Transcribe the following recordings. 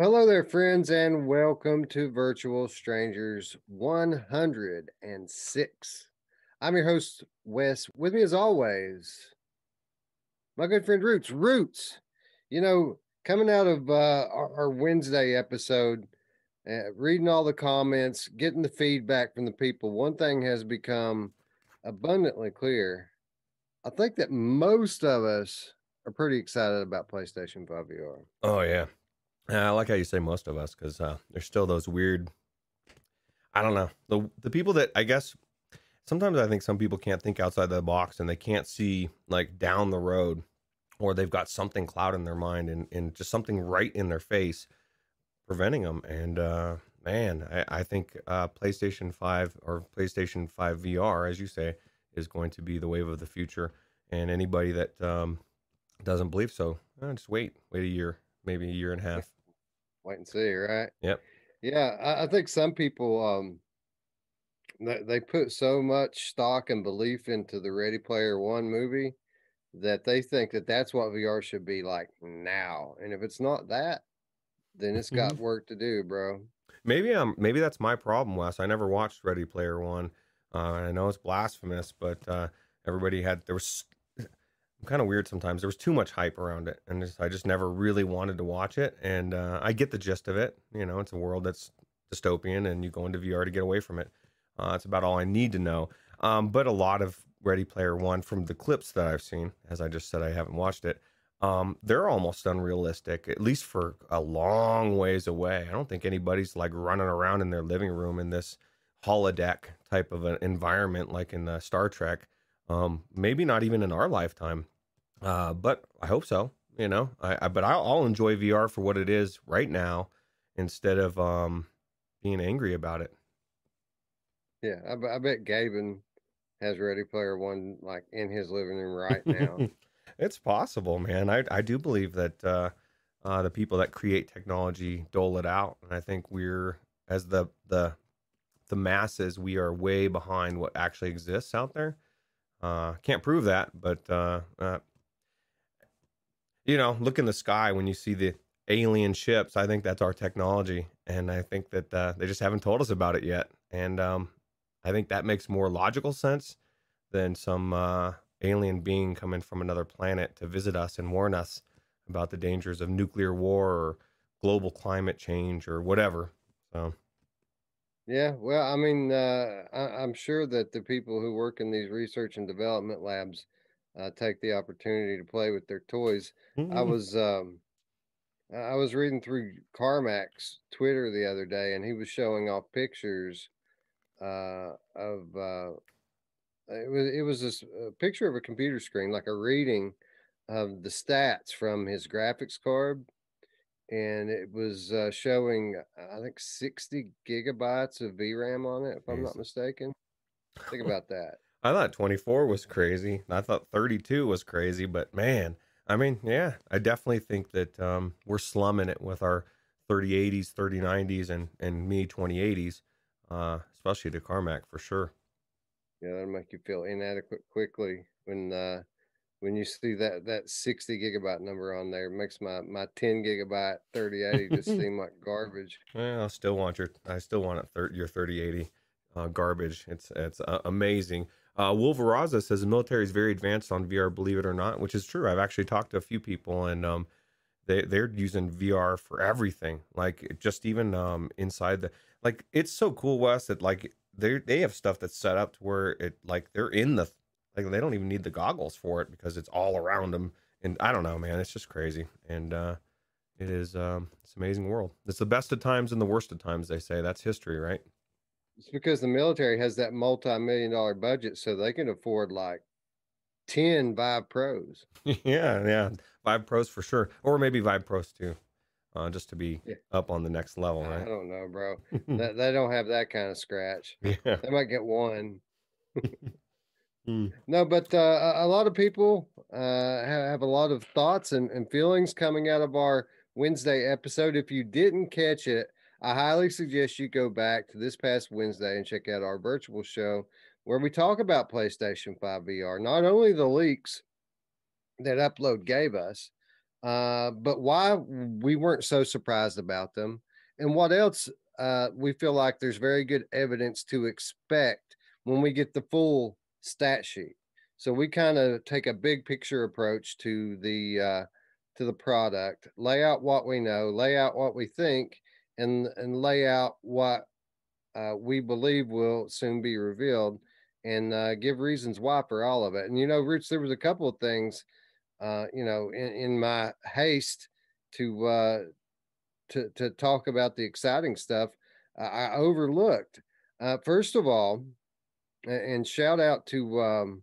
Hello there, friends, and welcome to Virtual Strangers 106. I'm your host, Wes. With me, as always, my good friend Roots. Roots, you know, coming out of uh, our, Wednesday episode, uh, reading all the comments, getting the feedback from the people, one thing has become abundantly clear. I think that most of us are pretty excited about PlayStation 5 VR. Oh yeah, I like how you say most of us because uh, there's still those weird. I don't know the the people that I guess sometimes I think some people can't think outside the box and they can't see like down the road, or they've got something cloud in their mind and, and just something right in their face, preventing them. And uh, man, I, I think uh, PlayStation Five or PlayStation Five VR, as you say, is going to be the wave of the future. And anybody that um, doesn't believe so, eh, just wait, wait a year, maybe a year and a half. Wait and see, right? Yep. Yeah, I, I think some people um they, they put so much stock and belief into the Ready Player One movie that they think that that's what VR should be like now. And if it's not that, then it's got Mhm. work to do, bro. Maybe I'm maybe that's my problem, Wes. I never watched Ready Player One. Uh, I know it's blasphemous, but uh, everybody had there was. I'm kind of weird sometimes. There was too much hype around it, and just, I just never really wanted to watch it. And uh, I get the gist of it. You know, it's a world that's dystopian, and you go into VR to get away from it. Uh, that's about all I need to know. Um, but a lot of Ready Player One, from the clips that I've seen, as I just said, I haven't watched it. Um, they're almost unrealistic, at least for a long ways away. I don't think anybody's like running around in their living room in this holodeck type of an environment like in uh, Star Trek. Um, maybe not even in our lifetime, uh, but I hope so. You know, I, I but I'll, I'll enjoy VR for what it is right now, instead of um, being angry about it. Yeah, I, bet- I bet Gaben has Ready Player One like in his living room right now. it's possible, man. I I do believe that uh, uh, the people that create technology dole it out, and I think we're as the the the masses, we are way behind what actually exists out there. Uh, can't prove that, but uh, uh, you know, look in the sky when you see the alien ships. I think that's our technology, and I think that uh, they just haven't told us about it yet. And um, I think that makes more logical sense than some uh, alien being coming from another planet to visit us and warn us about the dangers of nuclear war or global climate change or whatever. So, Yeah, well, I mean, uh, I, I'm sure that the people who work in these research and development labs uh, take the opportunity to play with their toys. I was um, I I was reading through Carmack's Twitter the other day, and he was showing off pictures uh, of uh, it was it was this uh, picture of a computer screen, like a reading of the stats from his graphics card, and it was uh, showing I think 60 gigabytes of VRAM on it, if I'm not mistaken. Think about that. I thought 24 was crazy. I thought 32 was crazy, but man, I mean, yeah, I definitely think that um, we're slumming it with our 3080s, 3090s, and and me 2080s, uh, especially to Carmack for sure. Yeah, that'll make you feel inadequate quickly when uh when you see that that 60 gigabyte number on there. It makes my my 10 gigabyte 3080 just seem like garbage. Well, I still want your, I still want it thir- your 3080 uh, garbage. It's it's uh, amazing. Uh, Wolveraza says the military is very advanced on VR, believe it or not, which is true. I've actually talked to a few people, and um, they they're using VR for everything. Like just even um inside the like it's so cool, Wes, that like they they have stuff that's set up to where it like they're in the like they don't even need the goggles for it because it's all around them. And I don't know, man, it's just crazy. And uh it is um it's an amazing world. It's the best of times and the worst of times, they say. That's history, right? It's because the military has that multi-million dollar budget so they can afford like 10 Vive Pros. yeah, yeah. Vive Pros for sure. Or maybe Vive Pros too. Uh just to be Yeah. up on the next level, right? I don't know, bro. That they don't have that kind of scratch. yeah. They might get one. Hmm. No, but uh, a lot of people uh, have, have a lot of thoughts and, and feelings coming out of our Wednesday episode. If you didn't catch it, I highly suggest you go back to this past Wednesday and check out our virtual show where we talk about PlayStation 5 VR, not only the leaks that Upload gave us, uh, but why we weren't so surprised about them, and what else uh, we feel like there's very good evidence to expect when we get the full stat sheet. So we kind of take a big picture approach to the uh, to the product, lay out what we know, lay out what we think, and and lay out what uh, we believe will soon be revealed, and uh, give reasons why for all of it. And you know, Roots, there was a couple of things, uh, you know, in, in my haste to uh, to to talk about the exciting stuff, I overlooked. Uh, first of all, and shout out to um,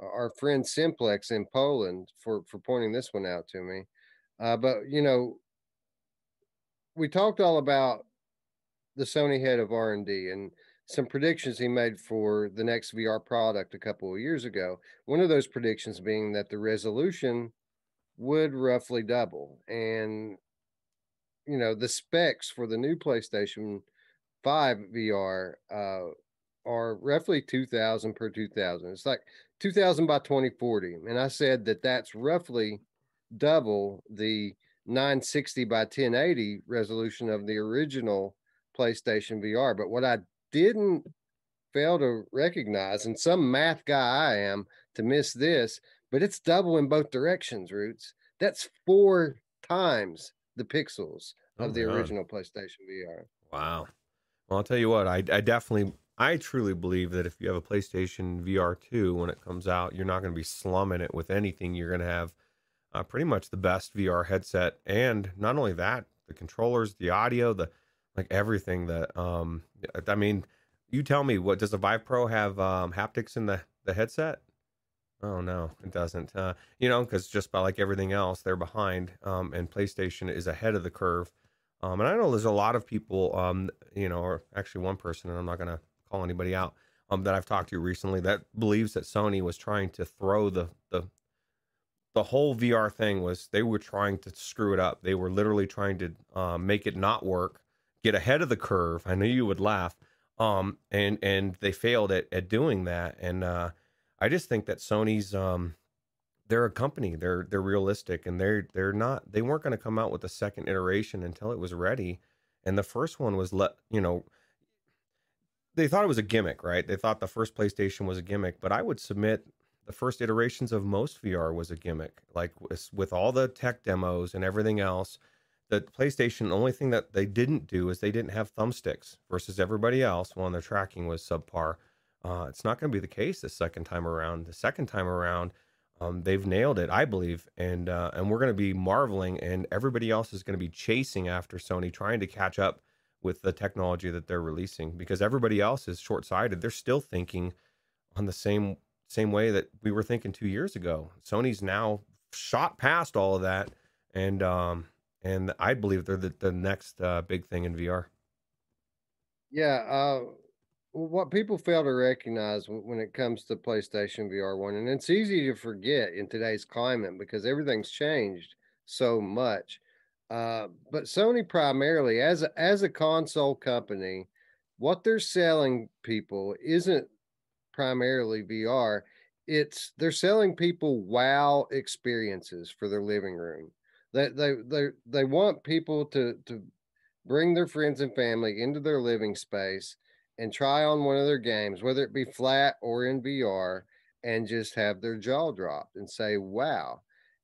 our friend Simplex in Poland for for pointing this one out to me. Uh, but you know, we talked all about the Sony head of R and D and some predictions he made for the next VR product a couple of years ago. One of those predictions being that the resolution would roughly double, and you know the specs for the new PlayStation Five VR uh, are roughly 2000 per 2000 it's like 2000 by 2040 and i said that that's roughly double the 960 by 1080 resolution of the original playstation vr but what i didn't fail to recognize and some math guy i am to miss this but it's double in both directions roots. That's four times the pixels oh of the God. original playstation vr wow. Well i'll tell you what i, I definitely I truly believe that if you have a PlayStation VR 2 when it comes out, you're not going to be slumming it with anything. You're going to have uh, pretty much the best VR headset. And not only that, the controllers, the audio, the like everything that, um, I mean, you tell me what does the Vive Pro have um, haptics in the, the headset? Oh no, it doesn't. Uh, you know, because just by like everything else, they're behind, um, and PlayStation is ahead of the curve. Um, and I know there's a lot of people, um, you know, or actually one person, and I'm not gonna call anybody out um, that I've talked to recently that believes that Sony was trying to throw the the the whole VR thing was they were trying to screw it up. They were literally trying to um, make it not work, get ahead of the curve. I know you would laugh, um, and and they failed at at doing that. And uh, I just think that Sony's um, they're a company. They're they're realistic, and they're they're not. They weren't going to come out with a second iteration until it was ready. And the first one was let you know they thought it was a gimmick, right? They thought the first PlayStation was a gimmick, but I would submit the first iterations of most VR was a gimmick. Like with, with all the tech demos and everything else, the PlayStation, the only thing that they didn't do is they didn't have thumbsticks versus everybody else when their tracking was subpar. Uh, it's not going to be the case the second time around. The second time around, um, they've nailed it, I believe, and uh, and we're going to be marveling, and everybody else is going to be chasing after Sony, trying to catch up with the technology that they're releasing because everybody else is short-sighted. They're still thinking on the same same way that we were thinking 2 years ago. Sony's now shot past all of that and um and I believe they're the, the next uh, big thing in VR. Yeah, uh what people fail to recognize when it comes to PlayStation VR 1 and it's easy to forget in today's climate because everything's changed so much uh, but Sony primarily as a, as a console company, what they're selling people isn't primarily VR. It's they're selling people wow experiences for their living room. They they they they want people to to bring their friends and family into their living space and try on one of their games, whether it be flat or in VR, and just have their jaw dropped and say, wow.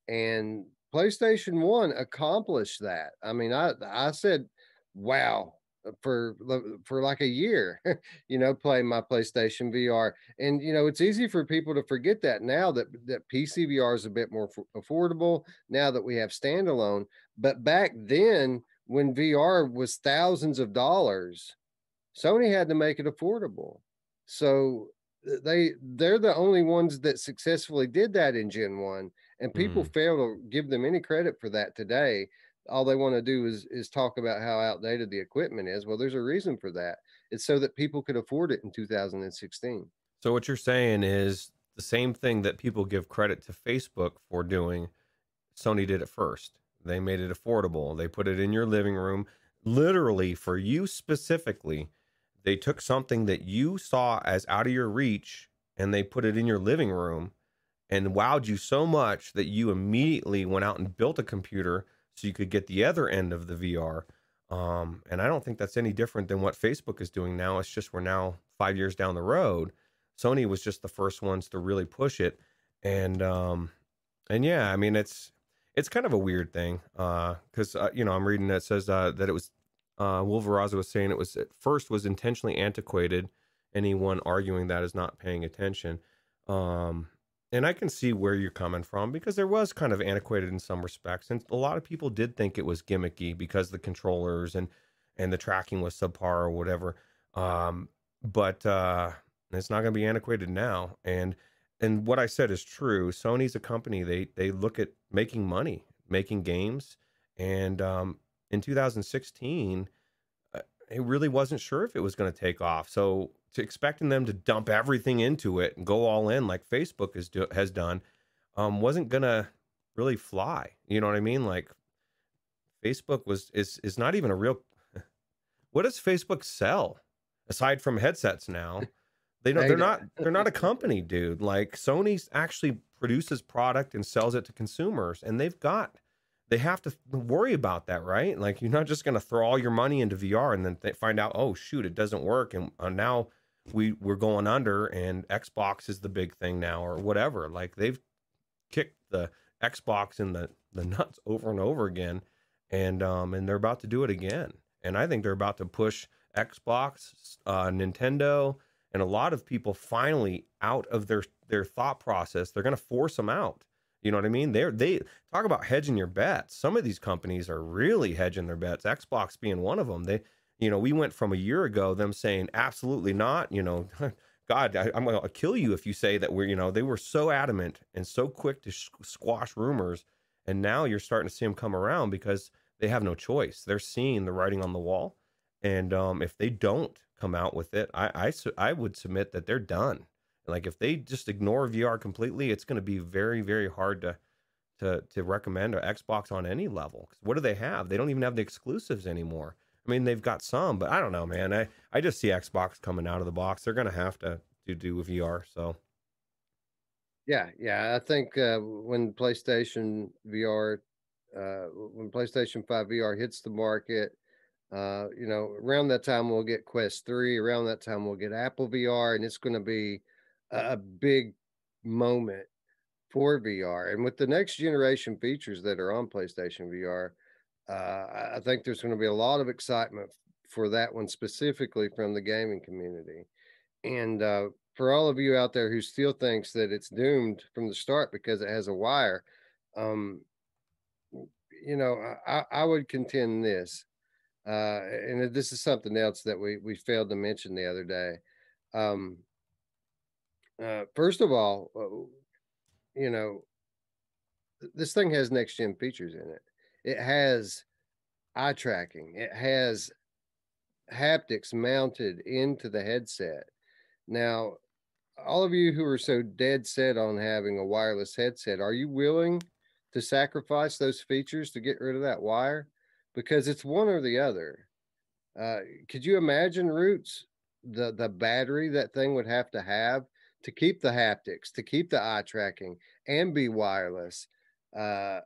And PlayStation One accomplished that. I mean, I I said, "Wow." Uh, for for like a year, you know, playing my PlayStation VR, and you know, it's easy for people to forget that now that that PC VR is a bit more affordable now that we have standalone. But back then, when VR was thousands of dollars, Sony had to make it affordable. So they they're the only ones that successfully did that in Gen One and people mm. fail to give them any credit for that today. All they want to do is is talk about how outdated the equipment is. Well there's a reason for that. It's so that people could afford it in 2016 so what you're saying is the same thing that people give credit to facebook for doing sony did it first. They made it affordable. They put it in your living room. Literally for you specifically they took something that you saw as out of your reach and they put it in your living room and wowed you so much that you immediately went out and built a computer so you could get the other end of the VR. Um, and I don't think that's any different than what Facebook is doing now. It's just we're now five years down the road. Sony was just the first ones to really push it, and um, and yeah, I mean it's it's kind of a weird thing because uh, uh, you know I'm reading that says uh, that it was uh, Wolveraza was saying it was at first was intentionally antiquated. Anyone arguing that is not paying attention. Um, and I can see where you're coming from because there was kind of antiquated in some respects, and a lot of people did think it was gimmicky because the controllers and and the tracking was subpar or whatever. Um, but uh, it's not going to be antiquated now, and and what I said is true. Sony's a company they they look at making money, making games, and um, in 2016, uh, it really wasn't sure if it was going to take off. So to expecting them to dump everything into it and go all in like Facebook has do, has done, um, wasn't to really fly. You know what I mean? Like Facebook was is is not even a real. What does Facebook sell aside from headsets now? They don't. They're not. They're not a company, dude. Like Sony's actually produces product and sells it to consumers, and they've got. They have to worry about that, right? Like you're not just going to throw all your money into VR and then they find out, oh shoot, it doesn't work, and uh, now we we're going under, and Xbox is the big thing now, or whatever. Like they've kicked the Xbox in the the nuts over and over again, and um and they're about to do it again. And I think they're about to push Xbox, uh, Nintendo, and a lot of people finally out of their their thought process. They're going to force them out. You know what i mean? They're they talk about hedging your bets. Some of these companies are really hedging their bets xbox being one of them they you know we went from a year ago them saying absolutely not you know god I, am going to kill you if you say that we're you know they were so adamant and so quick to sh- squash rumors and now you're starting to see them come around because they have no choice they're seeing the writing on the wall and um, if they don't come out with it, I, I, I would submit that they're done. Like if they just ignore VR completely, it's going to be very, very hard to to to recommend an Xbox on any level. What do they have? They don't even have the exclusives anymore. I mean, they've got some, but I don't know, man. I I just see Xbox coming out of the box. They're going to have to do with VR. So. Yeah, yeah. I think uh, when PlayStation VR, uh, when PlayStation Five VR hits the market, uh, you know, around that time we'll get Quest 3, around that time we'll get Apple VR, and it's going to be a big moment for VR. And with the next generation features that are on PlayStation VR, uh, I think there's going to be a lot of excitement for that one specifically from the gaming community. And uh, for all of you out there who still thinks that it's doomed from the start because it has a wire, um, you know, I, I would contend this uh, and this is something else that we we failed to mention the other day. Um, uh, first of all, uh, you know, this thing has next gen features in it. It has eye tracking. It has haptics mounted into the headset. Now, all of you who are so dead set on having a wireless headset, are you willing to sacrifice those features to get rid of that wire? because it's one or the other. Uh, could you imagine roots the the battery that thing would have to have to keep the haptics, to keep the eye tracking, and be wireless? Uh,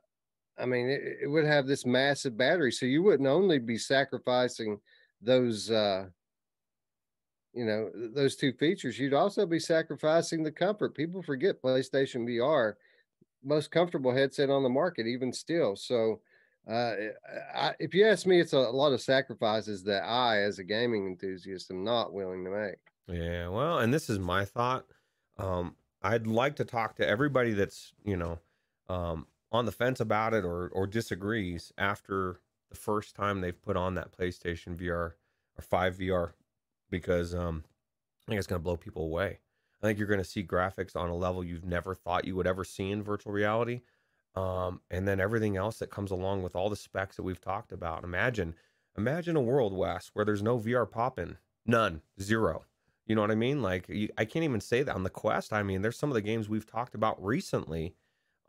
I mean, it, it, would have this massive battery, so you wouldn't only be sacrificing those. Uh, you know those two features you'd also be sacrificing the comfort people forget playstation vr most comfortable headset on the market even still so uh, I, if you ask me, it's a, a, lot of sacrifices that I, as a gaming enthusiast, am not willing to make. Yeah, well, and this is my thought. Um, I'd like to talk to everybody that's you know um, on the fence about it or or disagrees after the first time they've put on that PlayStation VR or Five VR, because um, I think it's going to blow people away. I think you're going to see graphics on a level you've never thought you would ever see in virtual reality um, and then everything else that comes along with all the specs that we've talked about. Imagine, imagine a world, Wes, where there's no VR popping, none, zero. You know what I mean? Like you, I can't even say that on the Quest. I mean, there's some of the games we've talked about recently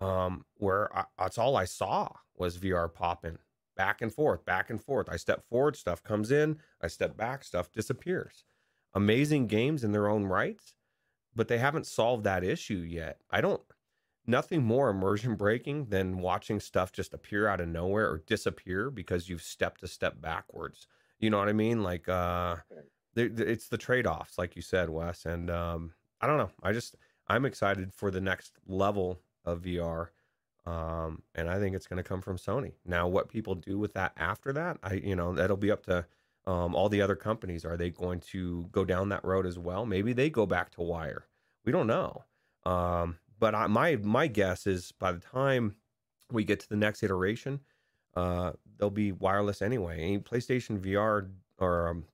um, where I, that's all I saw was VR popping back and forth, back and forth. I step forward, stuff comes in. I step back, stuff disappears. Amazing games in their own rights, but they haven't solved that issue yet. I don't nothing more immersion breaking than watching stuff just appear out of nowhere or disappear because you've stepped a step backwards. You know what I mean? Like, uh, it's the trade offs, like you said, Wes. And um, I don't know. I just I'm excited for the next level of VR. Um, and I think it's going to come from Sony. Now, what people do with that after that, I you know that'll be up to um, all the other companies. Are they going to go down that road as well? Maybe they go back to wire. We don't know. Um, but I, my my guess is by the time we get to the next iteration, uh, they'll be wireless anyway. PlayStation VR or um,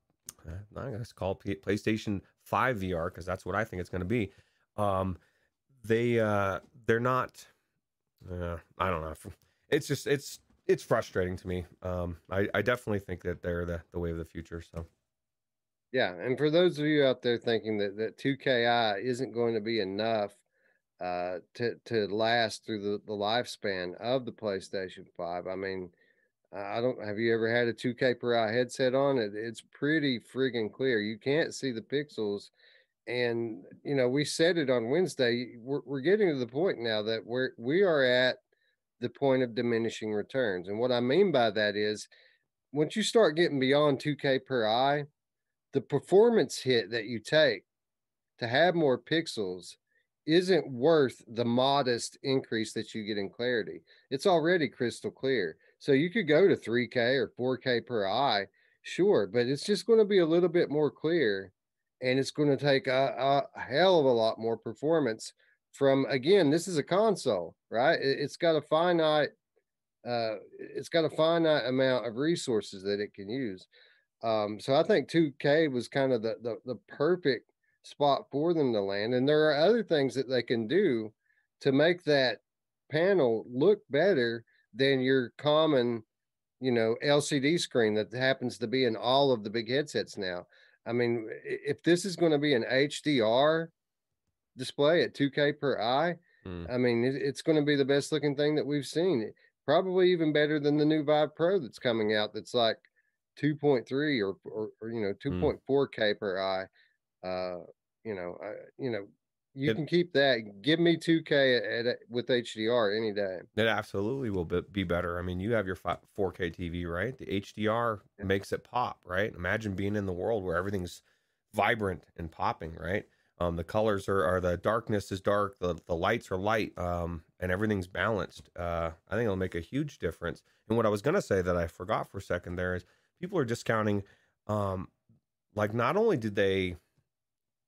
I'm going to call PlayStation Five VR because that's what I think it's going to be. Um, they uh, they're not. Uh, I don't know. It's just it's it's frustrating to me. Um, I I definitely think that they're the the way of the future. So. Yeah, and for those of you out there thinking that that 2KI isn't going to be enough uh, to to last through the, the lifespan of the PlayStation 5. I mean, I don't have you ever had a 2K per eye headset on? It it's pretty friggin' clear. You can't see the pixels. And you know, we said it on Wednesday. We're we're getting to the point now that we're we are at the point of diminishing returns. And what I mean by that is once you start getting beyond 2K per eye, the performance hit that you take to have more pixels isn't worth the modest increase that you get in clarity. It's already crystal clear. So you could go to 3K or 4K per eye, sure, but it's just going to be a little bit more clear and it's going to take a, a hell of a lot more performance from again this is a console right it, has got a finite uh it's got a finite amount of resources that it can use um so i think 2k was kind of the the, the perfect spot for them to land. And there are other things that they can do to make that panel look better than your common, you know, LCD screen that happens to be in all of the big headsets now. I mean, if this is going to be an HDR display at 2K per eye, mm. I mean, it's going to be the best looking thing that we've seen. Probably even better than the new Vive Pro that's coming out. That's like 2.3 or, or, or you know, 2.4K mm. per eye. Uh, you know, I, you know, you it, can keep that. Give me 2K at, at, with HDR any day. It absolutely will be better. I mean, you have your 4K TV, right? The HDR yeah. makes it pop, right? Imagine being in the world where everything's vibrant and popping, right? Um, the colors are, are the darkness is dark, the, the lights are light, um, and everything's balanced. Uh, I think it'll make a huge difference. And what I was gonna say that I forgot for a second there is people are discounting. Um, like not only did they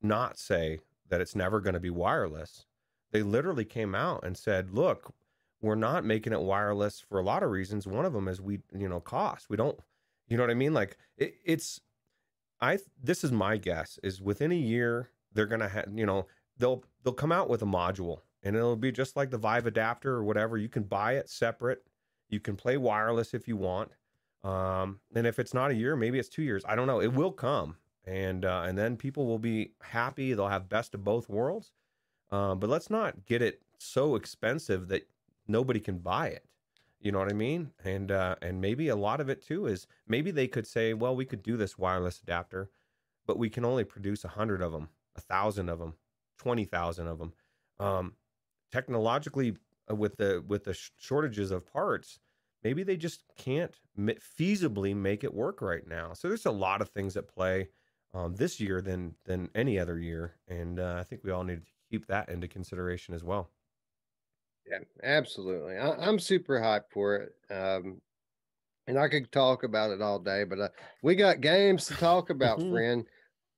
not say that it's never going to be wireless. They literally came out and said, look, we're not making it wireless for a lot of reasons. One of them is we, you know, cost. We don't, you know what I mean? Like it, it's, I, this is my guess is within a year, they're going to have, you know, they'll, they'll come out with a module and it'll be just like the Vive adapter or whatever. You can buy it separate. You can play wireless if you want. Um, and if it's not a year, maybe it's two years. I don't know. It will come and uh, and then people will be happy. They'll have best of both worlds. Um, but let's not get it so expensive that nobody can buy it. You know what I mean? And uh, and maybe a lot of it too is maybe they could say, well, we could do this wireless adapter, but we can only produce a hundred of them, a thousand of them, twenty thousand of them. Um, technologically, uh, with the with the shortages of parts, maybe they just can't feasibly make it work right now. So there's a lot of things at play um, this year than than any other year, and uh, I think we all need to keep that into consideration as well. Yeah, absolutely. I, am super hyped for it, um, and I could talk about it all day, but uh, we got games to talk about, friend.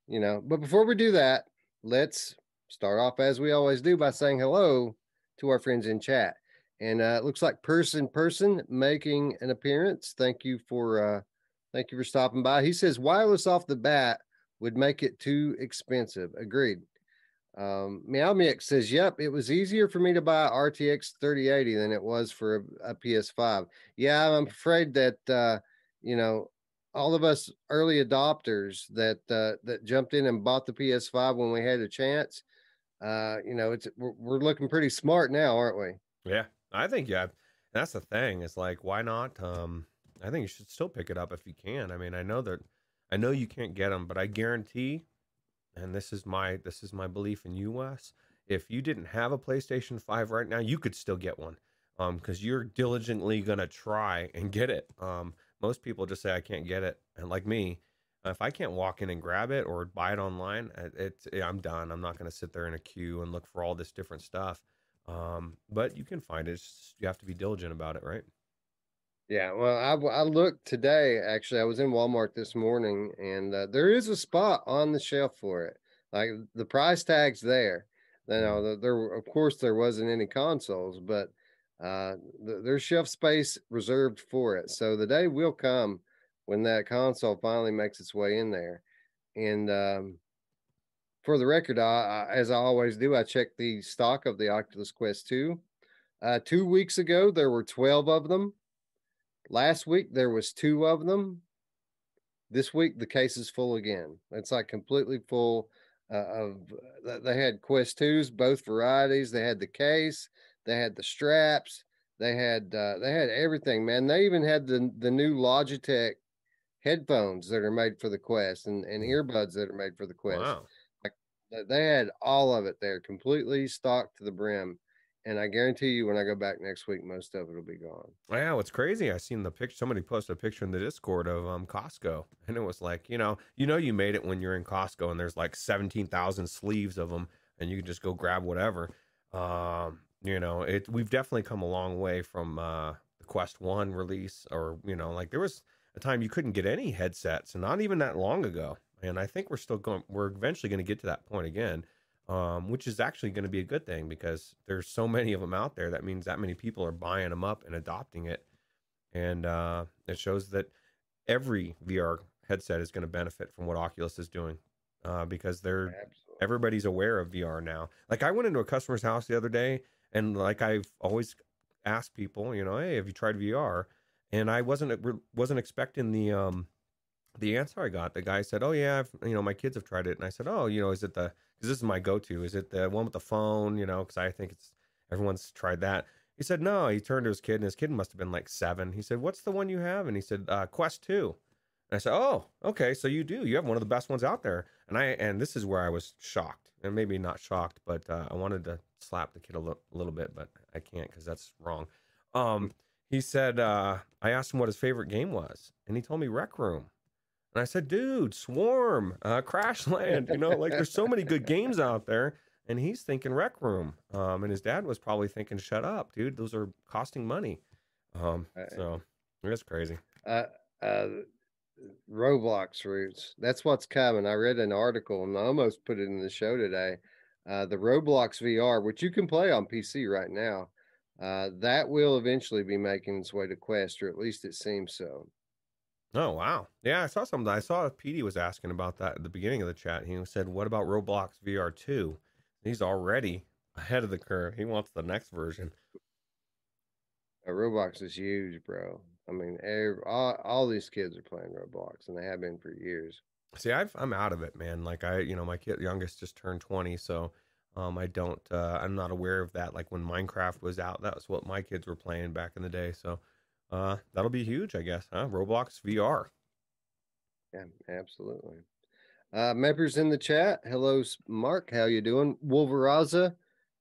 You know, but before we do that, let's start off as we always do by saying hello to our friends in chat. And uh, it looks like person person making an appearance. Thank you for uh, thank you for stopping by. He says wireless off the bat would make it too expensive. Agreed. Um, Meow Mix says, "Yep, it was easier for me to buy RTX 3080 than it was for a, a PS5." Yeah, I'm afraid that uh, you know all of us early adopters that uh, that jumped in and bought the PS5 when we had a chance. Uh, you know, it's we're, we're looking pretty smart now, aren't we? Yeah, I think yeah. That's the thing. It's like, why not? Um, I think you should still pick it up if you can. I mean, I know that I know you can't get them, but I guarantee, and this is my this is my belief in U.S. if you didn't have a PlayStation 5 right now, you could still get one um because you're diligently gonna try and get it. Um, most people just say I can't get it, and like me, if I can't walk in and grab it or buy it online, it's it, I'm done. I'm not gonna sit there in a queue and look for all this different stuff. Um, but you can find it. Just, you have to be diligent about it, right? Yeah, well, I, I looked today. Actually, I was in Walmart this morning, and uh, there is a spot on the shelf for it. Like the price tag's there. You know, mm-hmm. there of course there wasn't any consoles, but uh, there's shelf space reserved for it. So the day will come when that console finally makes its way in there. And um, for the record, I, I, as I always do, I check the stock of the Oculus Quest 2. Uh, two weeks ago, there were 12 of them. Last week, there was two of them. This week, the case is full again. It's like completely full uh, of. They had Quest 2s, both varieties. They had the case, they had the straps. They had uh, they had everything, man. They even had the the new Logitech headphones that are made for the Quest and, and earbuds that are made for the Quest. Wow. Like they had all of it there, completely stocked to the brim. And I guarantee you, when I go back next week, most of it will be gone. Wow, it's crazy. I seen the picture. Somebody posted a picture in the Discord of um Costco, and it was like, you know, you know, you made it when you're in Costco, and there's like seventeen thousand sleeves of them, and you can just go grab whatever. Um, you know, it we've definitely come a long way from uh, the Quest One release, or you know, like there was a time you couldn't get any headsets, and not even that long ago. And I think we're still going. We're eventually going to get to that point again, um, which is actually going to be a good thing because there's so many of them out there. That means that many people are buying them up and adopting it, and uh, it shows that every VR headset is going to benefit from what Oculus is doing uh, because they're Absolutely. everybody's aware of VR now. Like I went into a customer's house the other day and like I've always asked people, you know, hey, have you tried VR? And I wasn't wasn't expecting the um the answer I got. The guy said, "Oh yeah, I've, you know, my kids have tried it." And I said, "Oh, you know, is it the because this is my go-to? Is it the one with the phone? You know, because I think it's everyone's tried that." He said, "No." He turned to his kid, and his kid must have been like seven. He said, "What's the one you have?" And he said, uh, "Quest 2. And I said, "Oh, okay, so you do. You have one of the best ones out there." And I and this is where I was shocked, and maybe not shocked, but uh, I wanted to slap the kid a little bit, but I can't because that's wrong. Um, he said, uh, I asked him what his favorite game was, and he told me Rec Room. And I said, dude, Swarm, uh, Crashland, you know, like there's so many good games out there. And he's thinking Rec Room. Um, and his dad was probably thinking, shut up, dude, those are costing money. Um, so that's crazy. Uh, uh, Roblox roots. That's what's coming. I read an article and I almost put it in the show today uh, the Roblox VR, which you can play on PC right now, uh, that will eventually be making its way to Quest, or at least it seems so. Oh wow, yeah, I saw something. I saw PD was asking about that at the beginning of the chat. He said, "What about Roblox VR 2? He's already ahead of the curve. He wants the next version. Uh, Roblox is huge, bro. I mean, every, all, all these kids are playing Roblox, and they have been for years. See, i am out of it, man. Like I, you know, my kid youngest just turned 20, so um, I don't, uh, I'm not aware of that. Like when Minecraft was out, that was what my kids were playing back in the day. So uh, that'll be huge, I guess. Huh? Roblox VR. Yeah, absolutely. Uh, members in the chat. Hello, Mark. How you doing? Wolveraza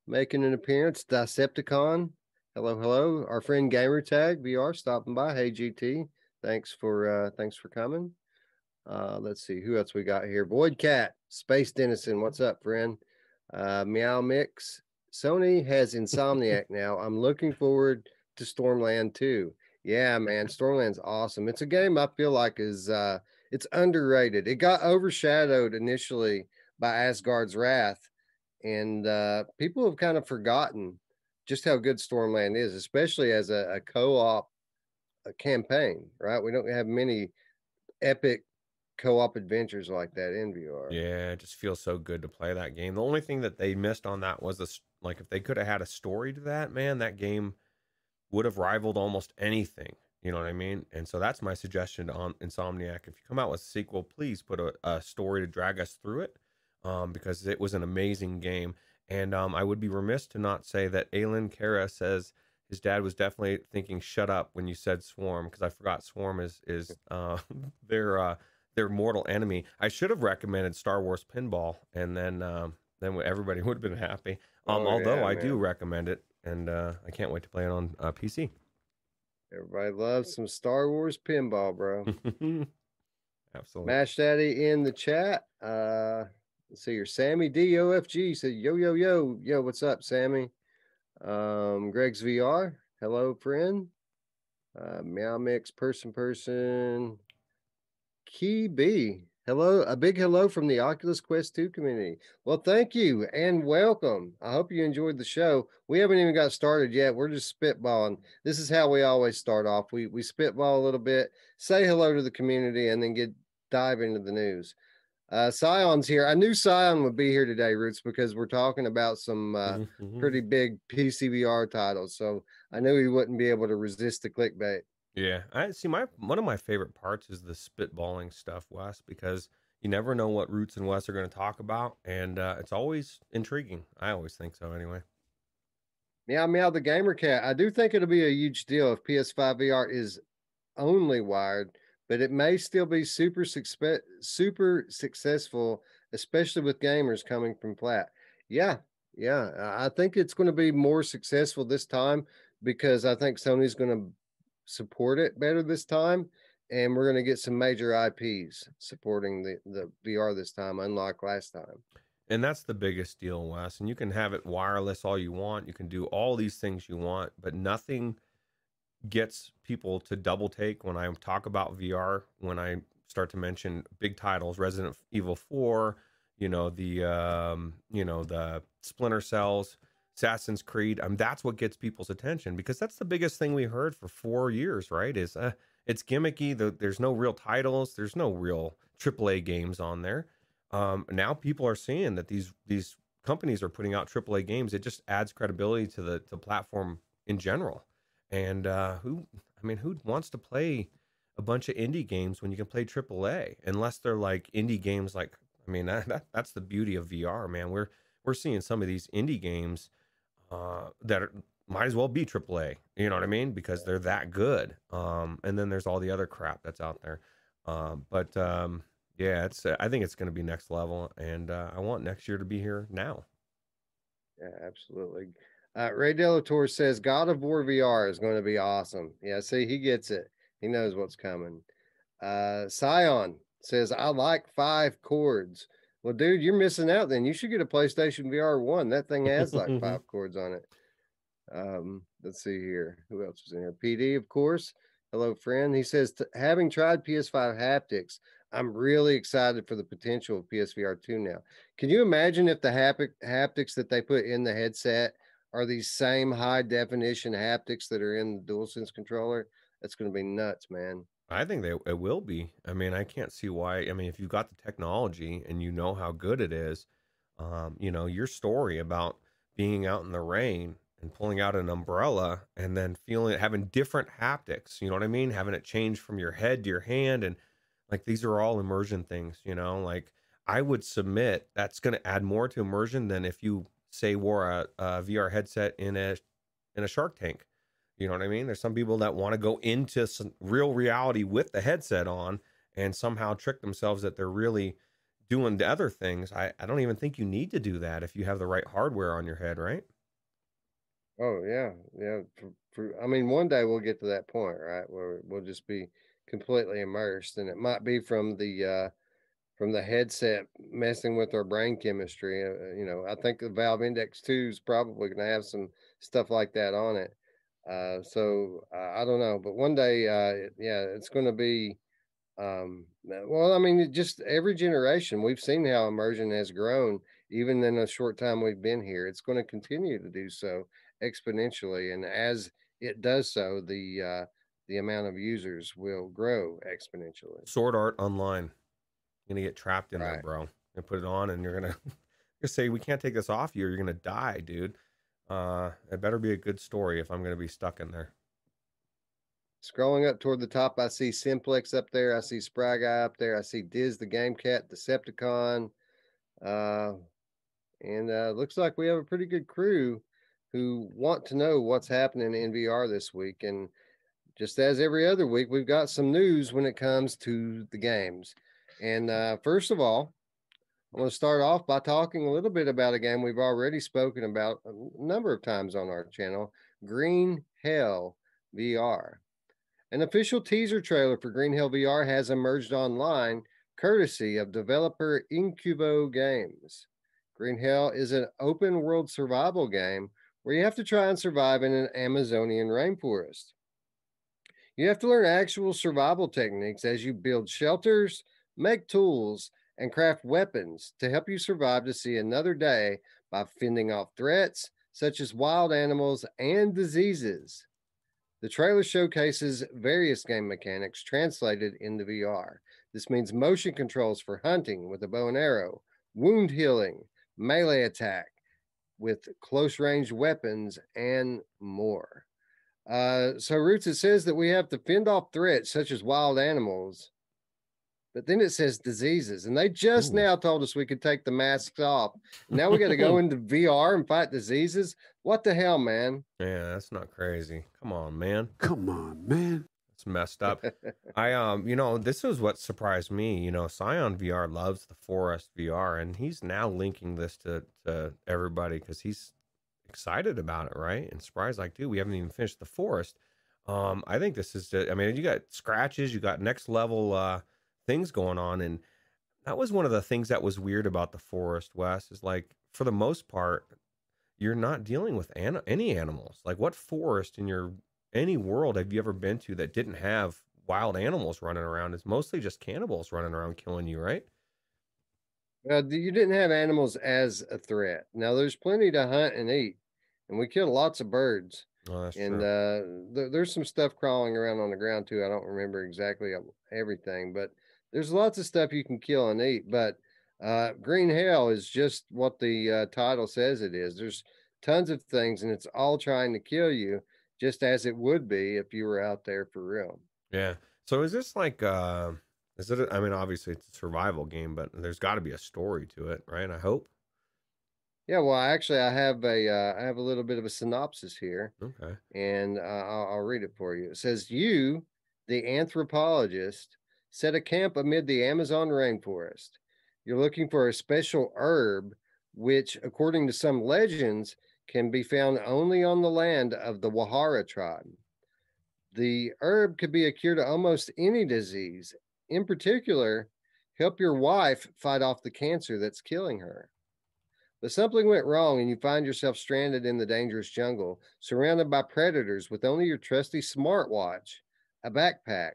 making an appearance. Decepticon. Hello, hello. Our friend Gamertag VR stopping by. Hey, GT. Thanks for uh, thanks for coming. Uh, let's see who else we got here. Void Cat, Space Denison. What's up, friend? Uh, Meow Mix. Sony has Insomniac now. I'm looking forward to Stormland 2. Yeah, man, Stormland's awesome. It's a game I feel like is uh it's underrated. It got overshadowed initially by Asgard's Wrath, and uh people have kind of forgotten just how good Stormland is, especially as a, a co-op a campaign, right? We don't have many epic co-op adventures like that in VR. Yeah, it just feels so good to play that game. The only thing that they missed on that was this like if they could have had a story to that, man, that game would have rivaled almost anything. You know what I mean? And so that's my suggestion on Insomniac. If you come out with a sequel, please put a, a story to drag us through it. Um, because it was an amazing game. And um, I would be remiss to not say that Aylin Kara says his dad was definitely thinking "shut up" when you said "swarm" because I forgot "swarm" is is uh, their uh, their mortal enemy. I should have recommended Star Wars Pinball, and then um, then everybody would have been happy. Um, oh, although yeah, I do recommend it, and uh, I can't wait to play it on uh, PC. Everybody loves some Star Wars pinball, bro. Absolutely. Mash Daddy in the chat. Uh, let's see here. Sammy DOFG said, Yo, yo, yo, yo, what's up, Sammy? Um, Greg's VR. Hello, friend. Uh, Meow Mix, person, person. Key B. Hello, a big hello from the Oculus Quest 2 community. Well, thank you and welcome. I hope you enjoyed the show. We haven't even got started yet. We're just spitballing. This is how we always start off. We we spitball a little bit, say hello to the community, and then get dive into the news. Uh, Scion's here. I knew Scion would be here today, Roots, because we're talking about some uh, mm-hmm. pretty big PCVR titles. So I knew he wouldn't be able to resist the clickbait. Yeah, I see. My one of my favorite parts is the spitballing stuff, Wes, because you never know what Roots and Wes are going to talk about, and uh, it's always intriguing. I always think so, anyway. Meow meow the gamer cat. I do think it'll be a huge deal if PS5 VR is only wired, but it may still be super super successful, especially with gamers coming from flat. Yeah, yeah, I think it's going to be more successful this time because I think Sony's going to support it better this time. And we're going to get some major IPs supporting the, the VR this time, unlike last time. And that's the biggest deal, Wes. And you can have it wireless all you want. You can do all these things you want, but nothing gets people to double take when I talk about VR, when I start to mention big titles, Resident Evil 4, you know, the um, you know, the Splinter Cells Assassin's Creed. Um, that's what gets people's attention because that's the biggest thing we heard for four years, right? Is uh, it's gimmicky. The, there's no real titles. There's no real AAA games on there. Um, now people are seeing that these these companies are putting out AAA games. It just adds credibility to the the platform in general. And uh, who, I mean, who wants to play a bunch of indie games when you can play AAA? Unless they're like indie games, like I mean, that that's the beauty of VR, man. We're we're seeing some of these indie games uh, that are, might as well be AAA. You know what I mean? Because they're that good. Um, and then there's all the other crap that's out there. Um, but um, yeah, it's. I think it's going to be next level, and uh, I want next year to be here now. Yeah, absolutely. Uh, Ray Delator says God of War VR is going to be awesome. Yeah, see, he gets it. He knows what's coming. Uh, Scion says I like five chords. Well, dude, you're missing out. Then you should get a PlayStation VR one. That thing has like five chords on it. Um, let's see here. Who else was in here? PD, of course. Hello, friend. He says, having tried PS5 haptics, I'm really excited for the potential of PSVR 2 now. Can you imagine if the haptic, haptics that they put in the headset are these same high definition haptics that are in the DualSense controller? That's going to be nuts, man. I think they it will be. I mean, I can't see why. I mean, if you've got the technology and you know how good it is, um, you know, your story about being out in the rain and pulling out an umbrella and then feeling having different haptics, you know what I mean? Having it change from your head to your hand and like these are all immersion things, you know? Like I would submit that's going to add more to immersion than if you say wore a, a VR headset in a in a Shark Tank you know what I mean? There's some people that want to go into some real reality with the headset on and somehow trick themselves that they're really doing the other things. I, I don't even think you need to do that if you have the right hardware on your head, right? Oh yeah, yeah. For, for, I mean, one day we'll get to that point, right, where we'll just be completely immersed, and it might be from the uh, from the headset messing with our brain chemistry. Uh, you know, I think the Valve Index Two is probably going to have some stuff like that on it. Uh, so uh, I don't know, but one day, uh, yeah, it's going to be. Um, well, I mean, just every generation, we've seen how immersion has grown, even in a short time we've been here. It's going to continue to do so exponentially, and as it does so, the uh, the amount of users will grow exponentially. Sword Art Online, you're gonna get trapped in right. there, bro. And put it on, and you're gonna, you say, "We can't take this off you. Or you're gonna die, dude." Uh, it better be a good story if I'm going to be stuck in there. Scrolling up toward the top, I see Simplex up there. I see Spry Guy up there. I see Diz the Game Cat, Decepticon. Uh, and uh, looks like we have a pretty good crew who want to know what's happening in VR this week. And just as every other week, we've got some news when it comes to the games. And uh, first of all, I'm going to start off by talking a little bit about a game we've already spoken about a number of times on our channel Green Hell VR. An official teaser trailer for Green Hell VR has emerged online courtesy of developer Incuvo Games. Green Hell is an open world survival game where you have to try and survive in an Amazonian rainforest. You have to learn actual survival techniques as you build shelters, make tools, and craft weapons to help you survive to see another day by fending off threats such as wild animals and diseases. The trailer showcases various game mechanics translated into VR. This means motion controls for hunting with a bow and arrow, wound healing, melee attack with close range weapons, and more. Uh, so, Roots, it says that we have to fend off threats such as wild animals but then it says diseases, and they just Ooh. now told us we could take the masks off. Now we got to go into VR and fight diseases. What the hell, man? Yeah, that's not crazy. Come on, man. Come on, man. It's messed up. I um, you know, this is what surprised me. You know, Scion VR loves the Forest VR, and he's now linking this to to everybody because he's excited about it, right? And surprised, like, dude, we haven't even finished the Forest. Um, I think this is. I mean, you got scratches, you got next level. uh things going on. And that was one of the things that was weird about the forest Wes is like, for the most part, you're not dealing with an- any animals. Like, what forest in your any world have you ever been to that didn't have wild animals running around? It's mostly just cannibals running around killing you, right? Well, you didn't have animals as a threat. Now, there's plenty to hunt and eat, and we killed lots of birds. Oh, and uh, th- there's some stuff crawling around on the ground too. I don't remember exactly everything, but there's lots of stuff you can kill and eat, but uh, green hell is just what the uh, title says it is. There's tons of things, and it's all trying to kill you, just as it would be if you were out there for real. Yeah. So is this like? uh Is it? A, I mean, obviously it's a survival game, but there's got to be a story to it, right? I hope. Yeah, well, actually, I have a uh, I have a little bit of a synopsis here. Okay. And uh, I'll, I'll read it for you. It says, "You, the anthropologist, set a camp amid the Amazon rainforest. You're looking for a special herb, which, according to some legends, can be found only on the land of the Wahara tribe. The herb could be a cure to almost any disease. In particular, help your wife fight off the cancer that's killing her. But something went wrong, and you find yourself stranded in the dangerous jungle, surrounded by predators with only your trusty smartwatch, a backpack,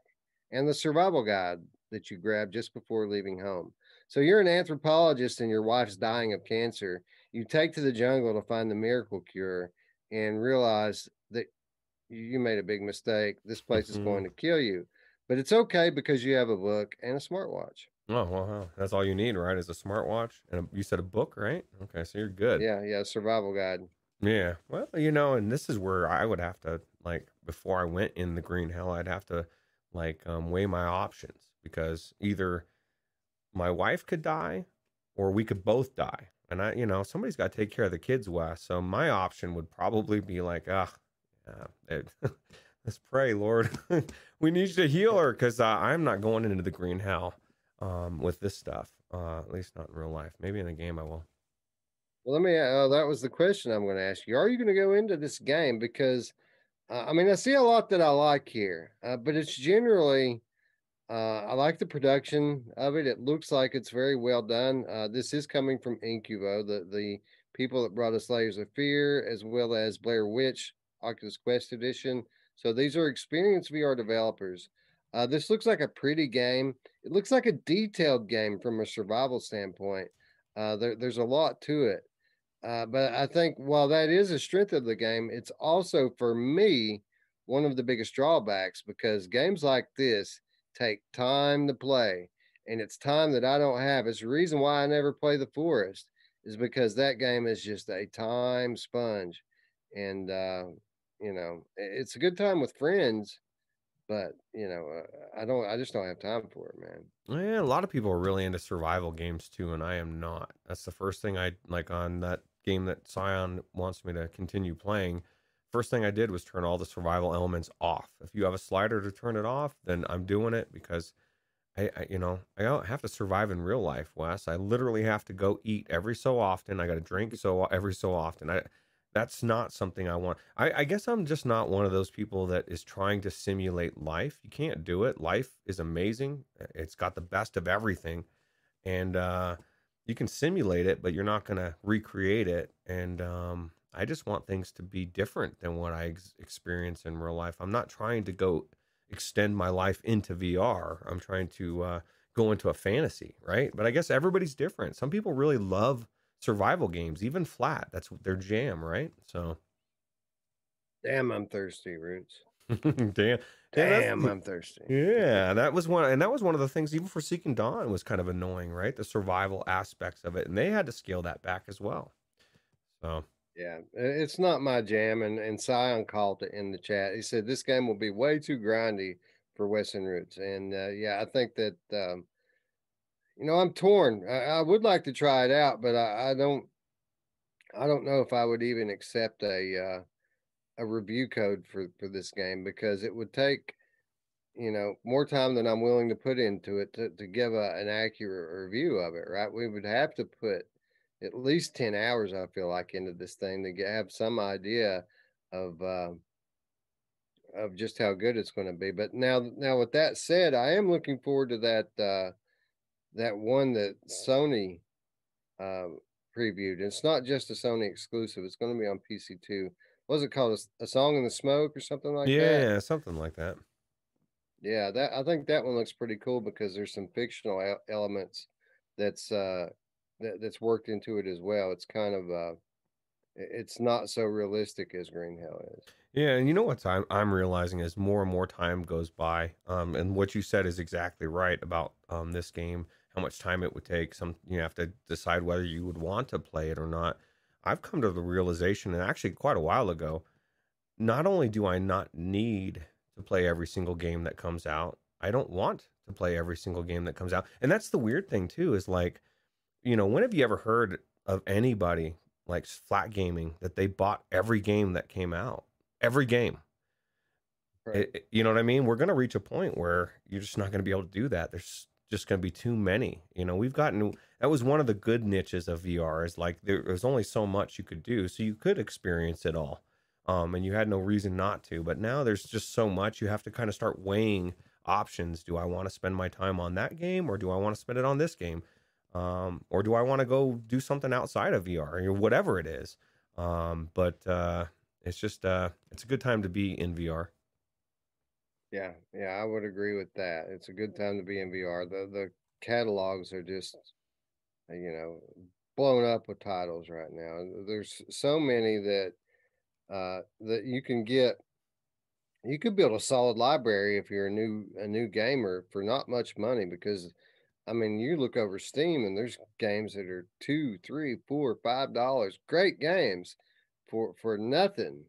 and the survival guide that you grabbed just before leaving home. So you're an anthropologist and your wife's dying of cancer. You take to the jungle to find the miracle cure and realize that you made a big mistake. This place mm-hmm. is going to kill you. But it's okay because you have a book and a smartwatch. Oh, well, that's all you need, right? Is a smartwatch. And a, you said a book, right? Okay, so you're good. Yeah, yeah, survival guide. Yeah. Well, you know, and this is where I would have to, like, before I went in the green hell, I'd have to like um, weigh my options because either my wife could die or we could both die. And I, you know, somebody's got to take care of the kids, Wes. So my option would probably be like, ah, yeah, let's pray, Lord. we need you to heal her because uh, I'm not going into the green hell um, with this stuff. Uh, at least not in real life. Maybe in the game I will. Well, let me. Uh, that was the question I'm going to ask you. Are you going to go into this game because uh, I mean, I see a lot that I like here, uh, but it's generally, uh, I like the production of it. It looks like it's very well done. Uh, this is coming from Incuvo, the, the people that brought us Layers of Fear, as well as Blair Witch Oculus Quest Edition. So these are experienced VR developers. Uh, this looks like a pretty game. It looks like a detailed game from a survival standpoint. Uh, there, there's a lot to it. Uh, but I think while that is a strength of the game, it's also for me one of the biggest drawbacks because games like this take time to play, and it's time that I don't have. It's the reason why I never play the Forest is because that game is just a time sponge, and uh, you know it's a good time with friends, but you know uh, I don't. I just don't have time for it, man. Yeah, a lot of people are really into survival games too, and I am not. That's the first thing I like on that game that Scion wants me to continue playing, first thing I did was turn all the survival elements off. If you have a slider to turn it off, then I'm doing it because I, I you know I don't have to survive in real life, Wes. I literally have to go eat every so often. I got to drink so every so often. I that's not something I want. I, I guess I'm just not one of those people that is trying to simulate life. You can't do it. Life is amazing. It's got the best of everything, and uh, you can simulate it, but you're not going to recreate it. And um, I just want things to be different than what I ex- experience in real life. I'm not trying to go extend my life into VR. I'm trying to uh, go into a fantasy, right? But I guess everybody's different. Some people really love survival games, even flat. That's their jam, right? So, damn, I'm thirsty, Roots. damn, damn, I'm thirsty. Yeah, that was one, and that was one of the things. Even for Seeking Dawn was kind of annoying, right? The survival aspects of it, and they had to scale that back as well. So. Yeah, it's not my jam, and and Sion called it in the chat. He said this game will be way too grindy for Wes and Roots, and uh, yeah, I think that um, you know I'm torn. I, I, would like to try it out, but I, I, don't. I don't know if I would even accept a uh, a review code for for this game because it would take you know more time than I'm willing to put into it to to give a, an accurate review of it. Right? We would have to put at least 10 hours i feel like into this thing to get, have some idea of uh, of just how good it's going to be but now now with that said i am looking forward to that uh, that one that sony uh, previewed it's not just a sony exclusive it's going to be on pc too was it called a, a song in the smoke or something like yeah, that yeah something like that yeah that i think that one looks pretty cool because there's some fictional elements that's uh that, that's worked into it as well. It's kind of uh, it's not so realistic as Green Hell is. Yeah, and you know what I'm I'm realizing as more and more time goes by, um, and what you said is exactly right about um this game. How much time it would take. Some you have to decide whether you would want to play it or not. I've come to the realization, and actually quite a while ago, not only do I not need to play every single game that comes out, I don't want to play every single game that comes out. And that's the weird thing too, is like you know, when have you ever heard of anybody like flat gaming that they bought every game that came out? Every game. Right. It, you know what I mean? We're going to reach a point where you're just not going to be able to do that. There's just going to be too many. You know, we've gotten that was one of the good niches of VR is like there was only so much you could do, so you could experience it all, um, and you had no reason not to. But now there's just so much you have to kind of start weighing options. Do I want to spend my time on that game or do I want to spend it on this game? um, or do I want to go do something outside of VR or whatever it is? Um, but uh, it's just uh, it's a good time to be in VR. Yeah, yeah, I would agree with that. It's a good time to be in VR. The the catalogs are just you know blown up with titles right now. There's so many that uh, that you can get. You could build a solid library if you're a new a new gamer for not much money because I mean, you look over Steam and there's games that are two, three, four, five dollars. Great games for for nothing.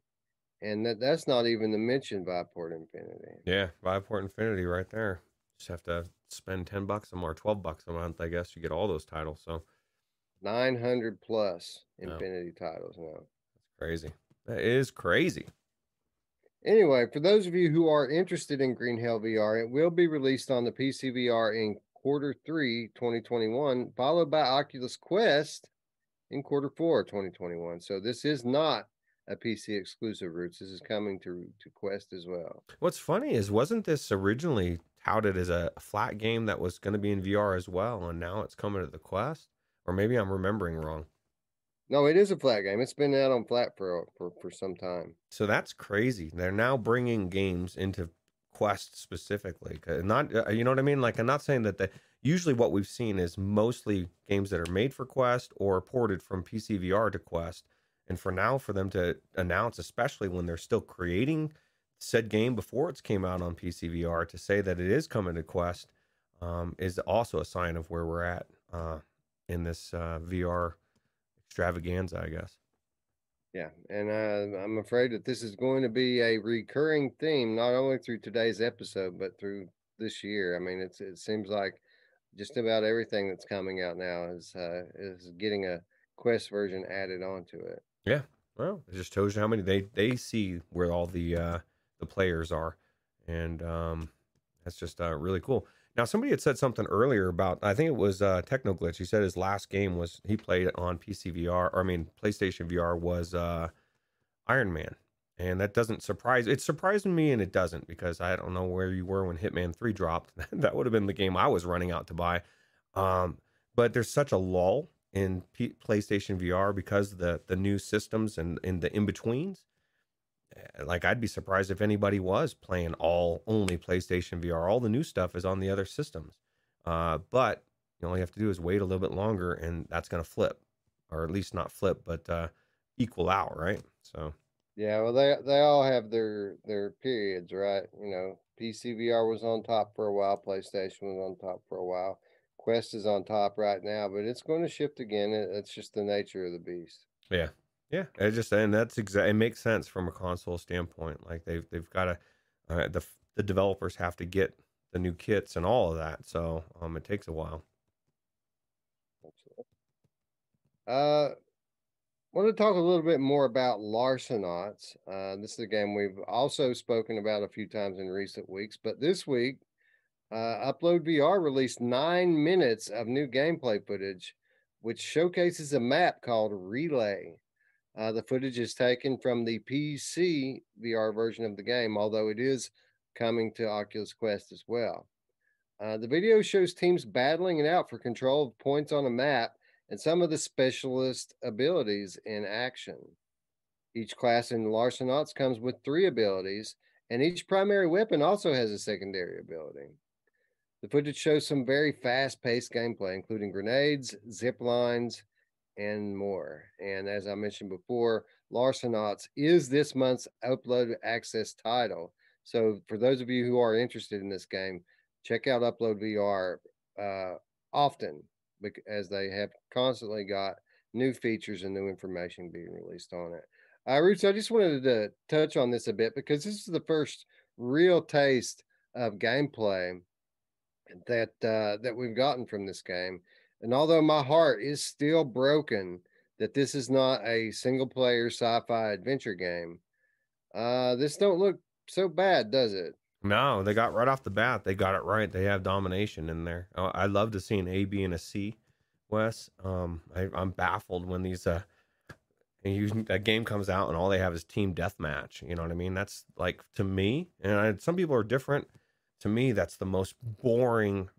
And that that's not even to mention Viveport Infinity. Yeah, Viveport Infinity right there. Just have to spend ten bucks a month, twelve bucks a month, I guess, you get all those titles. So nine hundred plus Infinity titles now. That's crazy. That is crazy. Anyway, for those of you who are interested in Green Hell VR, it will be released on the PCVR in quarter three 2021, followed by Oculus Quest in quarter four 2021. So this is not a PC exclusive Roots. This is coming to to Quest as well. What's funny is wasn't this originally touted as a flat game that was going to be in VR as well, and now it's coming to the Quest? Or maybe I'm remembering wrong. No, it is a flat game. It's been out on flat for for for some time. So that's crazy. They're now bringing games into Quest specifically. Not uh, you know what I mean? Like I'm not saying that the usually what we've seen is mostly games that are made for Quest or ported from PC VR to Quest. And for now, for them to announce, especially when they're still creating said game before it's came out on PC VR, to say that it is coming to Quest um, is also a sign of where we're at uh, in this uh, VR extravaganza, I guess. Yeah, and uh, I'm afraid that this is going to be a recurring theme, not only through today's episode, but through this year. I mean, it's it seems like just about everything that's coming out now is uh, is getting a Quest version added onto it. Yeah, well, it just shows you how many they they see where all the uh, the players are, and um, that's just uh, really cool. Now, somebody had said something earlier about, I think it was uh, Technoglitch. He said his last game was he played on PC VR, or I mean, PlayStation VR was uh, Iron Man. And that doesn't surprise, it surprised me and it doesn't because I don't know where you were when Hitman 3 dropped. that would have been the game I was running out to buy. Um, but there's such a lull in P- PlayStation VR because the the new systems and, in the in betweens. Eh, like I'd be surprised if anybody was playing all only PlayStation VR. All the new stuff is on the other systems. Uh, but you all you have to do is wait a little bit longer, and that's going to flip, or at least not flip, but uh, equal out, right? So. Yeah, well, they they all have their their periods, right? You know, PC VR was on top for a while, PlayStation was on top for a while. Quest is on top right now, but it's going to shift again. It's just the nature of the beast. Yeah, yeah. It just and that's exactly It makes sense from a console standpoint. Like they've they've got to uh, the the developers have to get the new kits and all of that. So um, it takes a while. Uh, want to talk a little bit more about Larcenauts. Uh, this is a game we've also spoken about a few times in recent weeks, but this week uh, Upload VR released nine minutes of new gameplay footage, which showcases a map called Relay. Uh, the footage is taken from the PC VR version of the game, although it is coming to Oculus Quest as well. Uh, the video shows teams battling it out for control of points on a map and some of the specialist abilities in action. Each class in Larcenauts comes with three abilities, and each primary weapon also has a secondary ability. The footage shows some very fast paced gameplay, including grenades, zip lines, and more. And as I mentioned before, Larcenauts is this month's upload access title. So for those of you who are interested in this game, check out Upload VR uh, often as they have constantly got new features and new information being released on it. Uh, Roots, I just wanted to touch on this a bit because this is the first real taste of gameplay that uh, that we've gotten from this game. And although my heart is still broken that this is not a single player sci-fi adventure game, uh, this don't look so bad, does it? No, they got right off the bat. They got it right. They have domination in there. Oh, I love to see an A, B, and a C. Wes, um, I, am baffled when these uh, you, a game comes out and all they have is team deathmatch. You know what I mean? That's like to me, and I, some people are different to me, that's the most boring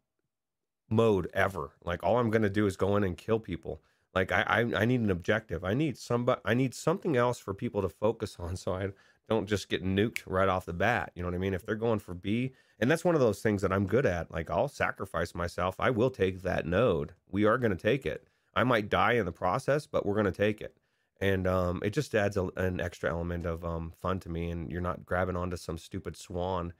mode ever. Like all I'm gonna do is go in and kill people. Like I, I, I need an objective. I need somebody. I need something else for people to focus on, so I don't just get nuked right off the bat. You know what I mean? If they're going for B, and that's one of those things that I'm good at. Like I'll sacrifice myself. I will take that node. We are to take it. I might die in the process, but we're to take it. And um, it just adds a, an extra element of um, fun to me. And you're not grabbing onto some stupid swan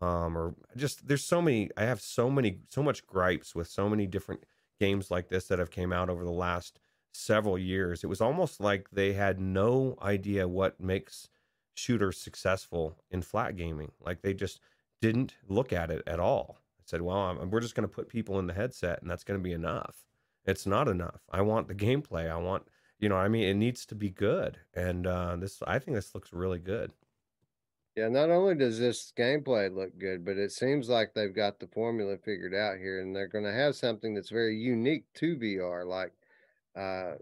um, or just there's so many. I have so many, so much gripes with so many different games like this that have came out over the last several years. It was almost like they had no idea what makes shooters successful in flat gaming. Like they just didn't look at it at all. I said, "Well, I'm, we're just going to put people in the headset, and that's going to be enough." It's not enough. I want the gameplay. I want, you know, I mean, it needs to be good. And uh, this, I think, this looks really good. Yeah, not only does this gameplay look good, but it seems like they've got the formula figured out here, and they're going to have something that's very unique to VR. Like, uh,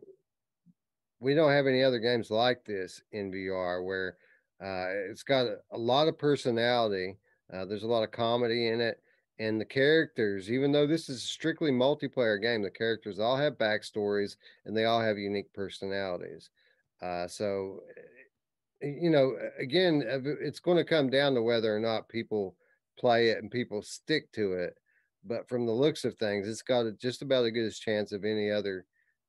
we don't have any other games like this in VR where uh, it's got a, a, lot of personality. Uh, there's a lot of comedy in it, and the characters, even though this is a strictly multiplayer game, the characters all have backstories and they all have unique personalities. Uh, so you know, again, it's going to come down to whether or not people play it and people stick to it. But from the looks of things, it's got just about as good a chance of any other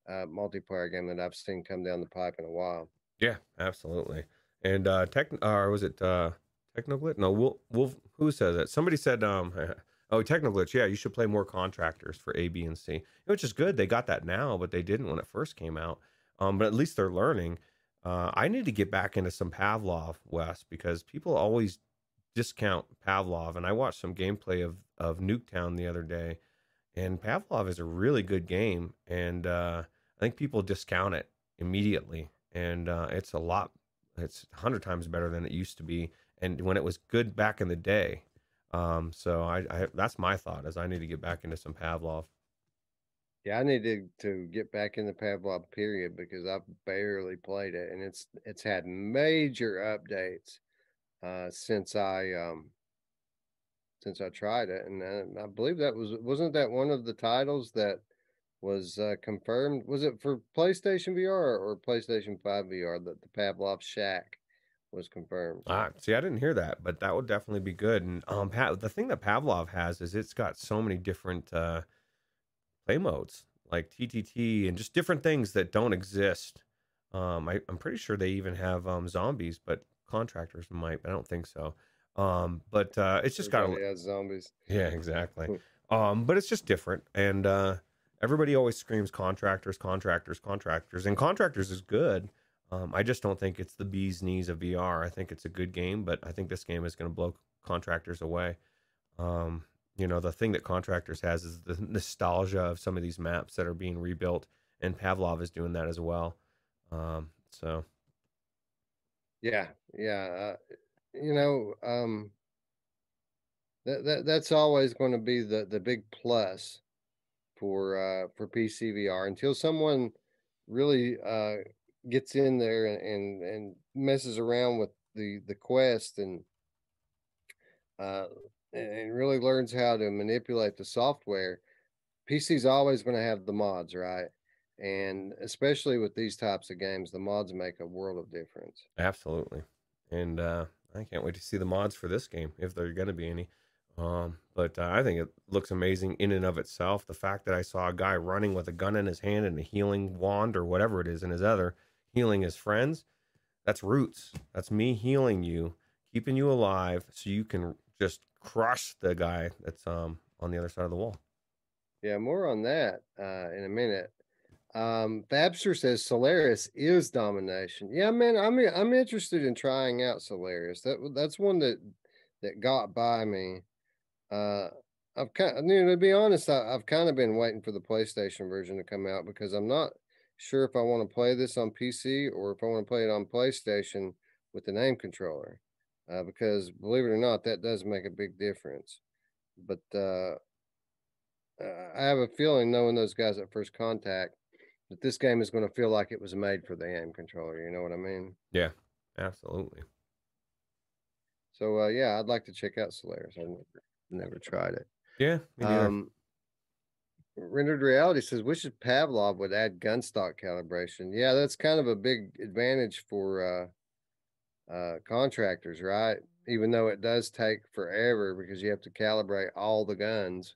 uh, multiplayer game that I've seen come down the pipe in a while. Yeah, absolutely. And uh, tech, or was it uh, Technoglitch? No, Wolf, Wolf. Who said that? Somebody said, um, oh, Technoglitch. Yeah, you should play more contractors for A, B, and C, which is good. They got that now, but they didn't when it first came out. Um, but at least they're learning. Uh, I need to get back into some Pavlov, Wes, because people always discount Pavlov. And I watched some gameplay of, of Nuketown the other day, and Pavlov is a really good game. And uh, I think people discount it immediately. And uh, it's a lot, it's 100 times better than it used to be. And when it was good back in the day, Um, so I, I that's my thought is I need to get back into some Pavlov. Yeah, I need to, to get back in the Pavlov period because I've barely played it and it's it's had major updates uh since I um since I tried it and uh, I believe that was wasn't that one of the titles that was uh, confirmed was it for PlayStation VR or PlayStation 5 VR that the Pavlov Shack was confirmed. Ah, see, I didn't hear that, but that would definitely be good. And um, Pat, the thing that Pavlov has is it's got so many different uh, play modes, like TTT, and just different things that don't exist. Um, I, am pretty sure they even have um, zombies, but contractors might. But I don't think so. Um, but uh, it's just got a zombies. Yeah, exactly. um, but it's just different, and uh, everybody always screams contractors, contractors, contractors, and contractors is good. Um, I just don't think it's the bee's knees of VR. I think it's a good game, but I think this game is going to blow contractors away. Um, you know, the thing that contractors has is the nostalgia of some of these maps that are being rebuilt, and Pavlov is doing that as well. Um, so, yeah, yeah, uh, you know, um, that, that that's always going to be the the big plus for uh, for PCVR until someone really uh, gets in there and, and, and messes around with the the quest and uh, and really learns how to manipulate the software. PC's always going to have the mods, right? And especially with these types of games, the mods make a world of difference. Absolutely. And uh, I can't wait to see the mods for this game if there are going to be any. Um, but uh, I think it looks amazing in and of itself. The fact that I saw a guy running with a gun in his hand and a healing wand or whatever it is in his other, healing his friends, that's roots. That's me healing you, keeping you alive so you can just crush the guy that's um on the other side of the wall. Yeah, more on that uh, in a minute. Um, Fabster says Solaris is domination. Yeah, man, I'm I'm interested in trying out Solaris. That that's one that that got by me. Uh, I've kind, of, you know, to be honest, I, I've kind of been waiting for the PlayStation version to come out because I'm not sure if I want to play this on PC or if I want to play it on PlayStation with the aim controller. Uh, because believe it or not, that does make a big difference. But uh, I have a feeling, knowing those guys at First Contact, that this game is going to feel like it was made for the aim controller. You know what I mean? Yeah, absolutely. So uh, yeah, I'd like to check out Solaris. I've never, never tried it. Yeah. Um, Rendered Reality says wishes Pavlov would add gun stock calibration. Yeah, that's kind of a big advantage for uh, contractors, right? Even though it does take forever because you have to calibrate all the guns.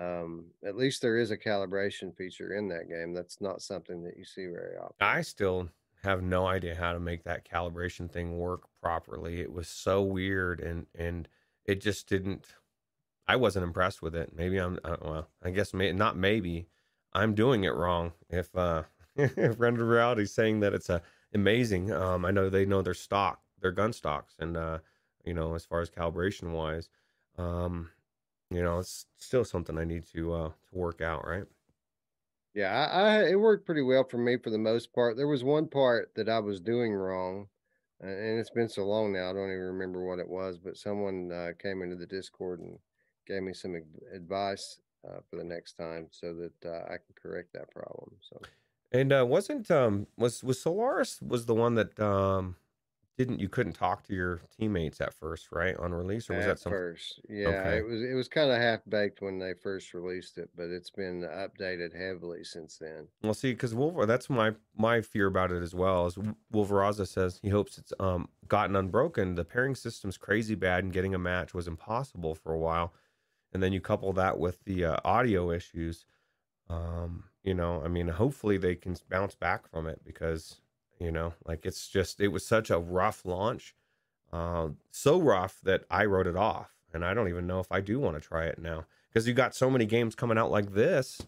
Um, at least there is a calibration feature in that game. That's not something that you see very often. I still have no idea how to make that calibration thing work properly. It was so weird and and it just didn't I wasn't impressed with it. Maybe I'm uh, well. I guess may, not. Maybe I'm doing it wrong. If uh, if Rendered Reality saying that it's a amazing, um, I know they know their stock, their gun stocks, and uh, you know, as far as calibration wise, um, you know, it's still something I need to uh to work out, right? Yeah, I, I it worked pretty well for me for the most part. There was one part that I was doing wrong, and it's been so long now I don't even remember what it was. But someone uh, came into the Discord and gave me some advice uh, for the next time so that uh, I can correct that problem. So, and uh, wasn't um was was Solaris was the one that um didn't you couldn't talk to your teammates at first, right, on release, or was at that some first? Yeah, okay. it was it was kind of half baked when they first released it, but it's been updated heavily since then. Well, see, because Wolver, that's my my fear about it as well. Is Wolveraza says he hopes it's um gotten unbroken. The pairing system's crazy bad, and getting a match was impossible for a while and then you couple that with the uh, audio issues um, you know i mean hopefully they can bounce back from it because you know like it's just it was such a rough launch uh, so rough that i wrote it off and i don't even know if i do want to try it now because you got so many games coming out like this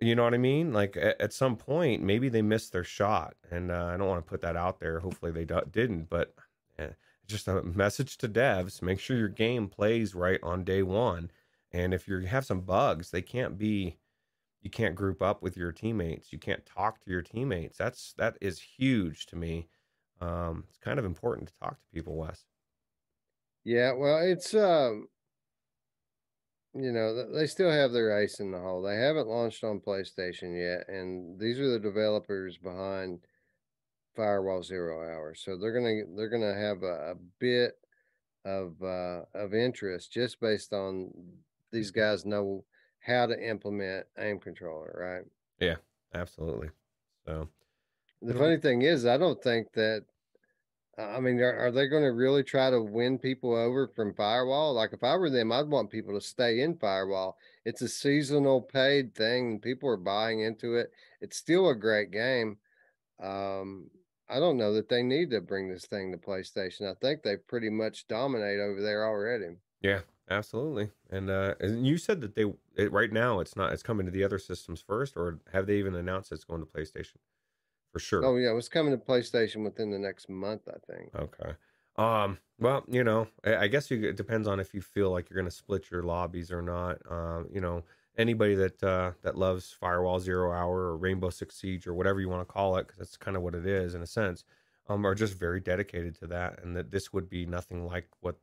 you know what i mean? Like at, at some point maybe they missed their shot and uh, i don't want to put that out there. Hopefully they do- didn't but eh, just a message to devs make sure your game plays right on day one and if you have some bugs they can't be you can't group up with your teammates you can't talk to your teammates that's that is huge to me um it's kind of important to talk to people wes yeah well it's um you know, they still have their ace in the hole. They haven't launched on PlayStation yet, and these are the developers behind Firewall Zero Hour. So they're gonna they're gonna have a, a bit of uh, of interest just based on these guys know how to implement aim controller, right? Yeah, absolutely. So the funny thing is, I don't think that. I mean, are, are they going to really try to win people over from Firewall? Like, if I were them, I'd want people to stay in Firewall. It's a seasonal paid thing. People are buying into it. It's still a great game. Um, I don't know that they need to bring this thing to PlayStation. I think they pretty much dominate over there already. Yeah, absolutely. And uh, and you said that they it, right now it's not it's coming to the other systems first, or have they even announced it's going to PlayStation? For sure. Oh yeah, it's coming to PlayStation within the next month, I think. Okay. Um. Well, you know, I, I guess you, it depends on if you feel like you're going to split your lobbies or not. Um. You know, anybody that uh, that loves Firewall Zero Hour or Rainbow Six Siege or whatever you want to call it, because that's kind of what it is in a sense, um, are just very dedicated to that, and that this would be nothing like what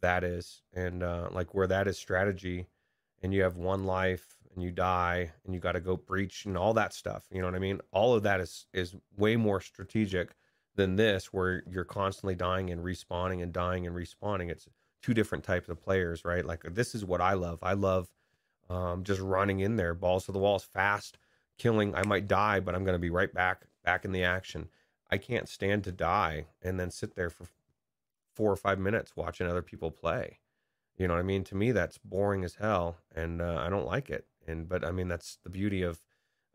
that is, and uh, like where that is strategy, and you have one life and you die and you got to go breach and all that stuff. You know what I mean? All of that is is way more strategic than this, where you're constantly dying and respawning and dying and respawning. It's two different types of players, right? Like this is what I love. I love um, just running in there, balls to the walls, fast, killing. I might die, but I'm going to be right back, back in the action. I can't stand to die and then sit there for four or five minutes watching other people play. You know what I mean? To me, that's boring as hell, and uh, I don't like it. And but I mean, that's the beauty of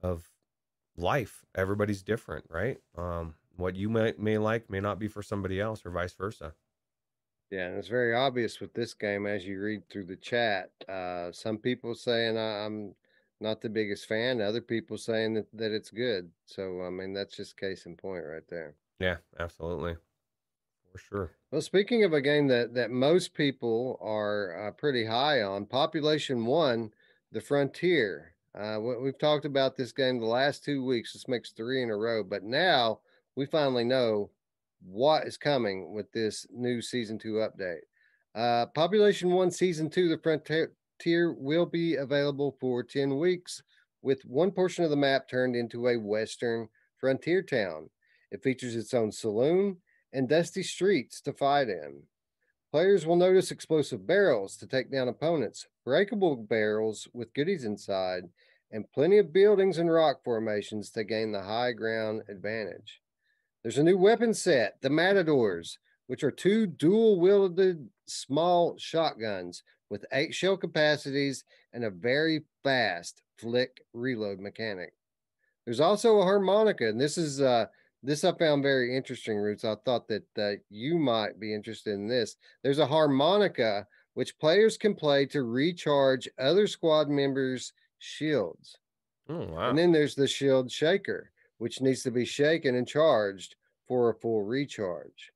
of life. Everybody's different, right? Um, what you may may like may not be for somebody else, or vice versa. Yeah, and it's very obvious with this game as you read through the chat. Uh, some people saying I'm not the biggest fan, other people saying that, that it's good. So, I mean, that's just case in point right there. Yeah, absolutely. For sure. Well, speaking of a game that, that most people are uh, pretty high on, Population One, The Frontier. Uh, we've talked about this game the last two weeks. This makes three in a row, but now we finally know what is coming with this new season two update. Uh, Population One Season Two, The Frontier, will be available for 10 weeks, with one portion of the map turned into a Western frontier town. It features its own saloon and dusty streets to fight in. Players will notice explosive barrels to take down opponents, breakable barrels with goodies inside, and plenty of buildings and rock formations to gain the high ground advantage. There's a new weapon set, the Matadors, which are two dual wielded small shotguns with eight shell capacities and a very fast flick reload mechanic. There's also a harmonica, and this is uh, this I found very interesting, Roots. I thought that uh, you might be interested in this. There's a harmonica which players can play to recharge other squad members' shields. Oh, wow. And then there's the shield shaker which needs to be shaken and charged for a full recharge.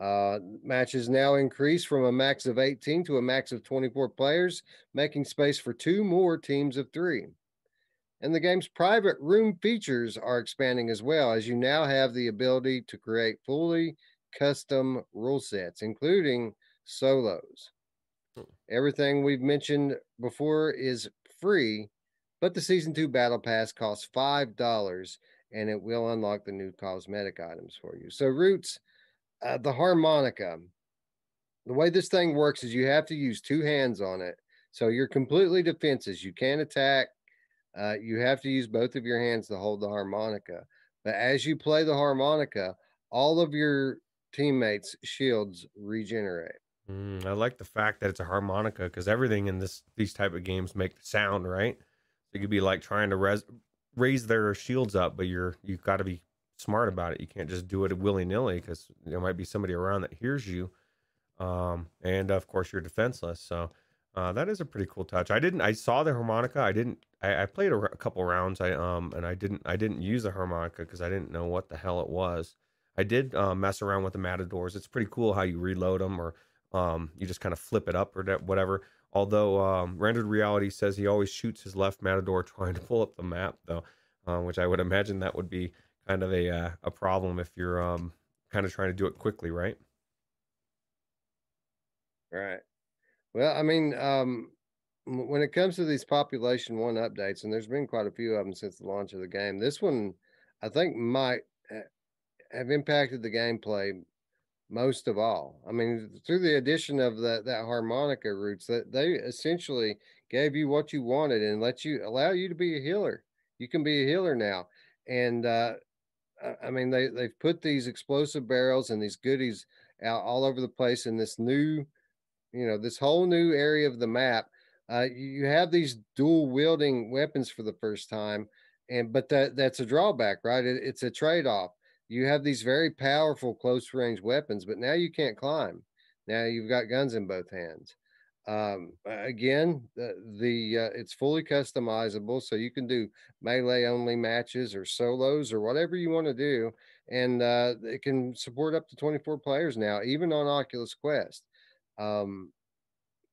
Uh, matches now increase from a max of 18 to a max of 24 players, making space for two more teams of three. And the game's private room features are expanding as well, as you now have the ability to create fully custom rule sets, including solos. Hmm. Everything we've mentioned before is free, but the season two battle pass costs $5 and it will unlock the new cosmetic items for you. So, Roots, uh, the harmonica, the way this thing works is you have to use two hands on it. So you're completely defenses. You can't attack. Uh, you have to use both of your hands to hold the harmonica. But as you play the harmonica, all of your teammates' shields regenerate. Mm, I like the fact that it's a harmonica because everything in this these type of games make the sound, right? So you could be like trying to res- raise their shields up, but you're you've got to be smart about it. You can't just do it willy nilly because there might be somebody around that hears you, um, and of course you're defenseless. So uh, that is a pretty cool touch. I didn't. I saw the harmonica. I didn't. I, I played a, couple rounds. I um and I didn't. I didn't use the harmonica because I didn't know what the hell it was. I did uh, mess around with the matadors. It's pretty cool how you reload them or um, you just kind of flip it up or whatever. Although um, rendered reality says he always shoots his left matador trying to pull up the map, though, um, which I would imagine that would be kind of a uh, a problem if you're um, kind of trying to do it quickly, right? Right. Well, I mean, um, when it comes to these population one updates, and there's been quite a few of them since the launch of the game, this one I think might eh, have impacted the gameplay most of all. I mean, through the addition of that that harmonica roots, that they essentially gave you what you wanted and let you allow you to be a healer. You can be a healer now, and uh, I mean they they've put these explosive barrels and these goodies out all over the place in this new, you know, this whole new area of the map. Uh, you have these dual wielding weapons for the first time, and but that that's a drawback, right? It, it's a trade off you have these very powerful close range weapons, but now you can't climb. Now you've got guns in both hands. Um, again, the, the uh, it's fully customizable, so you can do melee only matches or solos or whatever you want to do, and uh, it can support up to 24 players now, even on Oculus Quest. Um,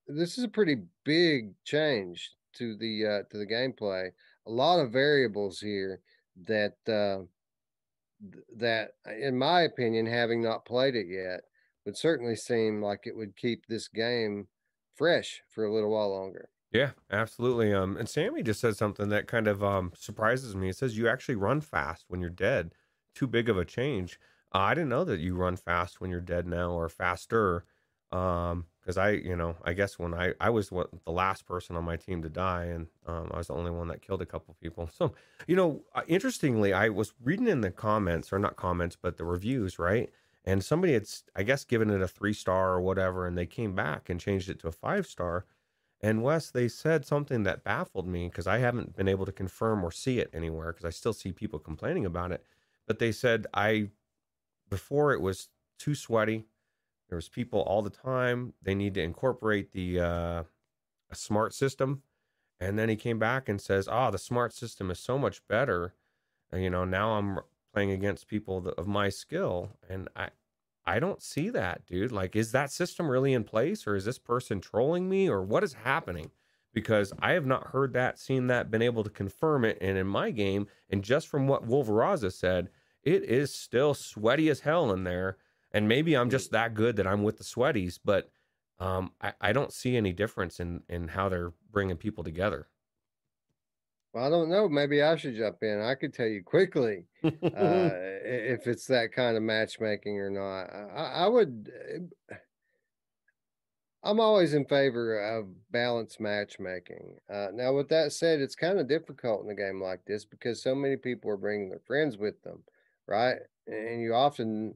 this is a pretty big change to the uh, to the gameplay. A lot of variables here that uh, that, in my opinion, having not played it yet, would certainly seem like it would keep this game fresh for a little while longer. Yeah, absolutely. Um, and Sammy just said something that kind of um surprises me. It says you actually run fast when you're dead. Too big of a change. Uh, I didn't know that you run fast when you're dead now, or faster. Um, because I, you know, I guess when I I was what, the last person on my team to die, and um, I was the only one that killed a couple people. So, you know, interestingly, I was reading in the comments, or not comments, but the reviews, right? And somebody had, I guess, given it a three star or whatever, and they came back and changed it to a five star. And Wes, they said something that baffled me because I haven't been able to confirm or see it anywhere because I still see people complaining about it. But they said I, before it was too sweaty there was people all the time. They need to incorporate the uh, a smart system. And then he came back and says, "Ah, oh, the smart system is so much better." And, you know, now I'm playing against people of my skill, and I, I don't see that, dude. Like, is that system really in place, or is this person trolling me, or what is happening? Because I have not heard that, seen that, been able to confirm it. And in my game, and just from what Wolveraza said, it is still sweaty as hell in there and maybe I'm just that good that I'm with the sweaties, but um, I, I don't see any difference in in how they're bringing people together. Well, I don't know. Maybe I should jump in. I could tell you quickly uh, if it's that kind of matchmaking or not. I, I would. Eh, I'm always in favor of balanced matchmaking. Uh, now, with that said, it's kind of difficult in a game like this because so many people are bringing their friends with them, right? And you often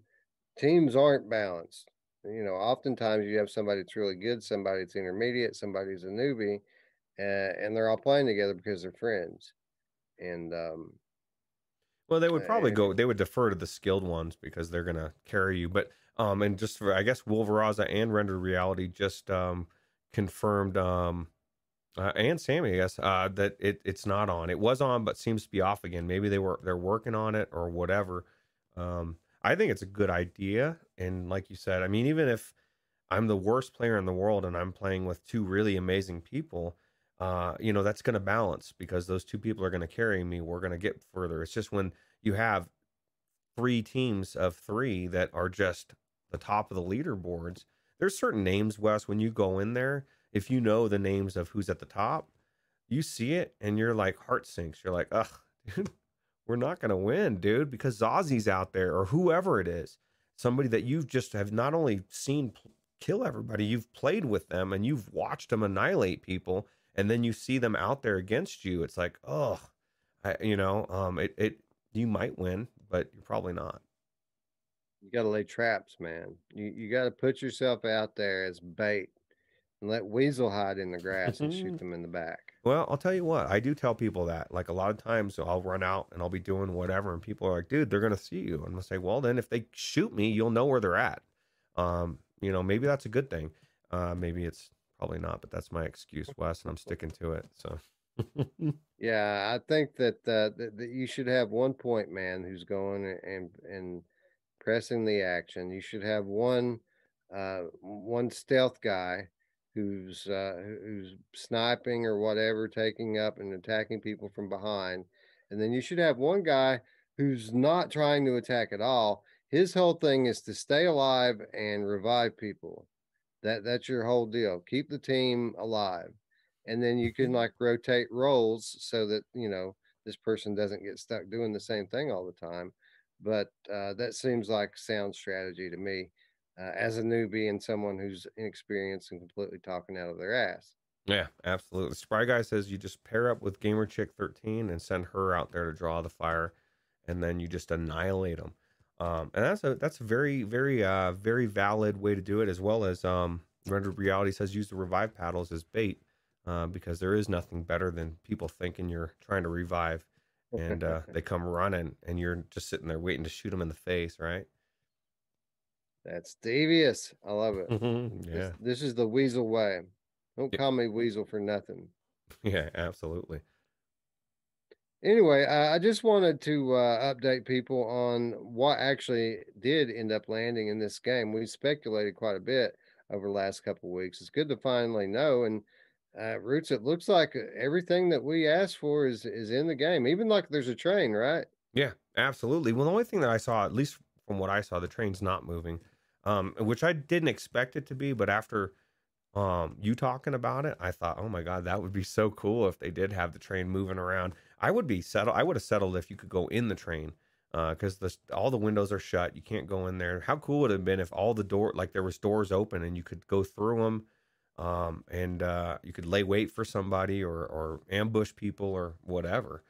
teams aren't balanced. You know, oftentimes you have somebody that's really good, somebody that's intermediate, somebody's a newbie, uh, and they're all playing together because they're friends. And um, well, they would probably go. They would defer to the skilled ones because they're gonna carry you. But um, and just for I guess Wolveraza and Rendered Reality just um confirmed um uh, and Sammy, I guess, uh, that it it's not on. It was on, but seems to be off again. Maybe they were they're working on it or whatever. Um, I think it's a good idea. And like you said, I mean, even if I'm the worst player in the world and I'm playing with two really amazing people, uh, you know, that's going to balance because those two people are going to carry me. We're going to get further. It's just when you have three teams of three that are just the top of the leaderboards, there's certain names, Wes, when you go in there, if you know the names of who's at the top, you see it and you're like heart sinks. You're like, ugh, dude, we're not going to win, dude, because Zozzy's out there or whoever it is, somebody that you've just have not only seen kill everybody, you've played with them and you've watched them annihilate people, and then you see them out there against you. It's like, oh, you know, um, it it you might win, but you're probably not. You got to lay traps, man. You you got to put yourself out there as bait and let weasel hide in the grass and shoot them in the back. Well, I'll tell you what, I do tell people that. Like a lot of times I'll run out and I'll be doing whatever, and people are like, dude, they're going to see you. And I'll say, well, then if they shoot me, you'll know where they're at. Um, you know, maybe that's a good thing. Uh, maybe it's probably not, but that's my excuse, Wes, and I'm sticking to it. So. yeah, I think that, uh, that, that you should have one point man who's going and and pressing the action. You should have one uh, one stealth guy who's uh, who's sniping or whatever, taking up and attacking people from behind. And then you should have one guy who's not trying to attack at all. His whole thing is to stay alive and revive people. That that's your whole deal. Keep the team alive. and then you can mm-hmm. like rotate roles so that you know this person doesn't get stuck doing the same thing all the time. But uh, that seems like sound strategy to me uh, as a newbie and someone who's inexperienced and completely talking out of their ass. Yeah, absolutely. Spry Guy says you just pair up with Gamer Chick 13 and send her out there to draw the fire, and then you just annihilate them. Um, and that's a that's a very very uh, very valid way to do it, as well as um, Rendered Reality says use the revive paddles as bait uh, because there is nothing better than people thinking you're trying to revive, and uh, they come running, and you're just sitting there waiting to shoot them in the face, right? That's devious. I love it. Mm-hmm. Yeah. This, this, is the weasel way. Don't call me weasel for nothing. Yeah, absolutely. Anyway, I just wanted to uh, update people on what actually did end up landing in this game. We speculated quite a bit over the last couple of weeks. It's good to finally know. And uh, Roots, it looks like everything that we asked for is is in the game. Even like there's a train, right? Yeah, absolutely. Well, the only thing that I saw, at least from what I saw, the train's not moving um, which I didn't expect it to be, but after um, you talking about it, I thought, oh my god, that would be so cool if they did have the train moving around. I would be settled. I would have settled if you could go in the train because uh, all the windows are shut. You can't go in there. How cool would it have been if all the door like there was doors open and you could go through them, um, and uh, you could lay wait for somebody or or ambush people or whatever.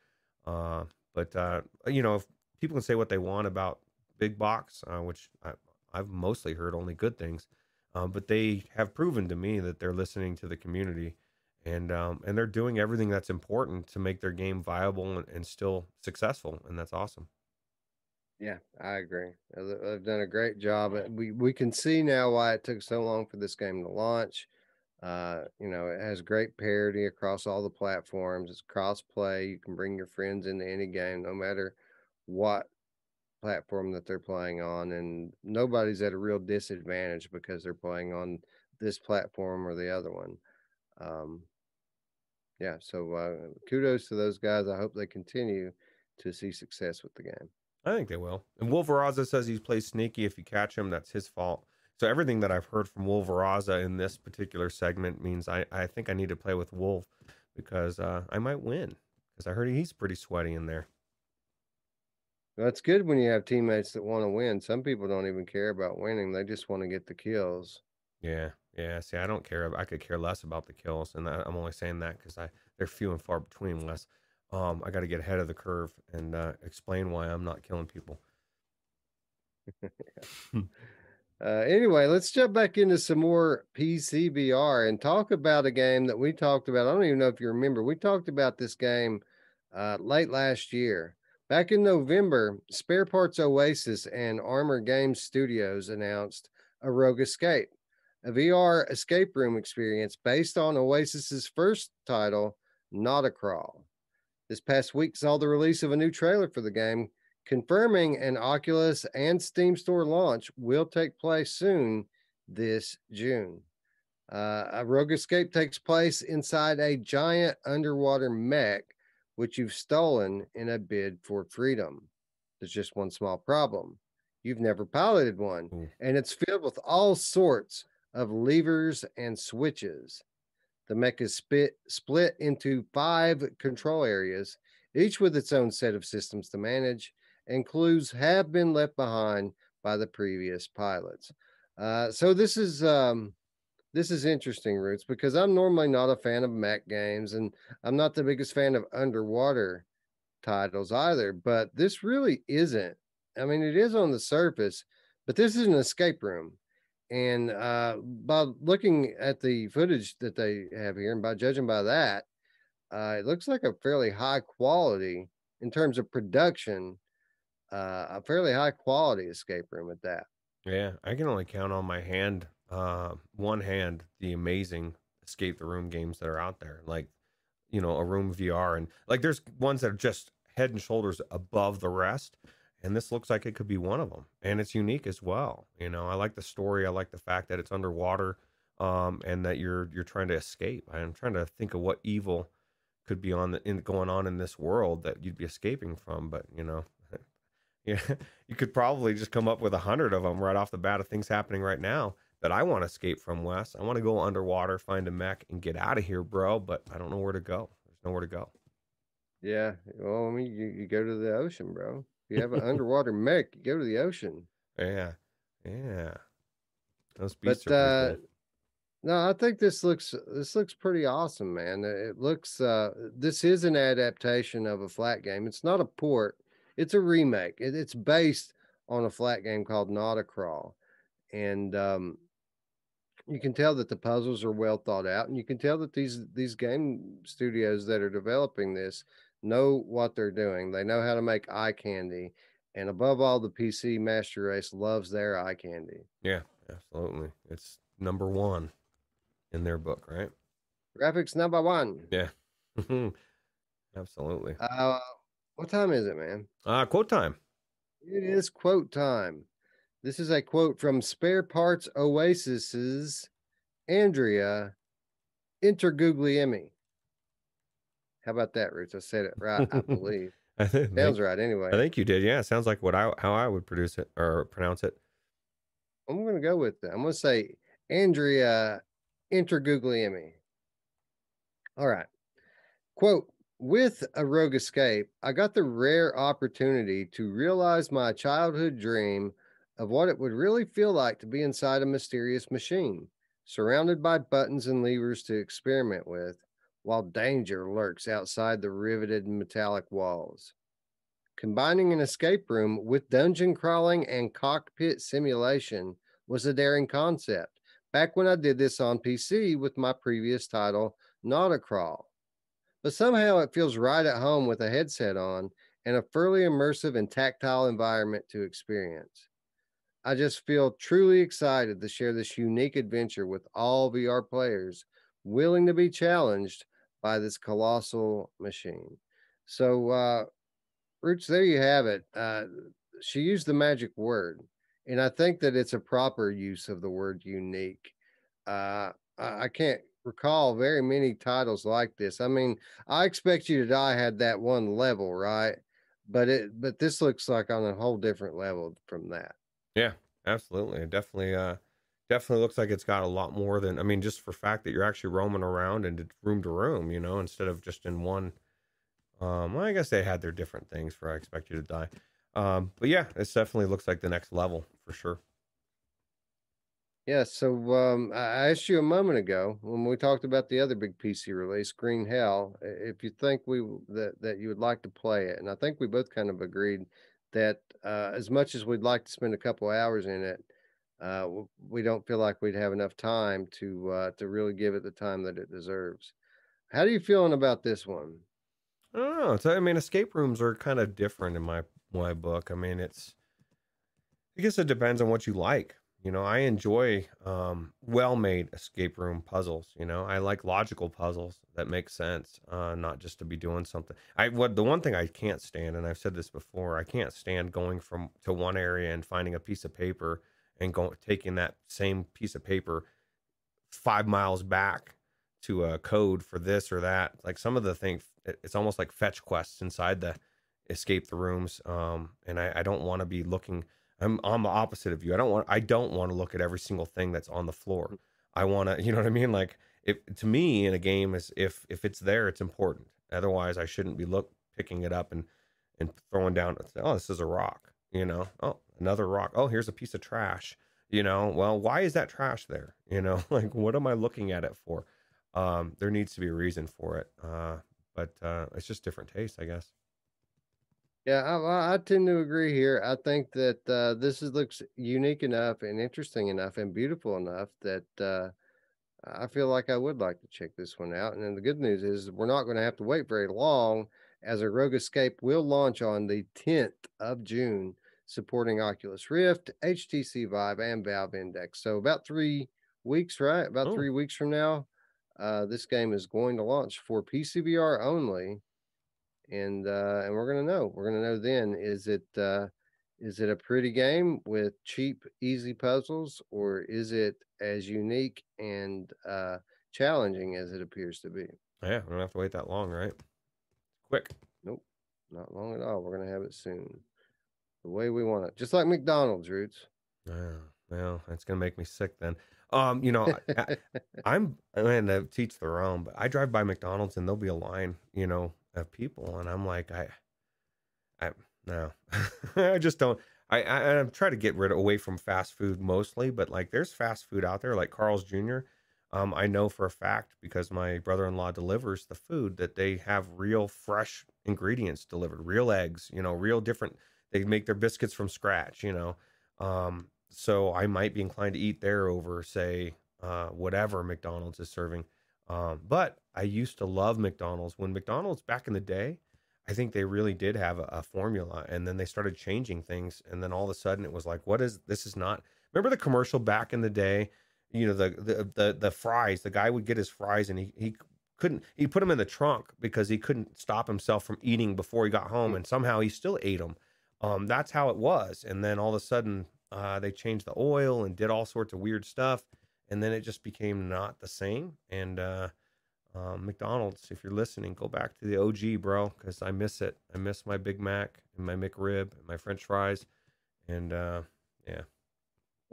Uh, but uh, you know, people can say what they want about big box, uh, which I, I've mostly heard only good things, um, but they have proven to me that they're listening to the community, and um, and they're doing everything that's important to make their game viable and, and still successful, and that's awesome. Yeah, I agree. They've done a great job. We we can see now why it took so long for this game to launch. Uh, you know, it has great parity across all the platforms. It's cross play. You can bring your friends into any game, no matter what platform that they're playing on and nobody's at a real disadvantage because they're playing on this platform or the other one. Um, yeah so uh, kudos to those guys. I hope they continue to see success with the game. I think they will. And wolveraza says he plays sneaky. If you catch him that's his fault. So everything that i've heard from wolveraza in this particular segment means i, I think i need to play with wolf because uh, i might win because i heard he's pretty sweaty in there that's good when you have teammates that want to win. Some people don't even care about winning; they just want to get the kills. Yeah, yeah. See, I don't care. I could care less about the kills, and I'm only saying that because I they're few and far between. Less, um, I got to get ahead of the curve and uh, explain why I'm not killing people. uh, anyway, let's jump back into some more PCVR and talk about a game that we talked about. I don't even know if you remember. We talked about this game uh, late last year. Back in November, Spare Parts Oasis and Armor Games Studios announced a Rogue Escape, a VR escape room experience based on Oasis's first title, Nauticrawl. This past week saw the release of a new trailer for the game, confirming an Oculus and Steam Store launch will take place soon this June. Uh, a Rogue Escape takes place inside a giant underwater mech which you've stolen in a bid for freedom. There's just one small problem. You've never piloted one, mm. and it's filled with all sorts of levers and switches. The mech is split, split into five control areas, each with its own set of systems to manage, and clues have been left behind by the previous pilots. Uh, so this is um, this is interesting, Roots, because I'm normally not a fan of mech games and I'm not the biggest fan of underwater titles either, but this really isn't. I mean, it is on the surface, but this is an escape room. And uh, by looking at the footage that they have here, and by judging by that, uh, it looks like a fairly high quality in terms of production, uh, a fairly high quality escape room at that. Yeah, I can only count on my hand uh, one hand the amazing escape the room games that are out there, like you know a room VR, and like there's ones that are just head and shoulders above the rest, and this looks like it could be one of them, and it's unique as well. You know, I like the story, I like the fact that it's underwater, um, and that you're you're trying to escape. I'm trying to think of what evil could be on the in going on in this world that you'd be escaping from, but you know. Yeah, you could probably just come up with a hundred of them right off the bat of things happening right now that I want to escape from, Wes. I want to go underwater, find a mech, and get out of here, bro. But I don't know where to go. There's nowhere to go. Yeah. Well, I mean, you, you go to the ocean, bro. If you have an underwater mech, you go to the ocean. Yeah. Yeah. Those beasts but, are uh, cool. No, I think this looks this looks pretty awesome, man. It looks uh this is an adaptation of a flat game. It's not a port. It's a remake. It, it's based on a flat game called Nauticrawl. And um you can tell that the puzzles are well thought out and you can tell that these these game studios that are developing this know what they're doing. They know how to make eye candy. And above all, the PC Master Race loves their eye candy. Yeah, absolutely. It's number one in their book, right? Graphics number one. Yeah. absolutely. Uh, what time is it, man? Uh, quote time. It is quote time. This is a quote from Spare Parts Oasis's Andrea Interguglielmi. How about that, Roots? I said it right, I believe. I think, Sounds right anyway. I think you did. Yeah, it sounds like what I how I would produce it or pronounce it. I'm going to go with that. I'm going to say Andrea Interguglielmi. All right. Quote With a rogue escape, I got the rare opportunity to realize my childhood dream of what it would really feel like to be inside a mysterious machine, surrounded by buttons and levers to experiment with while danger lurks outside the riveted metallic walls. Combining an escape room with dungeon crawling and cockpit simulation was a daring concept. Back when I did this on PC with my previous title, Nauticrawl. But somehow it feels right at home with a headset on and a fairly immersive and tactile environment to experience. I just feel truly excited to share this unique adventure with all VR players willing to be challenged by this colossal machine. So, uh, Roots, there you have it. Uh, she used the magic word, and I think that it's a proper use of the word unique. Uh, I, can't recall very many titles like this. I mean, I expect you to die had that one level, right? But it, but this looks like on a whole different level from that. Yeah, absolutely. It definitely, uh, definitely looks like it's got a lot more than I mean, just for fact that you're actually roaming around and room to room, you know, instead of just in one. Um, well, I guess they had their different things for I expect you to die. Um, but yeah, it definitely looks like the next level for sure. Yeah, so um, I asked you a moment ago when we talked about the other big PC release, Green Hell, if you think we that that you would like to play it, and I think we both kind of agreed that uh, as much as we'd like to spend a couple hours in it, uh, we don't feel like we'd have enough time to uh, to really give it the time that it deserves. How are you feeling about this one? So, I mean, escape rooms are kind of different in my my book. I mean, it's I guess it depends on what you like. You know, I enjoy um, well-made escape room puzzles. You know, I like logical puzzles that make sense, uh, not just to be doing something. I what the one thing I can't stand, and I've said this before, I can't stand going from to one area and finding a piece of paper and going taking that same piece of paper five miles back to a code for this or that. Like some of the things, it's almost like fetch quests inside the escape the rooms. Um, and I, I don't want to be looking. I'm I'm the opposite of you. I don't want I don't want to look at every single thing that's on the floor. Mm. I want to, you know what I mean? Like if to me in a game is if if it's there, it's important. Otherwise, I shouldn't be look picking it up and and throwing down. Oh, this is a rock. You know, oh, another rock. Oh, here's a piece of trash. You know, well, why is that trash there? You know, like what am I looking at it for? Um, there needs to be a reason for it. Uh, but uh, it's just different taste, I guess. Yeah, I, I tend to agree here. I think that uh, this is, looks unique enough and interesting enough and beautiful enough that uh, I feel like I would like to check this one out. And then the good news is we're not going to have to wait very long, as a Rogue Escape will launch on the 10th of June supporting Oculus Rift, HTC Vive, and Valve Index. So about three weeks, right? About oh. three weeks from now, uh, this game is going to launch for PCVR only, and uh, and we're gonna know. We're gonna know then. Is it uh, is it a pretty game with cheap, easy puzzles, or is it as unique and uh, challenging as it appears to be? Yeah, we don't have to wait that long, right? Quick. Nope, not long at all. We're gonna have it soon the way we want it, just like McDonald's roots. Yeah, well, that's gonna make me sick then. Um, you know, I, I'm and to teach their own, but I drive by McDonald's and there'll be a line, you know, of people, and I'm like, I, I no, I just don't. I, I I try to get rid of, away from fast food mostly, but like there's fast food out there like Carl's Jr. Um, I know for a fact because my brother-in-law delivers the food that they have real fresh ingredients delivered, real eggs, you know, real different. They make their biscuits from scratch, you know. Um, so I might be inclined to eat there over, say, uh, whatever McDonald's is serving. Um, but I used to love McDonald's. When McDonald's back in the day, I think they really did have a, a, formula, and then they started changing things, and then all of a sudden it was like, what is this? Is not. Remember the commercial back in the day? You know the the the, the fries. The guy would get his fries, and he he couldn't. He put them in the trunk because he couldn't stop himself from eating before he got home, and somehow he still ate them. Um, that's how it was, and then all of a sudden uh, they changed the oil and did all sorts of weird stuff, and then it just became not the same. And uh, um, McDonald's, if you're listening, go back to the OG, bro, because I miss it. I miss my Big Mac and my McRib and my French fries, and uh, yeah.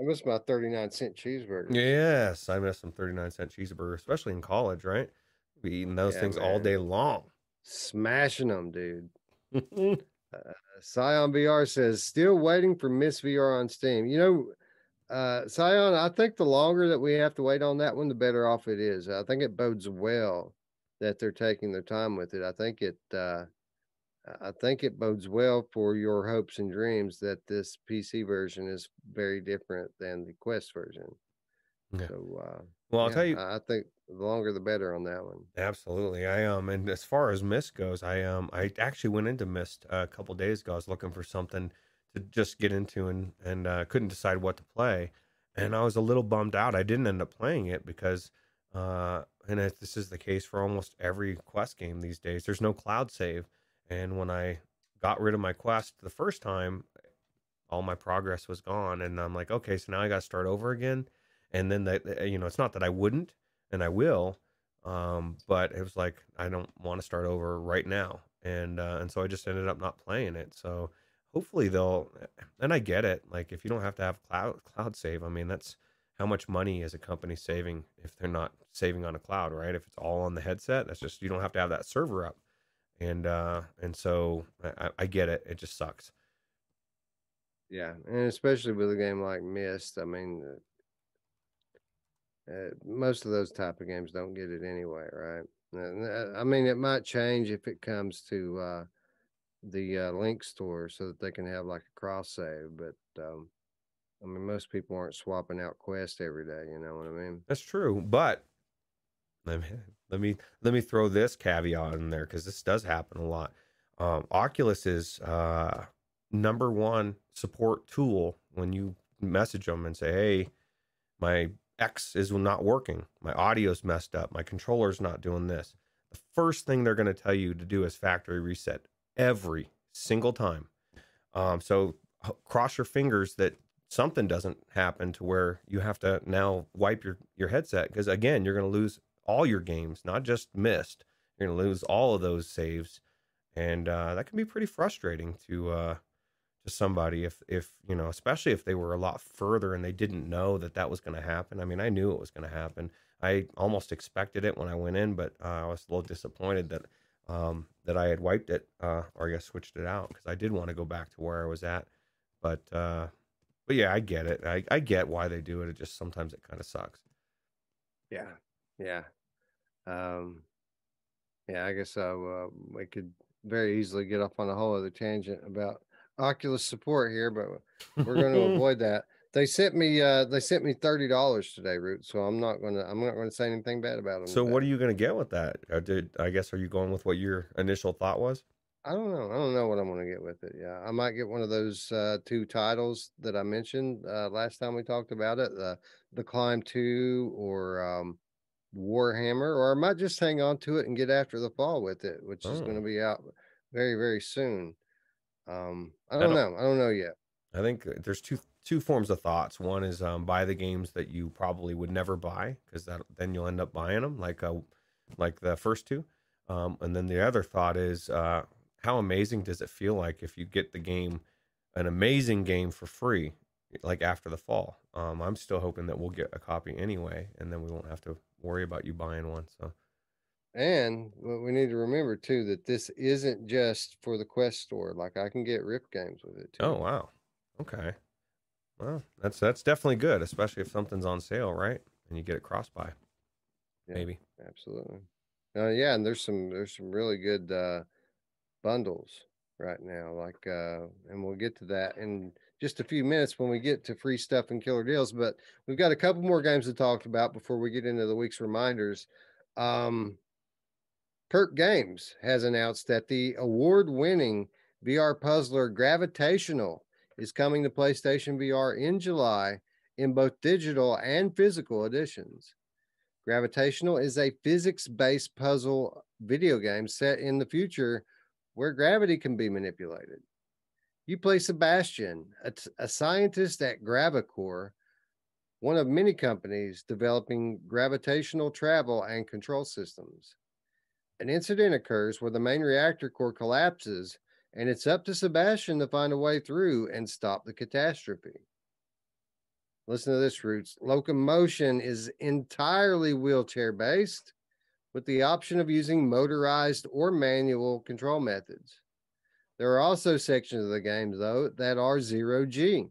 I miss my 39 cent cheeseburger. Yes, I miss some 39 cent cheeseburger, especially in college, right? Be eating those yeah, things man. all day long. Smashing them, dude. uh, Scion VR says, still waiting for Miss VR on Steam. You know, uh, Scion, I think the longer that we have to wait on that one, the better off it is. I think it bodes well that they're taking their time with it. I think it, uh, I think it bodes well for your hopes and dreams that this PC version is very different than the Quest version. Yeah. So, uh, well, I'll yeah, tell you, I think the longer the better on that one. Absolutely. I um and as far as Myst goes, I um I actually went into Myst a couple days ago. I was looking for something to just get into and and uh, couldn't decide what to play, and I was a little bummed out. I didn't end up playing it because uh and this is the case for almost every quest game these days. There's no cloud save, and when I got rid of my quest the first time, all my progress was gone, and I'm like, okay, so now I got to start over again. And then that you know, it's not that I wouldn't and I will. Um, but it was like I don't want to start over right now, and uh, and so I just ended up not playing it. So hopefully they'll, and I get it. Like if you don't have to have cloud cloud save, I mean that's how much money is a company saving if they're not saving on a cloud, right? If it's all on the headset, that's just you don't have to have that server up, and uh, and so I, I get it. It just sucks. Yeah, and especially with a game like Myst I mean, uh, most of those type of games don't get it anyway, right? Uh, I mean, it might change if it comes to uh, the uh, link store so that they can have like a cross save, but um, I mean, most people aren't swapping out Quest every day. You know what I mean? That's true, but let me let me let me throw this caveat in there because this does happen a lot. Um, Oculus is uh, number one support tool when you message them and say, "Hey, my X is not working. My audio's messed up. My controller's not doing this. The first thing they're going to tell you to do is factory reset every single time. Um, so cross your fingers that something doesn't happen to where you have to now wipe your, your headset because again, you're going to lose all your games, not just missed. You're going to lose all of those saves, and uh, that can be pretty frustrating to uh, to somebody if if you know especially if they were a lot further and they didn't know that that was going to happen. I mean i knew it was going to happen. I almost expected it when i went in but uh, i was a little disappointed that um, that i had wiped it uh, or i guess switched it out because i did want to go back to where i was at. But uh, but yeah i get it. I, I get why they do it. It just sometimes it kind of sucks. Yeah. Yeah. Um yeah i guess uh, we could very easily get off on a whole other tangent about Oculus support here, but we're going to avoid that. They sent me uh they sent me thirty dollars today, Root. So I'm not gonna I'm not gonna say anything bad about them. So what are you gonna get with that? Uh, did I guess are you going with what your initial thought was? I don't know. I don't know what I'm gonna get with it. Yeah, I might get one of those uh, two titles that I mentioned uh, last time we talked about it, the the Climb Two or um, Warhammer, or I might just hang on to it and get after the fall with it, which oh. is going to be out very very soon. Um, I don't, I don't know. I don't know yet. I think uh, there's two two forms of thoughts. One is um, buy the games that you probably would never buy because that then you'll end up buying them, like uh, like the first two. Um, and then the other thought is uh, how amazing does it feel like if you get the game, an amazing game for free, like after the fall. Um, I'm still hoping that we'll get a copy anyway, and then we won't have to worry about you buying one. So, and what we need to remember too that this isn't just for the Quest store. Like I can get Rift games with it too. Oh wow, okay. Well, that's that's definitely good, especially if something's on sale, right? And you get it cross buy. Yeah, Maybe. Absolutely. Uh, yeah, and there's some there's some really good uh, bundles right now. Like, uh, and we'll get to that in just a few minutes when we get to free stuff and killer deals. But we've got a couple more games to talk about before we get into the week's reminders. Um, Perp Games has announced that the award-winning VR puzzler Gravitational is coming to PlayStation VR in July in both digital and physical editions. Gravitational is a physics based puzzle video game set in the future where gravity can be manipulated. You play Sebastian, a, t- a scientist at Gravicore, one of many companies developing gravitational travel and control systems. An incident occurs where the main reactor core collapses, and it's up to Sebastian to find a way through and stop the catastrophe. Listen to this, Roots. Locomotion is entirely wheelchair based with the option of using motorized or manual control methods. There are also sections of the game, though, that are zero G.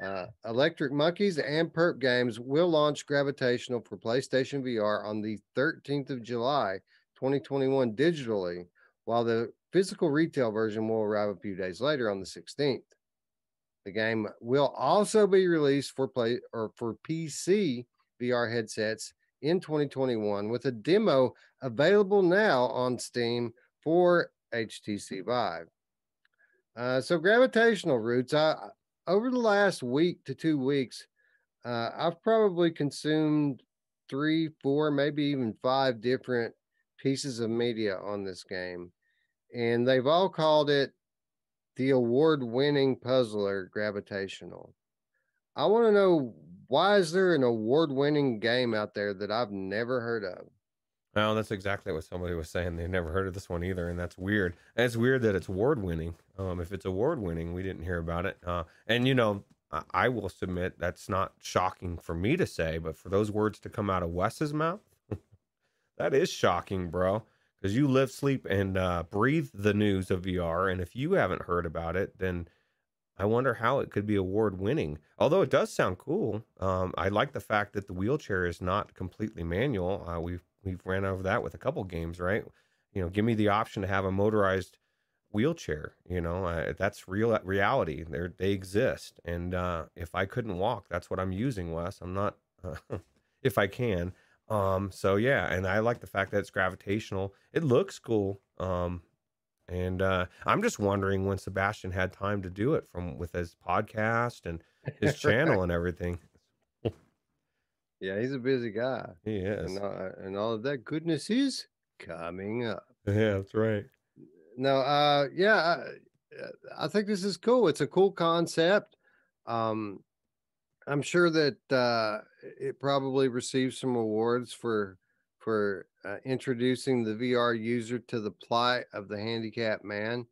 Uh, Electric Monkeys and Perp Games will launch Gravitational for PlayStation VR on the 13th of July, 2021, digitally, while the physical retail version will arrive a few days later on the 16th. The game will also be released for play or for PC VR headsets in 2021 with a demo available now on Steam for HTC Vive. Uh, so gravitational roots. I over the last week to two weeks, uh, I've probably consumed three, four, maybe even five different pieces of media on this game, and they've all called it the award winning puzzler gravitational. I want to know why is there an award winning game out there that I've never heard of? Well, that's exactly what somebody was saying. They've never heard of this one either, and that's weird. And it's weird that it's award winning. Um, if it's award winning, we didn't hear about it. Uh, and you know, I, I will submit that's not shocking for me to say, but for those words to come out of Wes's mouth, that is shocking, bro because you live, sleep, and uh, breathe the news of VR. And if you haven't heard about it, then I wonder how it could be award winning. Although it does sound cool. Um, I like the fact that the wheelchair is not completely manual. Uh, we've we've ran over that with a couple games, right? You know, give me the option to have a motorized wheelchair. You know, uh, that's real reality. They they exist, and uh, if I couldn't walk, that's what I'm using, Wes. I'm not. if I can, um, so yeah, and I like the fact that it's gravitational. It looks cool. Um, and uh, I'm just wondering when Sebastian had time to do it from with his podcast and his channel and everything. yeah, he's a busy guy. He is, and, uh, and all of that goodness is coming up. Yeah, that's right. No, uh, yeah, I, I think this is cool. It's a cool concept. Um, I'm sure that uh, it probably received some awards for for uh, introducing the VR user to the plight of the handicapped man.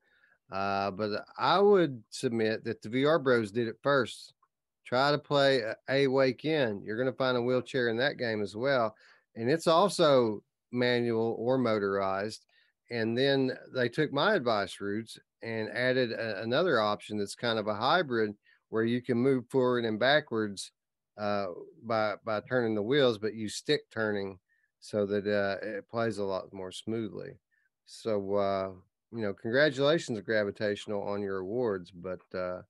Uh, but I would submit that the VR Bros did it first. Try to play a, Wake In. You're going to find a wheelchair in that game as well, and it's also manual or motorized. And then they took my advice Roots and added a, another option that's kind of a hybrid where you can move forward and backwards uh, by by turning the wheels, but you stick turning so that uh, it plays a lot more smoothly. So uh, you know, congratulations, Gravitational, on your awards. But uh,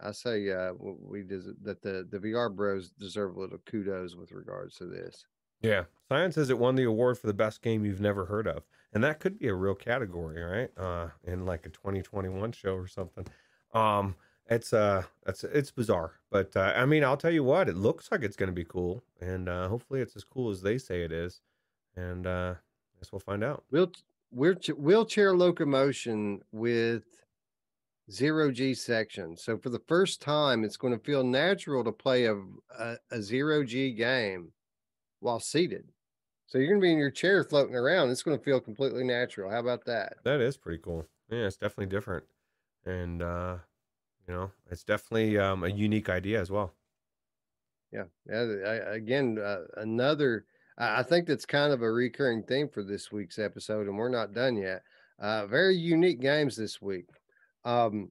I say uh, we des- that the the VR Bros deserve a little kudos with regards to this. Yeah, Scion says it won the award for the best game you've never heard of, and that could be a real category, right? Uh, in like a 2021 show or something. Um, it's uh it's it's bizarre but uh, i mean i'll tell you what it looks like it's going to be cool and uh hopefully it's as cool as they say it is and uh i guess we'll find out. Wheel- wheelchair, wheelchair locomotion with zero g section so for the first time it's going to feel natural to play a, a, a zero g game while seated. So you're going to be in your chair floating around it's going to feel completely natural how about that? That is pretty cool yeah it's definitely different and uh You know, it's definitely um, a unique idea as well. Yeah, yeah. I, again, uh, another. I think that's kind of a recurring theme for this week's episode, and we're not done yet. Uh, very unique games this week. Um,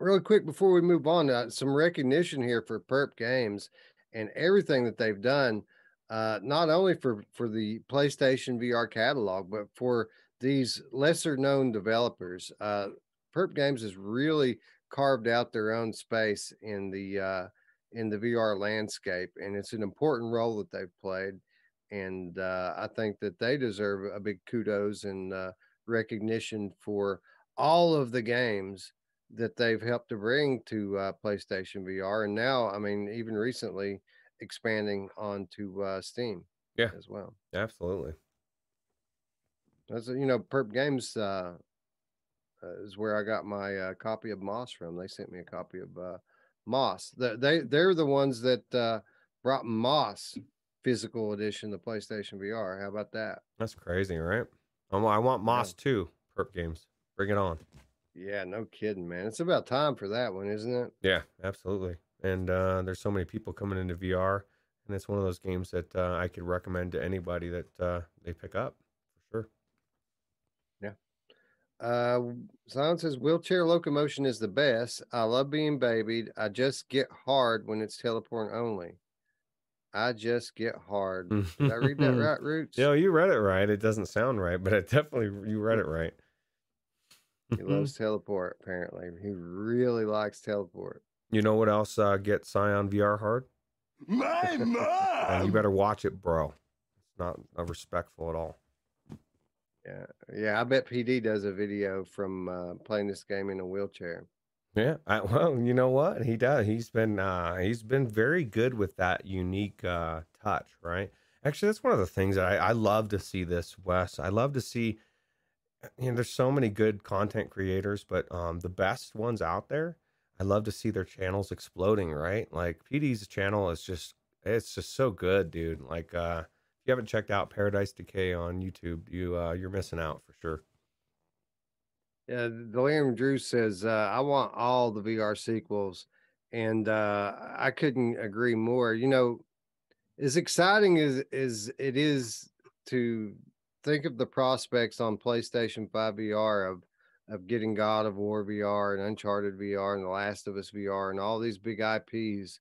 really quick before we move on, uh, some recognition here for Perp Games and everything that they've done, uh, not only for for the PlayStation VR catalog, but for these lesser known developers. Uh, Perp Games has really carved out their own space in the uh, in the VR landscape, and it's an important role that they've played. And uh, I think that they deserve a big kudos and uh, recognition for all of the games that they've helped to bring to uh, PlayStation VR, and now, I mean, even recently expanding onto uh, Steam, yeah, as well. Absolutely. That's you know, Perp Games uh, uh, is where I got my uh, copy of Moss from. They sent me a copy of uh, Moss. The, they they're the ones that uh, brought Moss physical edition to PlayStation VR. How about that? That's crazy, right? I want Moss yeah. too. Perp Games, bring it on. Yeah, no kidding, man. It's about time for that one, isn't it? Yeah, absolutely. And uh, there's so many people coming into VR, and it's one of those games that uh, I could recommend to anybody that uh, they pick up for sure. Yeah. Uh, Silence says wheelchair locomotion is the best. I love being babied. I just get hard when it's teleporting only. I just get hard. Did I read that right, Roots? Yeah, you read it right. It doesn't sound right, but it definitely you read it right. He loves teleport. Apparently, he really likes teleport. You know what else uh, gets Scion VR hard? My mom. you better watch it, bro. It's not uh, respectful at all. Yeah, yeah. I bet PD does a video from uh, playing this game in a wheelchair. Yeah, I, well, you know what he does. He's been uh, he's been very good with that unique uh, touch, right? Actually, that's one of the things that I, I love to see. This Wes, I love to see you know, there's so many good content creators, but um, the best ones out there, I love to see their channels exploding, right? Like PD's channel is just, it's just so good, dude. Like, uh, you haven't checked out Paradise Decay on YouTube, you, uh, you're missing out for sure. Yeah, Liam Drew says, uh, I want all the VR sequels. And uh, I couldn't agree more. You know, as exciting as, as it is to think of the prospects on PlayStation 5 VR of of getting God of War VR and Uncharted VR and The Last of Us VR and all these big IPs.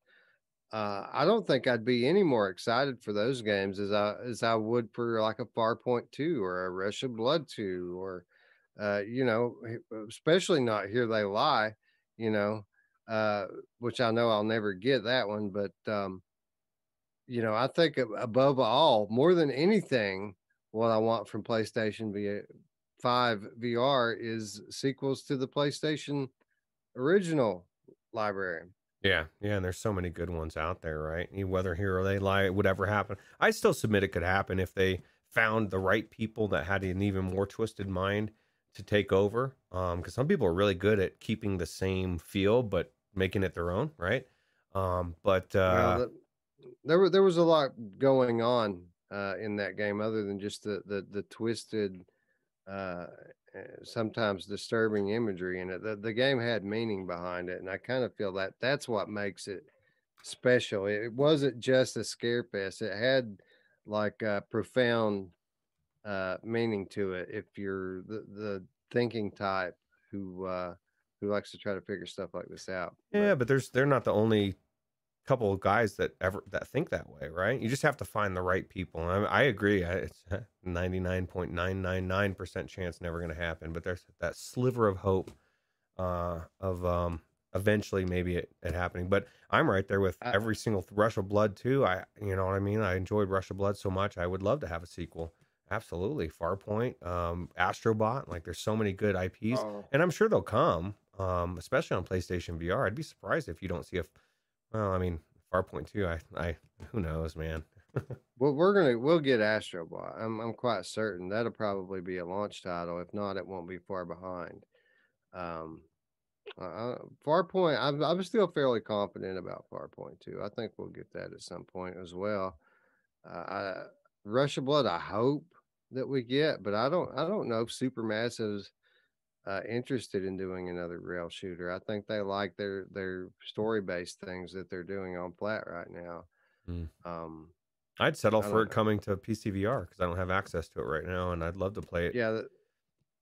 Uh, I don't think I'd be any more excited for those games as I as I would for like a Farpoint 2 or a Rush of Blood 2 or uh, you know, especially not Here They Lie, you know, uh, which I know I'll never get that one, but um, you know, I think above all, more than anything, what I want from PlayStation 5 VR is sequels to the PlayStation original library. Yeah, yeah, and there's so many good ones out there, right? Whether here or they lie, would ever happen. I still submit it could happen if they found the right people that had an even more twisted mind to take over. Um, because some people are really good at keeping the same feel but making it their own, right? Um, but uh, well, there there was a lot going on uh, in that game, other than just the the, the twisted, uh, sometimes disturbing imagery in it. The, the game had meaning behind it, and I kind of feel that that's what makes it special. It wasn't just a scare fest; it had like a profound uh, meaning to it. If you're the the thinking type who uh, who likes to try to figure stuff like this out. Yeah, but, but there's they're not the only couple of guys that ever that think that way, right? You just have to find the right people. I, I agree. It's ninety nine point nine nine nine percent chance never going to happen, but there's that sliver of hope uh, of um, eventually maybe it, it, happening. But I'm right there with every single Rush of Blood too. I you know what I mean. I enjoyed Rush of Blood so much. I would love to have a sequel. Absolutely, Farpoint, um, Astrobot. Like there's so many good IPs, oh. and I'm sure they'll come. Um, especially on PlayStation VR. I'd be surprised if you don't see a well, I mean, Farpoint too. I, I, who knows, man. well, we're gonna we'll get Astrobot. I'm I'm quite certain that'll probably be a launch title. If not, it won't be far behind. Um, uh, Farpoint. I'm I'm still fairly confident about Farpoint too. I think we'll get that at some point as well. Uh, I, Rush of Blood. I hope that we get, but I don't I don't know if Supermassive's uh, interested in doing another rail shooter. I think they like their their story based things that they're doing on flat right now. Mm. Um, I'd settle for it know. coming to PCVR because I don't have access to it right now, and I'd love to play it. Yeah,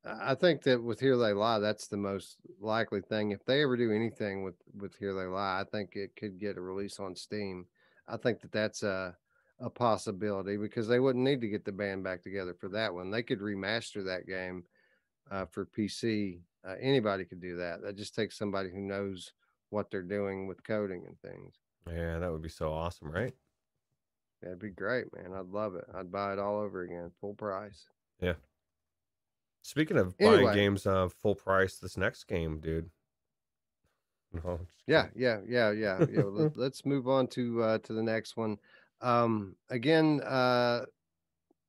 I think that with Here They Lie, that's the most likely thing. If they ever do anything with with Here They Lie, I think it could get a release on Steam. I think that that's a a possibility because they wouldn't need to get the band back together for that one. They could remaster that game uh, for PC. Uh, anybody could do that. That just takes somebody who knows what they're doing with coding and things. Yeah, that would be so awesome, right? That'd be great, man. I'd love it. I'd buy it all over again, full price. Yeah. Speaking of buying games uh, full price, this next game, dude. No, Yeah, yeah, yeah, yeah, yeah. let, let's move on to uh, to the next one. Um, again, uh,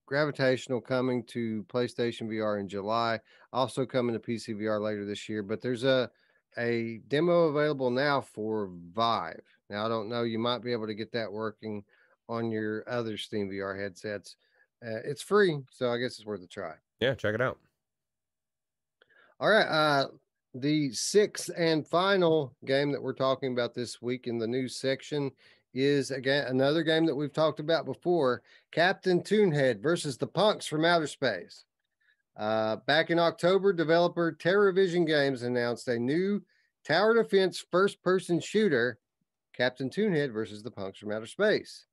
gravitational coming to PlayStation VR in July, also coming to PC VR later this year. But there's a a demo available now for Vive. Now I don't know, you might be able to get that working on your other Steam VR headsets. Uh, it's free, so I guess it's worth a try. Yeah, check it out. All right. Uh, the sixth and final game that we're talking about this week in the news section is again another game that we've talked about before Captain Toonhead versus the Punks from Outer Space. Uh, back in October, developer TerraVision Games announced a new tower defense first person shooter, Captain Toonhead versus the Punks from Outer Space.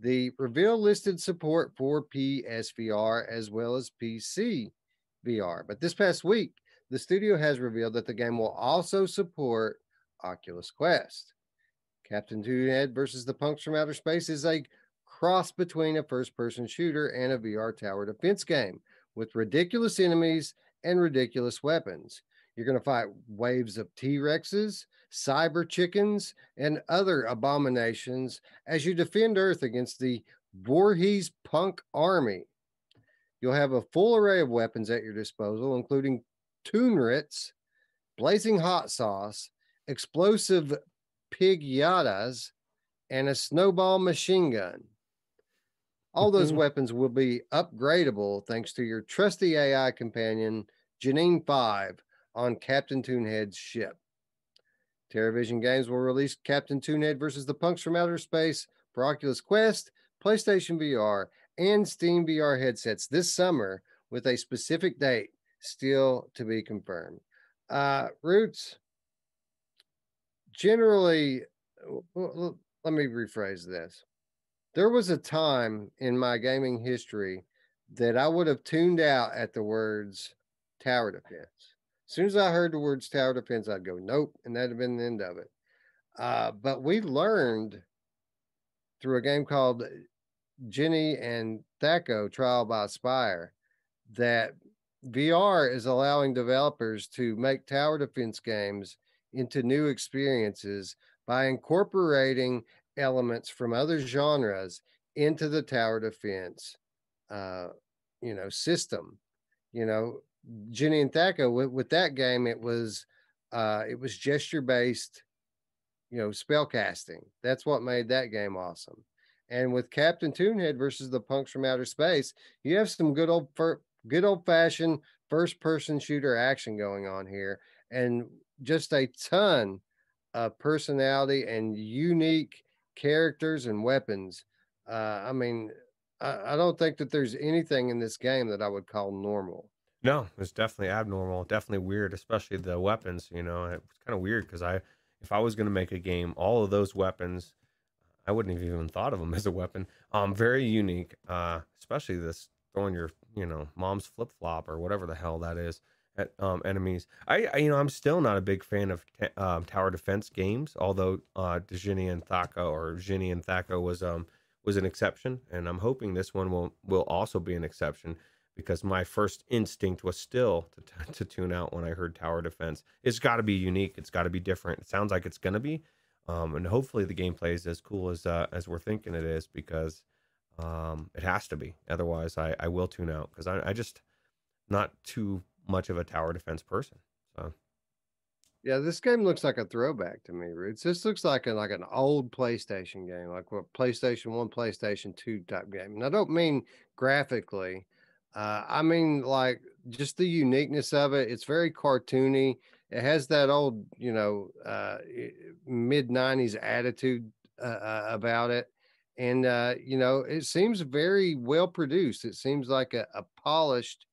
The reveal listed support for PSVR as well as PC VR. But this past week, the studio has revealed that the game will also support Oculus Quest. Captain Toonhead versus the Punks from Outer Space is a cross between a first person shooter and a VR tower defense game with ridiculous enemies and ridiculous weapons. You're going to fight waves of T Rexes, cyber chickens, and other abominations as you defend Earth against the Voorhees punk army. You'll have a full array of weapons at your disposal, including Toonrits, blazing hot sauce, explosive pig yadas, and a snowball machine gun. All those weapons will be upgradable thanks to your trusty AI companion, Janine 5, on Captain Toonhead's ship. TerraVision Games will release Captain Toonhead versus the Punks from Outer Space for Oculus Quest, PlayStation VR, and Steam VR headsets this summer with a specific date still to be confirmed. Uh, Roots, generally, let me rephrase this. There was a time in my gaming history that I would have tuned out at the words tower defense. As soon as I heard the words tower defense, I'd go, nope, and that'd have been the end of it. Uh, but we learned through a game called Djinni and Thaco Trial by Spire that VR is allowing developers to make tower defense games into new experiences by incorporating elements from other genres into the tower defense uh you know system. You know Djinni and Thaco with, with that game it was uh it was gesture based you know spell casting. That's what made that game awesome. And with captain toonhead versus the punks from outer space you have some good old good old fashioned first person shooter action going on here and just a ton of personality and unique characters and weapons. Uh, I mean, I, I don't think that there's anything in this game that I would call normal. No, it's definitely abnormal, definitely weird, especially the weapons. You know, it's kind of weird because I, if I was going to make a game, all of those weapons, I wouldn't have even thought of them as a weapon. Um, very unique, uh, especially this throwing your, you know, mom's flip flop or whatever the hell that is at um, enemies. I, I, you know, I'm still not a big fan of um, tower defense games, although uh, Djinni and Thaco or Djinni and Thaco was um was an exception, and I'm hoping this one will will also be an exception because my first instinct was still to, t- to tune out when I heard tower defense. It's got to be unique. It's got to be different. It sounds like it's gonna be, um, and hopefully the gameplay is as cool as uh, as we're thinking it is because um, it has to be. Otherwise, I, I will tune out because I, I just not too much of a tower defense person. So Yeah, this game looks like a throwback to me, Roots. This looks like a, like an old PlayStation game, like what PlayStation One, PlayStation Two type game. And I don't mean graphically. Uh, I mean like just the uniqueness of it. It's very cartoony. It has that old, you know, uh, mid '90s attitude uh, uh, about it, and uh, you know, it seems very well produced. It seems like a, a polished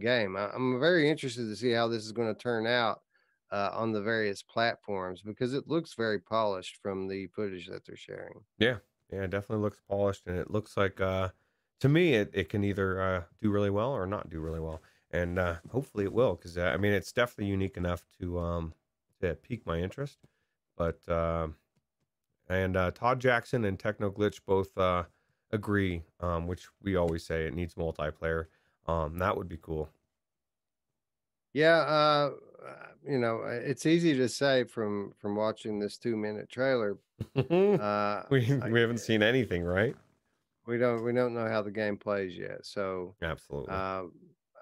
game. I, am very interested to see how this is going to turn out uh, on the various platforms because it looks very polished from the footage that they're sharing. Yeah, yeah, it definitely looks polished, and it looks like uh, to me it, it can either uh, do really well or not do really well, and uh, hopefully it will because uh, I mean it's definitely unique enough to um, to pique my interest. But uh, and uh, Todd Jackson and Techno Glitch both uh, agree, um, which we always say it needs multiplayer. Um, that would be cool. Yeah, uh, you know, uh, it's easy to say from from watching this two minute trailer. uh, we we haven't seen anything, right? We don't we don't know how the game plays yet. So absolutely, uh,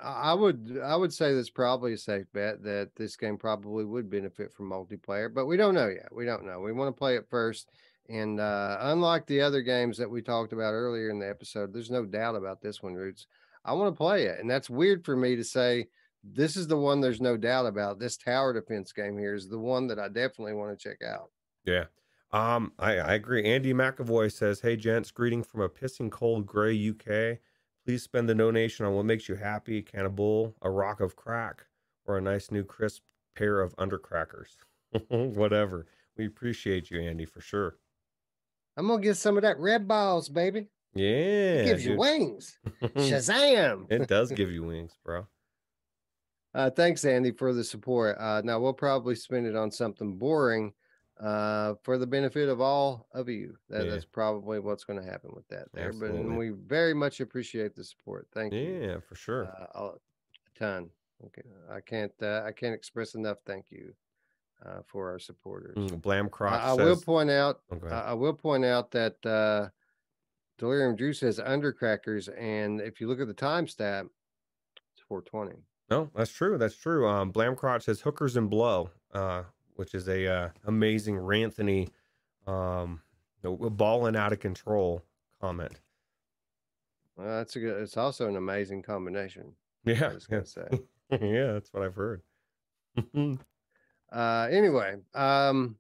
I would I would say that's probably a safe bet that this game probably would benefit from multiplayer, but we don't know yet. We don't know. We want to play it first. And uh, unlike the other games that we talked about earlier in the episode, there's no doubt about this one, Roots. I want to play it, and that's weird for me to say this is the one there's no doubt about. This tower defense game here is the one that I definitely want to check out. Yeah. Um, I, I agree. Andy McAvoy says, Hey gents, greeting from a pissing cold gray UK. Please spend the donation on what makes you happy, a can of bull, a rock of crack, or a nice new crisp pair of undercrackers. Whatever. We appreciate you, Andy, for sure. I'm gonna get some of that red balls, baby. Yeah. It gives dude. you wings. Shazam. it does give you wings, bro. Uh, thanks, Andy, for the support. Uh, now we'll probably spend it on something boring uh, for the benefit of all of you. That, yeah. That's probably what's going to happen with that there. Absolutely. But we very much appreciate the support. Thank yeah, you. Yeah, for sure. Uh, a ton. Okay, I can't. Uh, I can't express enough thank you uh, for our supporters. Mm, Blam Crotch. I, I says... will point out. Oh, I will point out that uh, Delirium Drew says undercrackers, and if you look at the time stamp, it's 420. No, that's true. That's true. Um, Blamcrotch says hookers and blow, uh, which is a uh, amazing Ranthony, um, balling out of control comment. Well, that's a good. It's also an amazing combination. Yeah, I was gonna say. yeah, that's what I've heard. uh, anyway, um,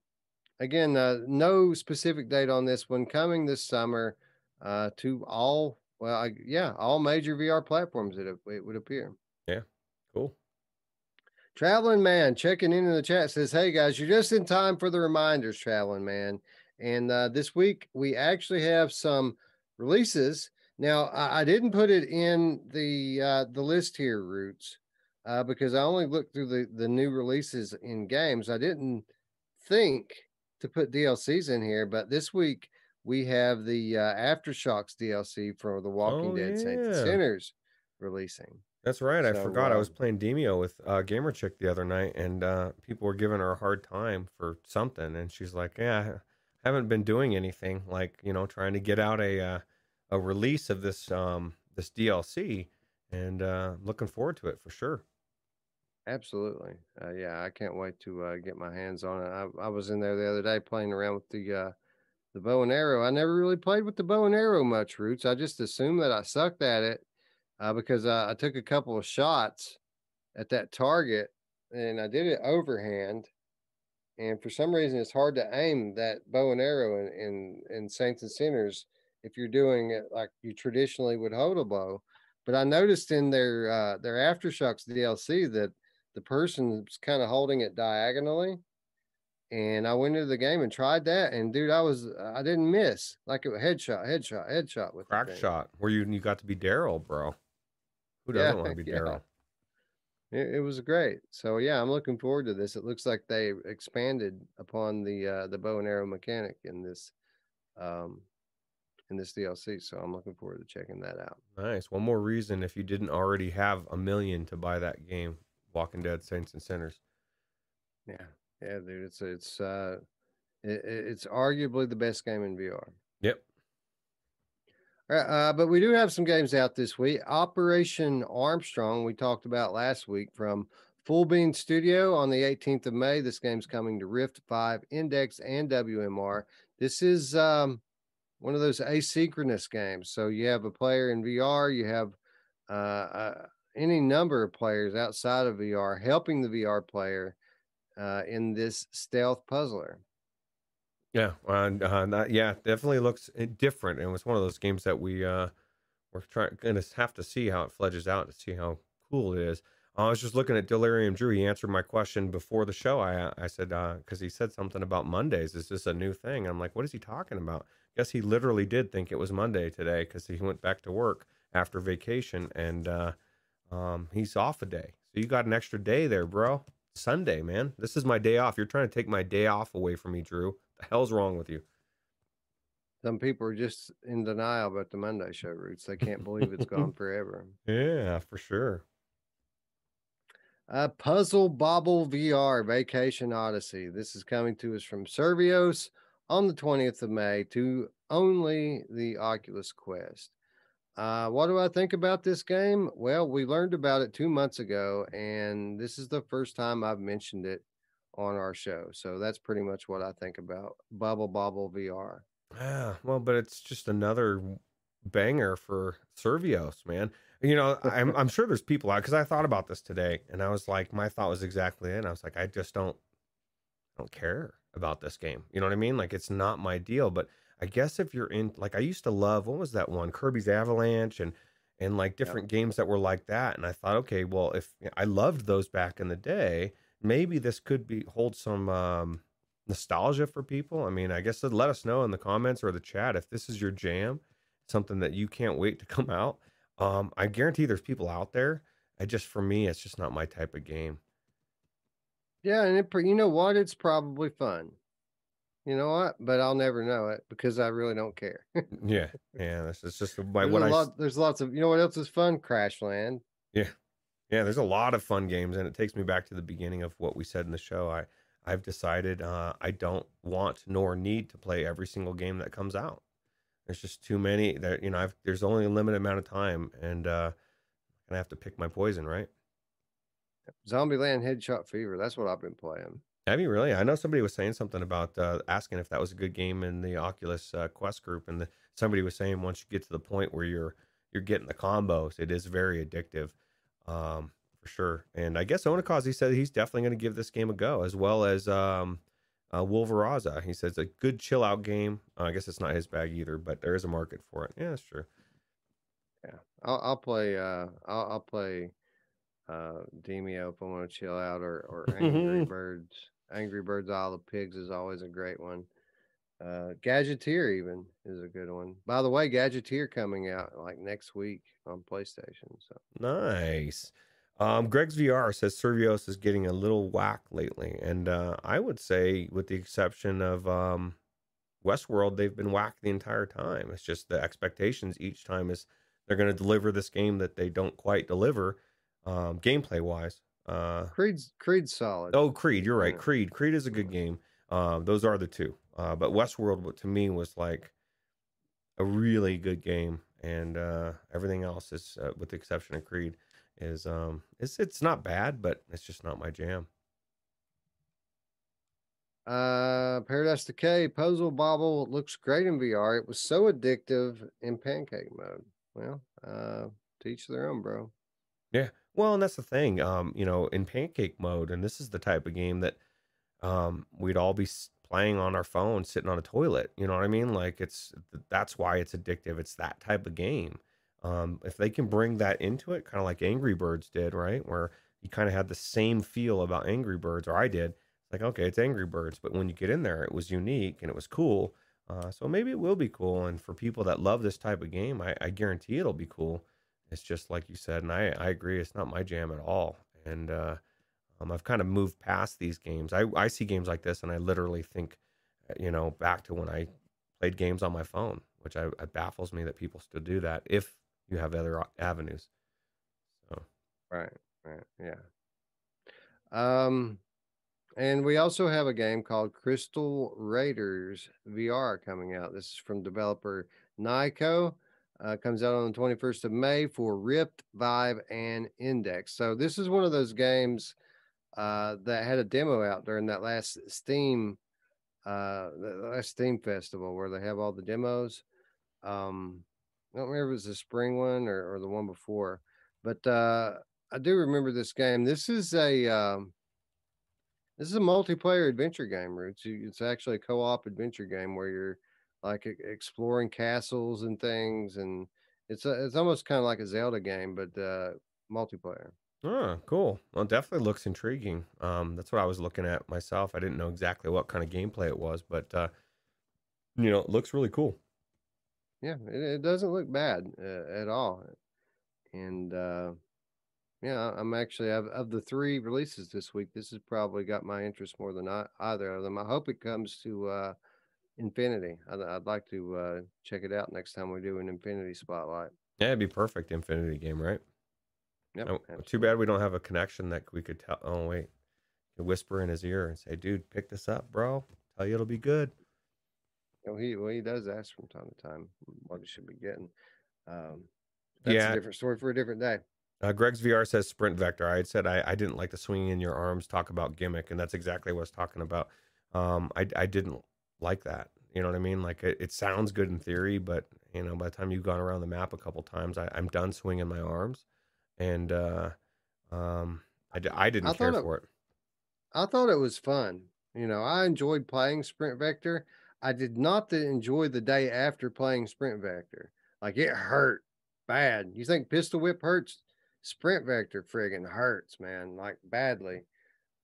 again, uh, no specific date on this one. Coming this summer, uh, to all well, I, yeah, all major VR platforms. It it would appear. Yeah. Cool. Traveling Man checking in in the chat says, Hey guys, you're just in time for the reminders, Traveling Man. And uh, this week we actually have some releases. Now, I, I didn't put it in the uh, the list here, Roots, uh, because I only looked through the, the new releases in games. I didn't think to put DLCs in here, but this week we have the uh, Aftershocks DLC for The Walking oh, Dead yeah. Saints and Sinners releasing. That's right. I forgot. I was playing Demeo with uh, Gamer Chick the other night, and uh, people were giving her a hard time for something, and she's like, "Yeah, I haven't been doing anything, like you know, trying to get out a uh, a release of this um this DLC, and uh, looking forward to it for sure." Absolutely. Uh, yeah, I can't wait to uh, get my hands on it. I, I was in there the other day playing around with the uh, the bow and arrow. I never really played with the bow and arrow much, Roots. I just assumed that I sucked at it uh, because uh, I took a couple of shots at that target and I did it overhand. And for some reason, it's hard to aim that bow and arrow in, in, in Saints and Sinners if you're doing it like you traditionally would hold a bow. But I noticed in their uh, their aftershocks DLC that the person's kind of holding it diagonally. And I went into the game and tried that, and dude, I was I didn't miss like it was headshot, headshot, headshot with crack shot. Where you you got to be Daryl, bro. Who doesn't yeah, want to be Daryl? Yeah. It, it, was great. So yeah, I'm looking forward to this. It looks like they expanded upon the uh, the bow and arrow mechanic in this um, in this DLC. So I'm looking forward to checking that out. Nice. One more reason if you didn't already have a million to buy that game, Walking Dead Saints and Sinners. Yeah, yeah, dude. It's it's uh, it, it's arguably the best game in VR. Yep. Uh, but we do have some games out this week. Operation Armstrong, we talked about last week from Full Bean Studio on the 18th of May. This game's coming to Rift 5, Index, and WMR. This is um, one of those asynchronous games. So you have a player in VR, you have uh, uh, any number of players outside of VR helping the VR player uh, in this stealth puzzler. Yeah, uh, yeah, definitely looks eh, different. And it was one of those games that we uh, we're trying going to have to see how it fledges out to see how cool it is. I was just looking at Delirium Drew. He answered my question before the show. I I said because uh, he said something about Mondays. Is this a new thing? I'm like, what is he talking about? Guess he literally did think it was Monday today because he went back to work after vacation and uh, um, he's off a day. So you got an extra day there, bro. Sunday, man. This is my day off. You're trying to take my day off away from me, Drew. The hell's wrong with you? Some people are just in denial about the Monday show roots. They can't believe it's gone forever. Yeah, for sure. Uh, Puzzle Bobble VR Vacation Odyssey. This is coming to us from Survios on the 20th of May to only the Oculus Quest. Uh, what do I think about this game? Well, we learned about it two months ago, and this is the first time I've mentioned it on our show. So that's pretty much what I think about Bubble Bobble VR. Yeah, well, but it's just another banger for Survios, man. You know, I'm I'm sure there's people out because I thought about this today, and I was like, my thought was exactly it. I was like, I just don't, don't care about this game. You know what I mean? Like, it's not my deal. But I guess if you're in, like, I used to love what was that one, Kirby's Avalanche, and and like different games that were like that. And I thought, okay, well, if I loved those back in the day, maybe this could be hold some um, nostalgia for people. I mean, I guess let us know in the comments or the chat if this is your jam, something that you can't wait to come out. Um, I guarantee there's people out there. I just for me, it's just not my type of game. Yeah, and it, you know what? It's probably fun. You know what? But I'll never know it because I really don't care. yeah, yeah. This is just there's what a I. Lot, there's lots of you know what else is fun? Crashland. Yeah, yeah. There's a lot of fun games, and it takes me back to the beginning of what we said in the show. I I've decided uh, I don't want nor need to play every single game that comes out. There's just too many. That you know, I've, there's only a limited amount of time, and uh, I'm gonna have to pick my poison, right? Zombieland Headshot Fever. That's what I've been playing. Have you really? I know somebody was saying something about uh, asking if that was a good game in the Oculus uh, Quest group, and the, somebody was saying once you get to the point where you're you're getting the combos, it is very addictive. Um, for sure. And I guess Onikazi said he's definitely going to give this game a go, as well as um, uh, Wolveraza. He says a good chill out game. Uh, I guess it's not his bag either, but there is a market for it. Yeah, that's true. Yeah, I'll, I'll play. Uh, I'll, I'll play uh, Demeo if I want to chill out, or or Angry Birds. Angry Birds Isle of Pigs is always a great one. Uh, Gadgeteer even is a good one. By the way, Gadgeteer coming out like next week on PlayStation. So nice. Um, Greg's VR says Survios is getting a little whack lately, and uh, I would say, with the exception of um, Westworld, they've been whacked the entire time. It's just the expectations each time is they're going to deliver this game that they don't quite deliver, um, gameplay wise. Uh, Creed's Creed's solid. Oh, Creed, you're right. Creed, Creed is a good game. Uh, those are the two. Uh, but Westworld, to me, was like a really good game, and uh, everything else is, uh, with the exception of Creed is um it's it's not bad, but it's just not my jam. Uh, Paradise Decay Puzzle Bobble looks great in VR. It was so addictive in pancake mode. Well, uh, teach their own, bro. Yeah. Well, and that's the thing. Um, you know, in pancake mode, and this is the type of game that um we'd all be playing on our phone sitting on a toilet. You know what I mean? Like it's that's why it's addictive. It's that type of game. Um, if they can bring that into it, kind of like Angry Birds did, right? Where you kind of had the same feel about Angry Birds, or I did. It's like, okay, it's Angry Birds, but when you get in there, it was unique and it was cool. Uh, so maybe it will be cool. And for people that love this type of game, I, I guarantee it'll be cool. It's just like you said, and I, I agree, it's not my jam at all. And uh, um, I've kind of moved past these games. I, I see games like this, and I literally think, uh, you know, back to when I played games on my phone, which I, it baffles me that people still do that. If you have other avenues. So right, right, yeah. Um, and we also have a game called Crystal Raiders VR coming out. This is from developer Nyko. Uh, comes out on the 21st of May for Rift, Vive, and Index. So this is one of those games uh, that had a demo out during that last Steam, uh, last Steam festival where they have all the demos. Um, I don't remember if it was the spring one or, or the one before, But uh, I do remember this game. This is a um, this is a multiplayer adventure game. It's it's actually a co-op adventure game where you're like exploring castles and things, and it's a, it's almost kind of like a Zelda game, but uh, multiplayer. Oh, cool. Well, definitely looks intriguing. Um, that's what I was looking at myself. I didn't know exactly what kind of gameplay it was, but uh, you know, it looks really cool. Yeah, it, it doesn't look bad uh, at all, and uh, yeah, I'm actually of, of the three releases this week. This has probably got my interest more than I, either of them. I hope it comes to uh, Infinity. I'd, I'd like to uh, check it out next time we do an Infinity spotlight. Yeah, it'd be perfect Infinity game, right? Yep, oh, too bad we don't have a connection that we could tell. Oh wait, whisper in his ear and say, "Dude, pick this up, bro. Tell you it'll be good." You know, he well, he does ask from time to time what he should be getting. Um, that's yeah. a different story for a different day. Uh, Greg's VR says sprint vector. I had said I, I didn't like the swinging in your arms talk about gimmick, and that's exactly what I was talking about. Um, I, I didn't like that. You know what I mean? Like it, it sounds good in theory, but you know, by the time you've gone around the map a couple times, I, I'm done swinging my arms, and uh, um, I, I didn't I care it, for it. I thought it was fun. You know, I enjoyed playing sprint vector. I did not enjoy the day after playing sprint vector. Like it hurt bad. You think pistol whip hurts? Sprint vector friggin' hurts, man, like badly.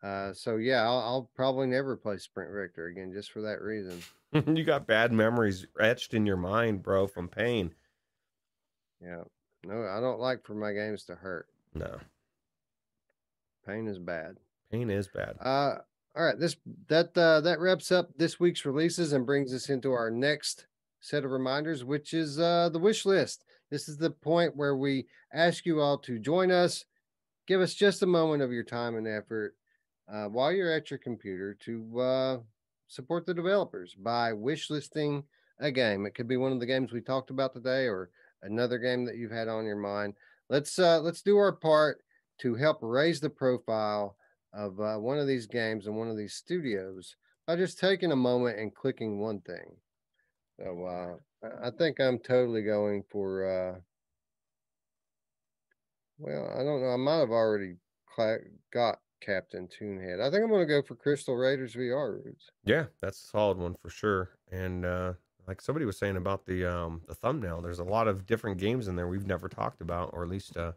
Uh, so yeah, I'll, I'll, probably never play Sprint Vector again just for that reason. you got bad memories etched in your mind, bro, from pain. Yeah, no, I don't like for my games to hurt. No, pain is bad. Pain is bad. Uh, all right, this that uh, that wraps up this week's releases and brings us into our next set of reminders, which is uh, the wish list. This is the point where we ask you all to join us. Give us just a moment of your time and effort uh, while you're at your computer to uh, support the developers by wish listing a game. It could be one of the games we talked about today or another game that you've had on your mind. Let's uh, let's do our part to help raise the profile of uh, one of these games and one of these studios by just taking a moment and clicking one thing. So uh, I think I'm totally going for. Uh, well, I don't know. I might have already got Captain Toonhead. I think I'm going to go for Crystal Raiders VR Roots. Yeah, that's a solid one for sure. And uh, like somebody was saying about the um, the thumbnail, there's a lot of different games in there we've never talked about, or at least uh,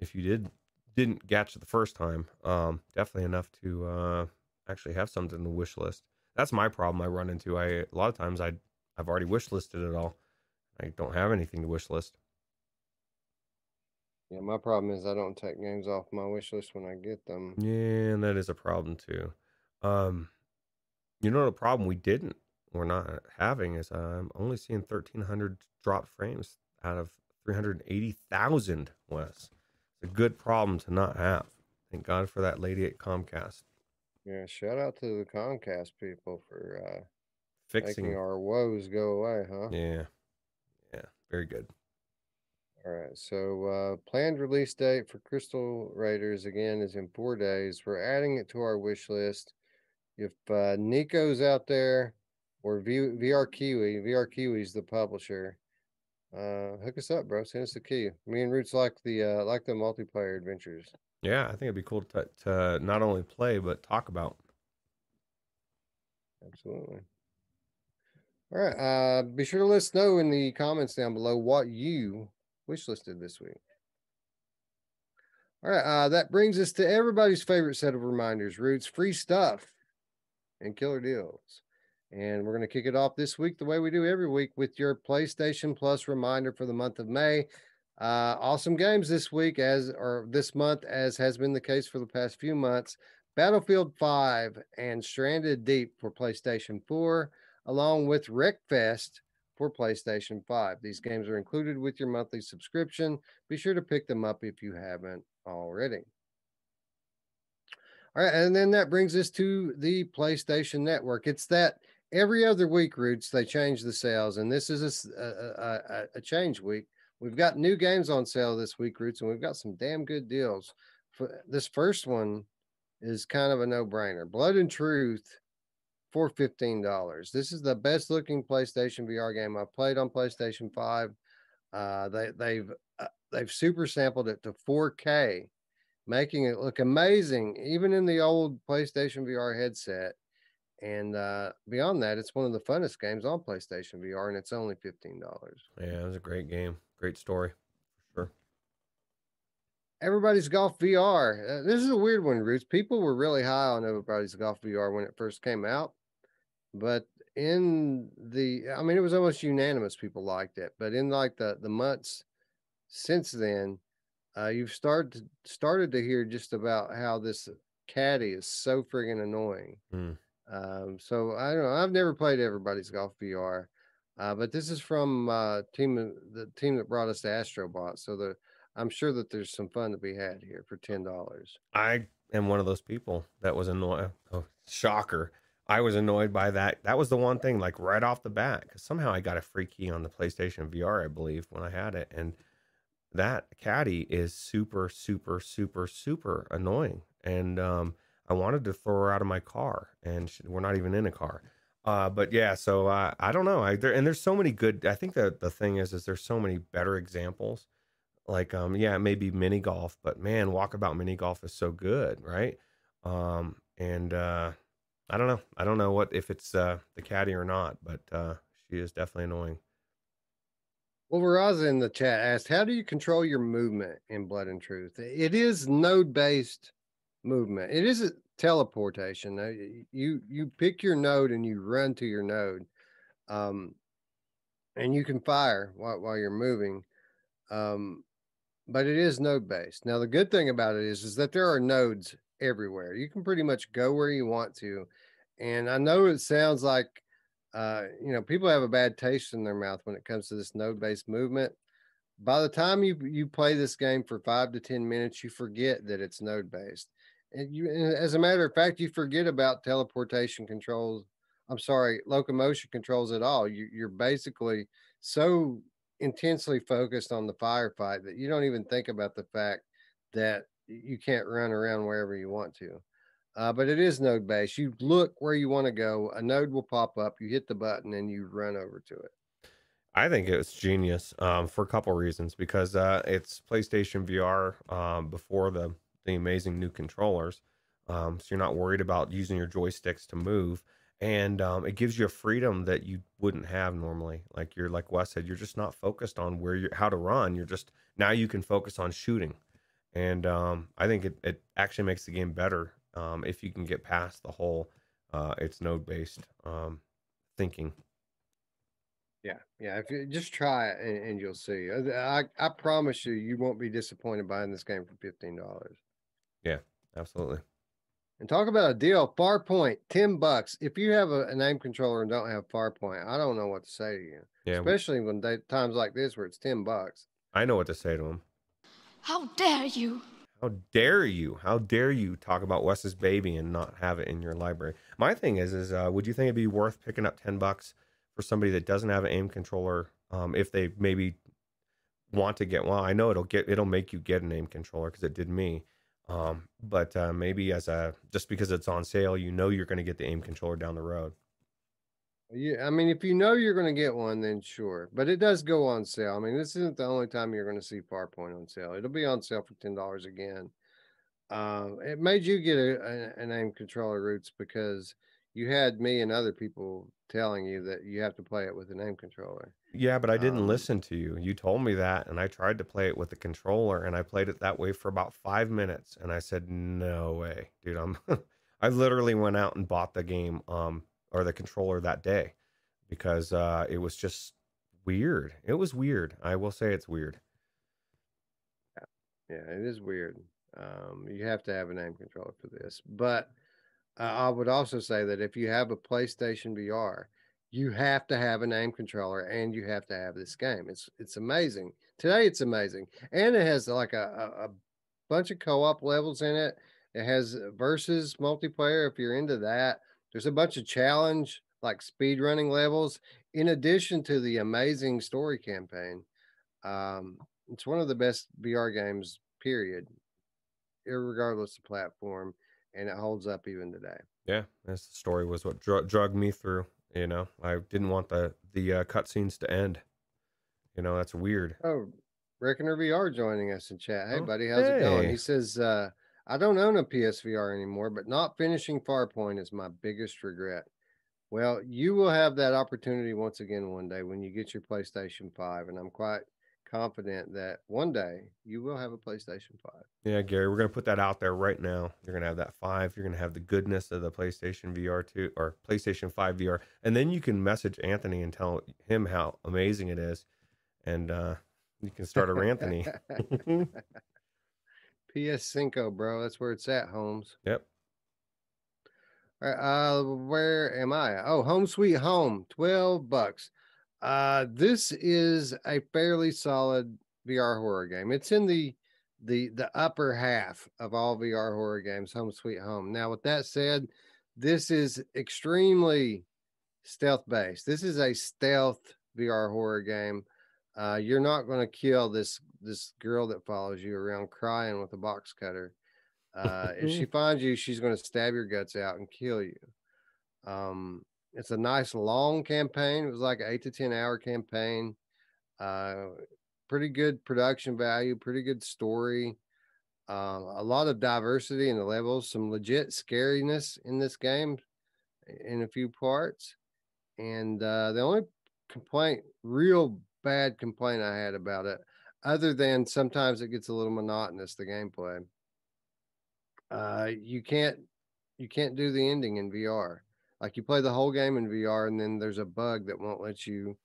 if you did didn't catch it the first time, um, definitely enough to uh, actually have something in the wish list. That's my problem. I run into. I a lot of times I I've already wish listed it all. I don't have anything to wish list. Yeah, my problem is I don't take games off my wish list when I get them. Yeah, and that is a problem too. Um, you know the problem we didn't, we're not having is I'm only seeing 1,300 dropped frames out of 380,000. Wes, it's a good problem to not have. Thank God for that lady at Comcast. Yeah, shout out to the Comcast people for uh, fixing making our woes go away, huh? Yeah, yeah, very good. All right. So uh, planned release date for Crystal Raiders again is in four days. We're adding it to our wish list. If uh, Nico's out there or v- VR Kiwi, VR Kiwi's the publisher. Uh, hook us up, bro. Send us the key. Me and Roots like the uh, like the multiplayer adventures. Yeah, I think it'd be cool to, to not only play but talk about. Absolutely. All right. Uh, be sure to let us know in the comments down below what you wish listed this week. All right, uh, that brings us to everybody's favorite set of reminders Roots free stuff and killer deals. And we're going to kick it off this week the way we do every week with your PlayStation Plus reminder for the month of May. Uh, awesome games this week, as or this month, as has been the case for the past few months. Battlefield 5 and Stranded Deep for PlayStation 4, along with Wreckfest for PlayStation 5. These games are included with your monthly subscription. Be sure to pick them up if you haven't already. All right, and then that brings us to the PlayStation Network. It's that every other week, Roots, they change the sales, and this is a, a, a, a change week. We've got new games on sale this week, Roots, and we've got some damn good deals. This first one is kind of a no-brainer. Blood and Truth for $15. This is the best looking PlayStation VR game I've played on PlayStation 5. Uh, they, they've uh, they've super sampled it to 4K, making it look amazing, even in the old PlayStation VR headset. And uh, beyond that, it's one of the funnest games on PlayStation VR, and it's only fifteen dollars. Yeah, it was a great game, great story, for sure. Everybody's Golf VR. Uh, this is a weird one, Roots. People were really high on Everybody's Golf VR when it first came out, but in the, I mean, it was almost unanimous. People liked it, but in like the the months since then, uh, you've started started to hear just about how this caddy is so friggin' annoying. Mm. Um, so I don't know. I've never played Everybody's Golf VR, uh, but this is from uh, team the team that brought us to Astrobot. So the I'm sure that there's some fun to be had here for ten dollars. I am one of those people that was annoyed. Oh, shocker! I was annoyed by that. That was the one thing, like right off the bat, because somehow I got a free key on the PlayStation VR, I believe, when I had it, and that caddy is super, super, super, super annoying. And um, I wanted to throw her out of my car, and she, we're not even in a car. Uh, but yeah, so uh, I don't know. I there, and there's so many good. I think that the thing is, is there's so many better examples. Like, um, yeah, maybe mini golf, but man, walkabout mini golf is so good, right? Um, and uh, I don't know. I don't know what if it's uh, the caddy or not, but uh, she is definitely annoying. Well, Veraza in the chat asked, "How do you control your movement in Blood and Truth?" It is node based movement. It isn't teleportation. You you pick your node and you run to your node, um, and you can fire while, while you're moving. Um, but it is node based. Now the good thing about it is is that there are nodes everywhere. You can pretty much go where you want to. And I know it sounds like uh, you know people have a bad taste in their mouth when it comes to this node based movement. By the time you you play this game for five to ten minutes, you forget that it's node based and you as a matter of fact you forget about teleportation controls i'm sorry locomotion controls at all you, you're basically so intensely focused on the firefight that you don't even think about the fact that you can't run around wherever you want to uh, but it is node based you look where you want to go a node will pop up you hit the button and you run over to it I think it's genius um, for a couple reasons because uh, it's PlayStation VR um, before the the amazing new controllers. Um, so you're not worried about using your joysticks to move. And um, it gives you a freedom that you wouldn't have normally. Like you're like Wes said, you're just not focused on where you're how to run. You're just now you can focus on shooting. And um, I think it, it actually makes the game better um, if you can get past the whole uh, it's node based um, thinking. Yeah, yeah. If you just try it and, and you'll see. Uh, I I promise you, you won't be disappointed buying this game for fifteen dollars. Yeah, absolutely. And talk about a deal. Farpoint, 10 bucks. If you have a, an aim controller and don't have Farpoint, I don't know what to say to you. Yeah. Especially when they, times like this where it's 10 bucks. I know what to say to him. How dare you? How dare you? How dare you talk about Wes's baby and not have it in your library? My thing is, is uh, would you think it'd be worth picking up 10 bucks for somebody that doesn't have an aim controller um, if they maybe want to get well i know it'll get it'll make you get an aim controller because it did me um, but uh, maybe as a just because it's on sale, you know you're going to get the aim controller down the road. Yeah, I mean, if you know you're going to get one, then sure. But it does go on sale. I mean, this isn't the only time you're going to see Farpoint on sale. It'll be on sale for ten dollars again. Uh, it made you get a, a, an aim controller roots because you had me and other people telling you that you have to play it with an aim controller. Yeah, but I didn't um, listen to you. You told me that, and I tried to play it with the controller, and I played it that way for about five minutes, and I said, "No way, dude! I'm." I literally went out and bought the game, um, or the controller that day, because uh, it was just weird. It was weird. I will say it's weird. Yeah, it is weird. Um, you have to have an aim controller for this, but uh, I would also say that if you have a PlayStation VR, you have to have an aim controller and you have to have this game. It's it's amazing. Today it's amazing, and it has like a, a, a bunch of co-op levels in it. It has versus multiplayer if you're into that. There's a bunch of challenge like speed running levels in addition to the amazing story campaign. Um, it's one of the best VR games, period, regardless of platform and it holds up even today. Yeah, this story was what dr- drug me through. You know, I didn't want the the uh, cutscenes to end. You know, that's weird. Oh, Reckoner VR joining us in chat. Hey, Oh, buddy, how's it going? He says, uh, I don't own a PSVR anymore, but not finishing Farpoint is my biggest regret. Well, you will have that opportunity once again one day when you get your PlayStation 5, and I'm quite confident that one day you will have a PlayStation 5. Yeah, Gary, we're gonna put that out there right now. You're gonna have that five. You're gonna have the goodness of the PlayStation VR two or PlayStation Five VR, and then you can message Anthony and tell him how amazing it is, and uh, you can start a Ranthony. PS5, bro. That's where it's at, Holmes. yep. All right, uh, where am I? Oh, Home Sweet Home, 12 bucks. Uh, this is a fairly solid VR horror game. It's in the the the upper half of all VR horror games, Home Sweet Home. Now, with that said, this is extremely stealth based. This is a stealth VR horror game. Uh, you're not going to kill this this girl that follows you around crying with a box cutter. Uh, if she finds you, she's going to stab your guts out and kill you. Um, it's a nice long campaign. It was like an eight to ten hour campaign. Uh, pretty good production value, pretty good story. Uh, a lot of diversity in the levels, some legit scariness in this game in a few parts. And uh, the only complaint, real bad complaint I had about it, other than sometimes it gets a little monotonous, the gameplay. Uh, you can't you can't do the ending in VR. Like you play the whole game in VR, and then there's a bug that won't let you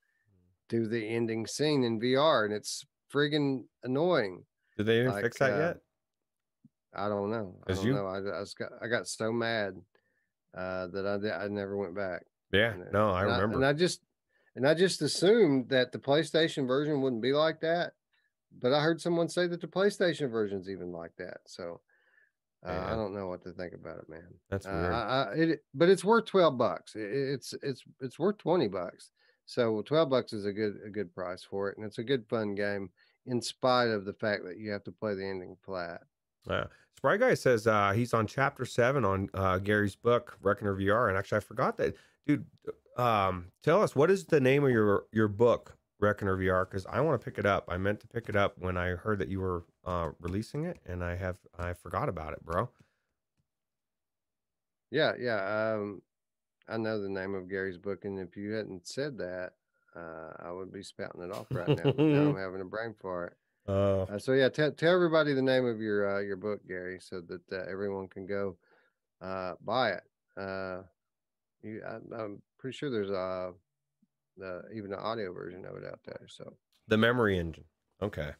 do the ending scene in VR, and it's friggin' annoying. Did they even Like, fix that uh, yet? I don't know. I don't you- know. I, I got I got so mad uh, that I I never went back. Yeah. and, uh, No, I and remember. and I just and I just assumed that the PlayStation version wouldn't be like that, but I heard someone say that the PlayStation version's even like that. So uh, I don't know what to think about it, man. That's Uh, weird. I, I, it, but it's worth twelve bucks. It- it's it's it's worth twenty bucks. So twelve bucks is a good a good price for it, and it's a good fun game in spite of the fact that you have to play the ending flat. Yeah. Spry Guy says uh, he's on chapter seven on uh, Gary's book, Reckoner VR. And actually, I forgot that. Dude, um, tell us, what is the name of your, your book, Reckoner VR? Because I want to pick it up. I meant to pick it up when I heard that you were uh, releasing it, and I have I forgot about it, bro. Yeah, yeah. Um, I know the name of Gary's book, and if you hadn't said that, uh, I would be spouting it off right now. now I'm having a brain fart. Uh, Uh, so yeah, tell tell everybody the name of your uh, your book, Gary, so that uh, everyone can go uh, buy it. Uh, you, I, I'm pretty sure there's a uh, even the audio version of it out there. So the Memory Engine. Okay.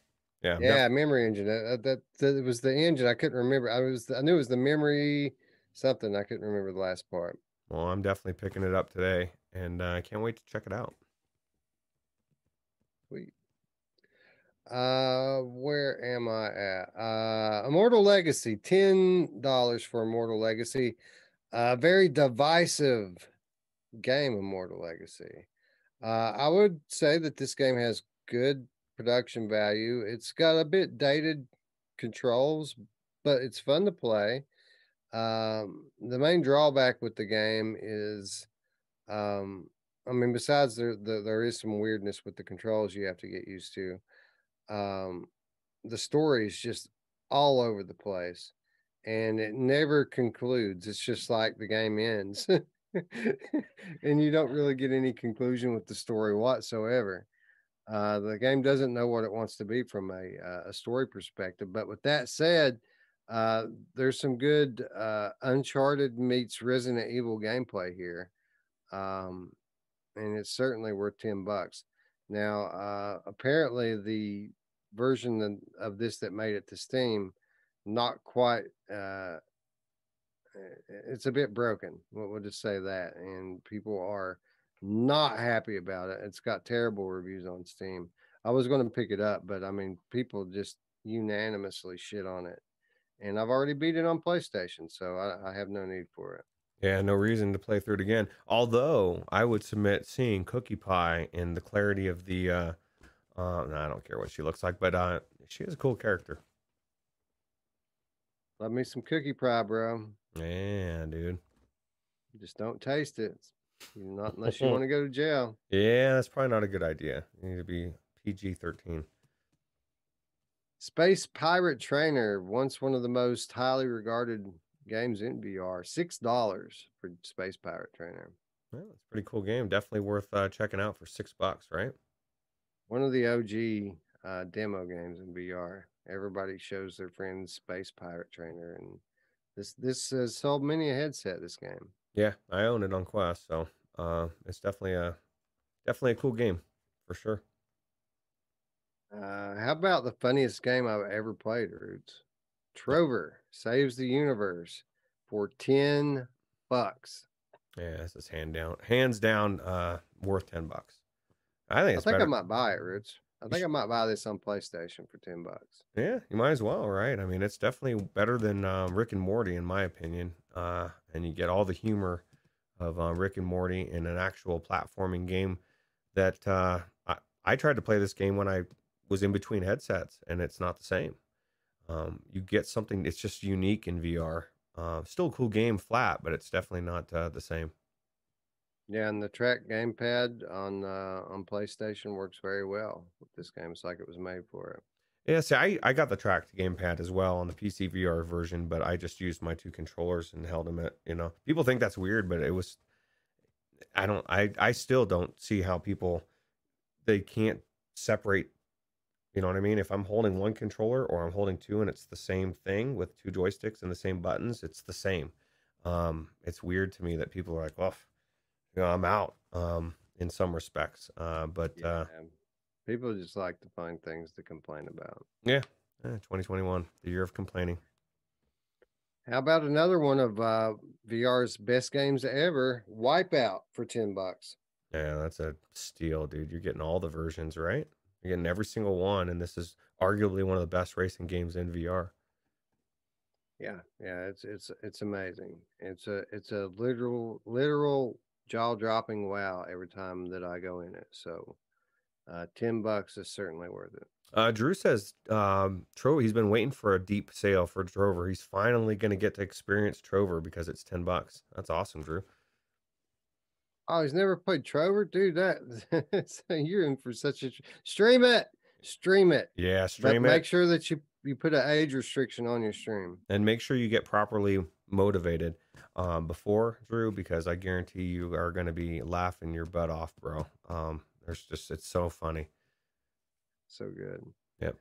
Yeah. Yeah, memory engine. Uh, that, that that it was the engine. I couldn't remember. I was I knew it was the memory something. I couldn't remember the last part. well, I'm definitely picking it up today, and uh, I can't wait to check it out. Sweet. Uh, where am I at? Uh, Immortal Legacy, ten dollars for Immortal Legacy. Uh, very divisive game, Immortal Legacy. Uh, I would say that this game has good production value. It's got a bit dated controls, but it's fun to play. Um, the main drawback with the game is, um, I mean, besides there, the, there is some weirdness with the controls you have to get used to. Um, the story is just all over the place, and it never concludes. It's just like the game ends, and you don't really get any conclusion with the story whatsoever. Uh, the game doesn't know what it wants to be from a uh, a story perspective. But with that said, uh, there's some good uh, Uncharted meets Resident Evil gameplay here, um, and it's certainly worth ten bucks. Now, uh, apparently, the version of, of this that made it to Steam, not quite. Uh, it's a bit broken. We'll, we'll just say that, and people are not happy about it. It's got terrible reviews on Steam. I was going to pick it up, but I mean, people just unanimously shit on it, and I've already beat it on PlayStation, so I, I have no need for it. Yeah, no reason to play through it again. Although I would submit seeing Cookie Pie and the clarity of the uh uh no, I don't care what she looks like, but uh she is a cool character. Love me some cookie pie, bro. Yeah, dude. Just don't taste it. Not unless you want to go to jail. Yeah, that's probably not a good idea. You need to be PG thirteen. Space Pirate Trainer, once one of the most highly regarded games in VR. Six dollars for Space Pirate Trainer. Well, it's a pretty cool game. Definitely worth uh, checking out for six bucks, right? One of the OG uh, demo games in VR. Everybody shows their friends Space Pirate Trainer, and this this has sold many a headset. This game. Yeah, I own it on Quest, so uh, it's definitely a definitely a cool game for sure. Uh, how about the funniest game I've ever played, Roots? Trover saves the universe for 10 bucks. Yeah, this is hand down, hands down, uh, worth 10 bucks. I think I think better. I might buy it, Roots. I think I might buy this on PlayStation for 10 bucks. Yeah, you might as well, right? I mean, it's definitely better than um, Rick and Morty, in my opinion. Uh, and you get all the humor of uh, Rick and Morty in an actual platforming game that uh, I, I tried to play this game when I was in between headsets, and it's not the same. Um, you get something; it's just unique in VR. Uh, still a cool game, flat, but it's definitely not uh, the same. Yeah, and the track gamepad on uh, on PlayStation works very well with this game. It's like it was made for it. Yeah, see, I, I got the tracked gamepad as well on the PC VR version, but I just used my two controllers and held them at, you know, people think that's weird, but it was, I don't, I, I still don't see how people, they can't separate you know what I mean? If I'm holding one controller or I'm holding two and it's the same thing with two joysticks and the same buttons, it's the same. Um, it's weird to me that people are like, well, you know, I'm out um, in some respects. Uh, but yeah, uh, people just like to find things to complain about. Yeah. yeah. 2021, the year of complaining. How about another one of uh, VR's best games ever, Wipeout for 10 bucks? Yeah, that's a steal, dude. You're getting all the versions, right? You're getting every single one, and this is arguably one of the best racing games in VR. Yeah, yeah, it's it's it's amazing. It's a it's a literal literal jaw dropping wow every time that I go in it. So, uh, ten bucks is certainly worth it. Uh, Drew says um, Trover. He's been waiting for a deep sale for Trover. He's finally going to get to experience Trover because it's ten bucks. That's awesome, Drew. Oh, he's never played Trover, dude. That you're in for such a stream it, stream it. Yeah, stream but it. Make sure that you you put an age restriction on your stream, and make sure you get properly motivated um, before Drew, because I guarantee you are going to be laughing your butt off, bro. Um, there's just it's so funny, so good. Yep.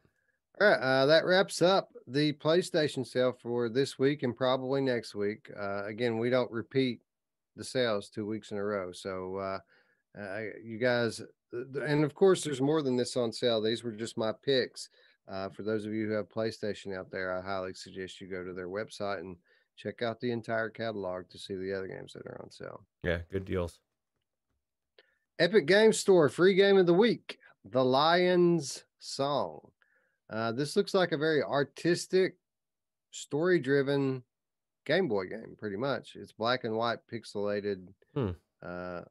All right, uh, that wraps up the PlayStation sale for this week and probably next week. Uh, again, we don't repeat the sales two weeks in a row. So, uh, uh, you guys, and of course, there's more than this on sale. These were just my picks. Uh, for those of you who have PlayStation out there, I highly suggest you go to their website and check out the entire catalog to see the other games that are on sale. Yeah, good deals. Epic Game Store free game of the week, The Lion's Song. Uh, this looks like a very artistic, story driven Game Boy game, pretty much. It's black and white pixelated hmm. uh,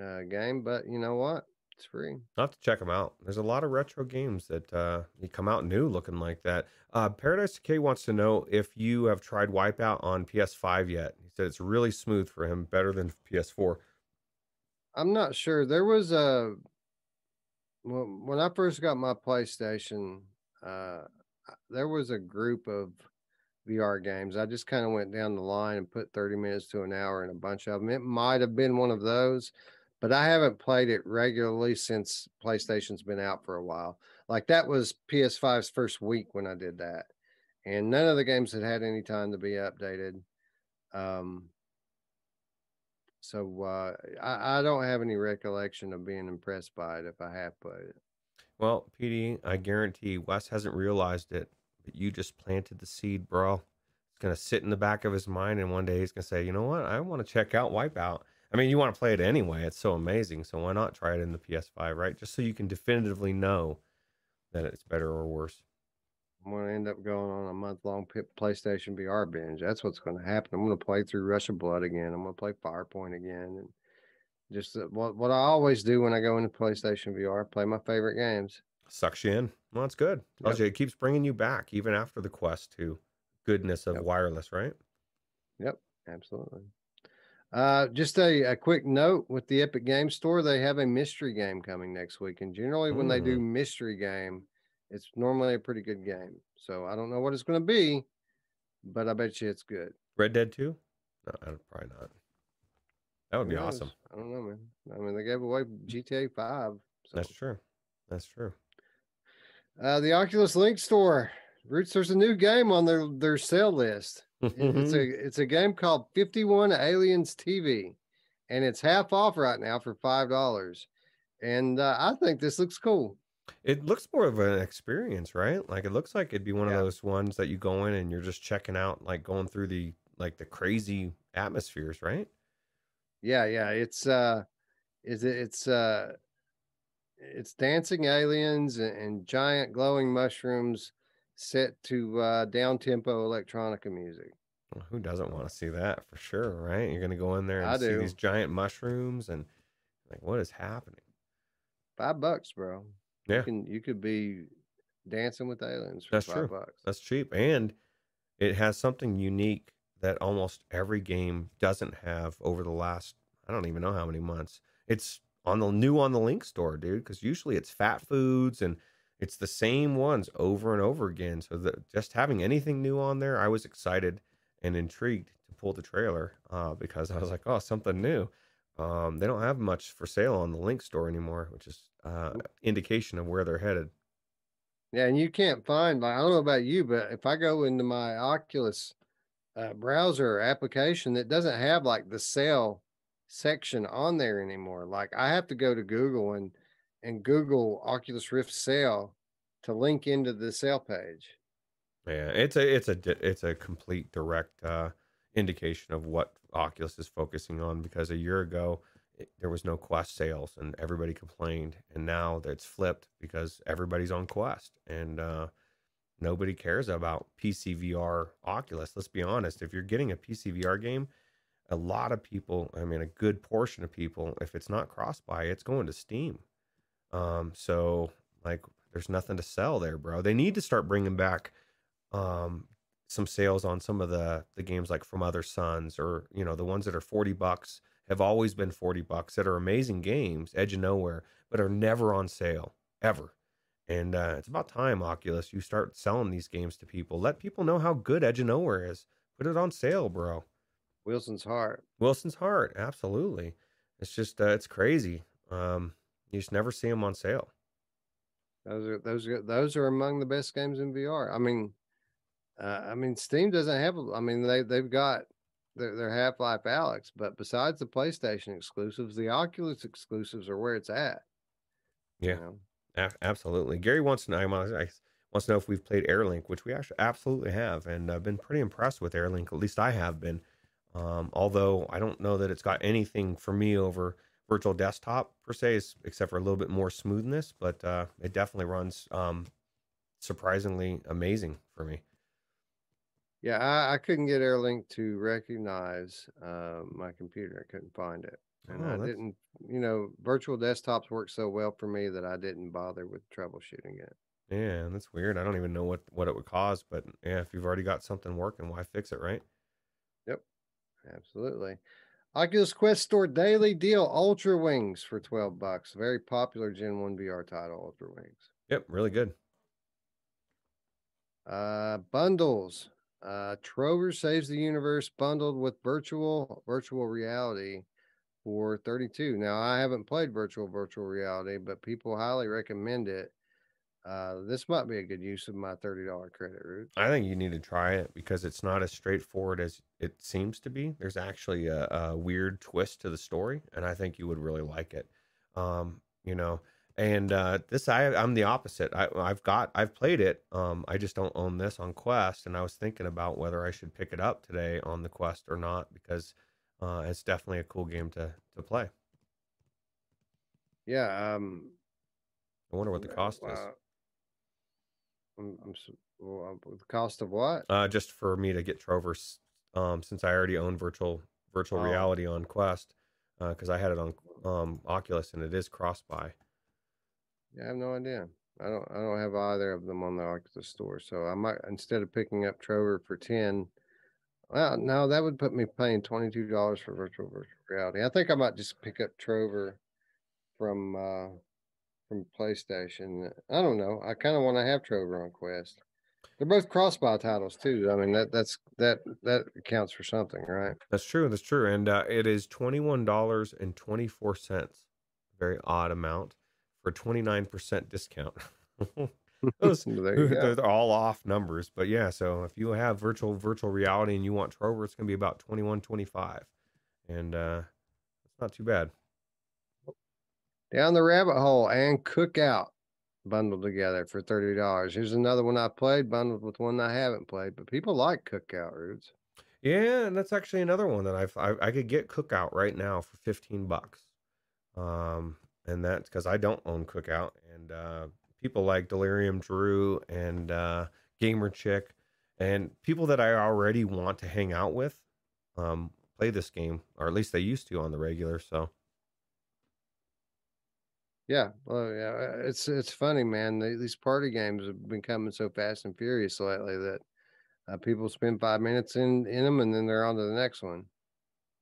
uh, game, but you know what? It's free. I'll have to check them out. There's a lot of retro games that uh, you come out new looking like that. Uh, Paradise Decay wants to know if you have tried Wipeout on PS5 yet. He said it's really smooth for him, better than PS4. I'm not sure. There was a when I first got my PlayStation, uh, there was a group of VR games. I just kind of went down the line and put 30 minutes to an hour in a bunch of them. It might have been one of those, but I haven't played it regularly since PlayStation's been out for a while. Like that was PS5's first week when I did that. And none of the games had had any time to be updated. Um, so uh, I, I don't have any recollection of being impressed by it if I have played it. Well, PD, I guarantee Wes hasn't realized it but you just planted the seed, bro. It's gonna sit in the back of his mind, and one day he's gonna say, you know what? I want to check out Wipeout. I mean, you want to play it anyway. It's so amazing. So why not try it in the PS5, right? Just so you can definitively know that it's better or worse. I'm going to end up going on a month long PlayStation VR binge. That's what's going to happen. I'm going to play through Rush of Blood again. I'm going to play Farpoint again. And just uh, what, what I always do when I go into PlayStation VR, play my favorite games sucks you in. Well, that's good. Yep. It keeps bringing you back even after the quest to goodness of yep. wireless, right? Yep, absolutely. Uh, just a, a quick note with the Epic Game Store, they have a mystery game coming next week. And generally, when mm. they do mm. mystery game, it's normally a pretty good game. So I don't know what it's going to be, but I bet you it's good. Red Dead 2? No, probably not. That would be awesome. I don't know, man. I mean, they gave away GTA 5. So. That's true. That's true. Uh, the Oculus Link store. Roots, there's a new game on their, their sale list. It's a it's a game called 51 Aliens TV, and it's half off right now for five dollars. And uh, I think this looks cool. It looks more of an experience, right? Like it looks like it'd be one yeah. of those ones that you go in and you're just checking out, like going through the like the crazy atmospheres, right? Yeah, yeah. It's uh is it it's uh it's dancing aliens and, and giant glowing mushrooms set to uh down tempo electronica music. Well, who doesn't want to see that for sure, right? You're gonna go in there and I see do. these giant mushrooms and like what is happening? Five bucks, bro. Yeah. You can you could be dancing with aliens for That's five true. bucks. That's cheap. And it has something unique that almost every game doesn't have over the last I don't even know how many months. It's on the new on the link store, dude, because usually it's fat foods and it's the same ones over and over again. So that just having anything new on there, I was excited and intrigued to pull the trailer uh, because I was like, oh, something new. Um, they don't have much for sale on the link store anymore, which is uh, indication of where they're headed. Yeah, and you can't find. I don't know about you, but if I go into my Oculus uh, browser application that doesn't have like the sale section on there anymore. Like I have to go to Google and and Google Oculus Rift sale to link into the sale page. Yeah, it's a it's a it's a complete direct uh, indication of what Oculus is focusing on because a year ago it, there was no Quest sales and everybody complained, and now it's flipped because everybody's on Quest and uh, nobody cares about PCVR Oculus. Let's be honest. If you're getting a PCVR game, a lot of people, I mean, a good portion of people, if it's not cross buy, it's going to Steam. Um, so like, there's nothing to sell there, bro. They need to start bringing back um, some sales on some of the the games like From Other Suns or you know the ones that are 40 bucks have always been 40 bucks that are amazing games, Edge of Nowhere, but are never on sale ever. And uh, it's about time, Oculus, you start selling these games to people. Let people know how good Edge of Nowhere is. Put it on sale, bro. Wilson's heart. Wilson's heart, absolutely. It's just uh, it's crazy. Um, you just never see them on sale. Those are those are those are among the best games in VR. I mean, uh, I mean, Steam doesn't have. I mean, they they've got their, their Half Life Alyx, but besides the PlayStation exclusives, the Oculus exclusives are where it's at. Yeah, you know? a- absolutely. Gary wants to know. I wants to know if we've played Airlink, which we actually absolutely have, and I've been pretty impressed with Airlink. At least I have been. Um, although I don't know that it's got anything for me over virtual desktop per se, is, except for a little bit more smoothness, but uh, it definitely runs um, surprisingly amazing for me. Yeah, I, I couldn't get AirLink to recognize uh, my computer. I couldn't find it. And oh, I didn't, you know, virtual desktops work so well for me that I didn't bother with troubleshooting it. Yeah, that's weird. I don't even know what, what it would cause, but yeah, if you've already got something working, why fix it, right? Yep. Absolutely. Oculus Quest Store Daily Deal Ultra Wings for 12 bucks. Very popular Gen 1 VR title, Ultra Wings. Yep, really good. Uh bundles. Uh Trover Saves the Universe bundled with virtual virtual reality for 32. Now I haven't played virtual virtual reality, but people highly recommend it. Uh, this might be a good use of my thirty dollar credit route. I think you need to try it because it's not as straightforward as it seems to be. There's actually a, a weird twist to the story, and I think you would really like it. Um, you know, and uh, this I I'm the opposite. I, I've got I've played it. Um, I just don't own this on Quest, and I was thinking about whether I should pick it up today on the Quest or not because uh, it's definitely a cool game to to play. Yeah. Um, I wonder what the cost is. I'm, I'm well, the cost of what? Uh, just for me to get Trover's, um, since I already own virtual virtual oh. reality on Quest, because uh, I had it on um Oculus and it is cross buy. Yeah, I have no idea. I don't I don't have either of them on the Oculus store, so I might instead of picking up Trover for ten. Well, no, that would put me paying twenty two dollars for virtual virtual reality. I think I might just pick up Trover from uh from PlayStation. I don't know. I kind of want to have Trover on Quest. They're both cross-buy titles too. I mean that that's that that accounts for something, right? That's true. That's true. And uh, it is twenty one dollars and twenty four cents. Very odd amount for twenty nine percent discount. Those they're all off numbers, but yeah. So if you have virtual virtual reality and you want Trover, it's gonna be about twenty one twenty five, and uh, it's not too bad. Down the rabbit hole and cookout bundled together for thirty dollars. Here's another one I played bundled with one I haven't played, but people like cookout roots. Yeah, and that's actually another one that I've I, I could get cookout right now for fifteen bucks. Um, and that's because I don't own cookout, and uh, people like Delirium Drew and uh, Gamer Chick, and people that I already want to hang out with, um, play this game, or at least they used to on the regular. So yeah, well, yeah, uh, it's it's funny, man. these party games have been coming so fast and furious lately that uh, people spend five minutes in in them and then they're on to the next one.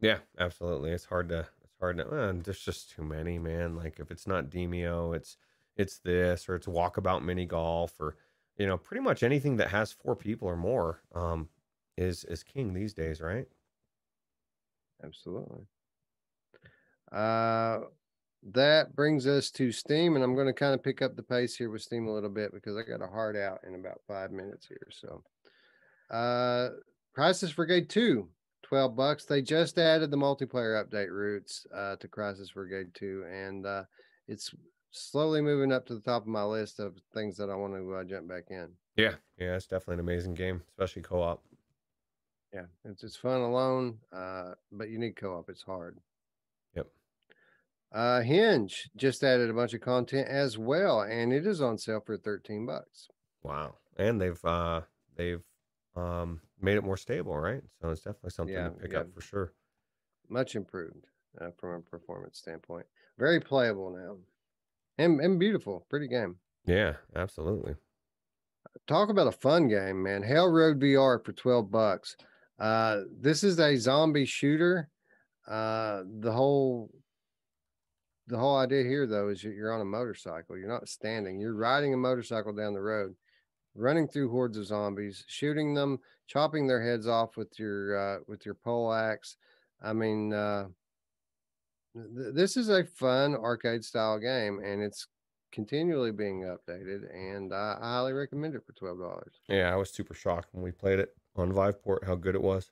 Yeah, absolutely. It's hard to it's hard to. Uh, there's just too many, man. Like if it's not Demeo, it's it's this or it's walkabout mini golf or you know pretty much anything that has four people or more um, is is king these days, right? Absolutely. Uh, that brings us to Steam, and I'm going to kind of pick up the pace here with Steam a little bit because I got a hard out in about five minutes here. So, uh, Crisis Brigade 2, 12 bucks. They just added the multiplayer update routes uh, to Crisis Brigade 2, and uh, it's slowly moving up to the top of my list of things that I want to uh, jump back in. Yeah, yeah, it's definitely an amazing game, especially co-op. Yeah, it's it's fun alone, uh, but you need co-op. It's hard. Uh, Hinge just added a bunch of content as well, and it is on sale for 13 bucks. Wow. And they've uh they've um made it more stable, right? So it's definitely something yeah, to pick yeah. up for sure. Much improved uh, from a performance standpoint. Very playable now. And and beautiful. Pretty game. Yeah, absolutely. Talk about a fun game, man. Hell Road VR for 12 bucks. Uh this is a zombie shooter. Uh the whole the whole idea here though is you're on a motorcycle you're not standing you're riding a motorcycle down the road running through hordes of zombies shooting them chopping their heads off with your uh, with your pole axe. I mean uh, th- this is a fun arcade style game and it's continually being updated and I, I highly recommend it for $12 yeah i was super shocked when we played it on viveport how good it was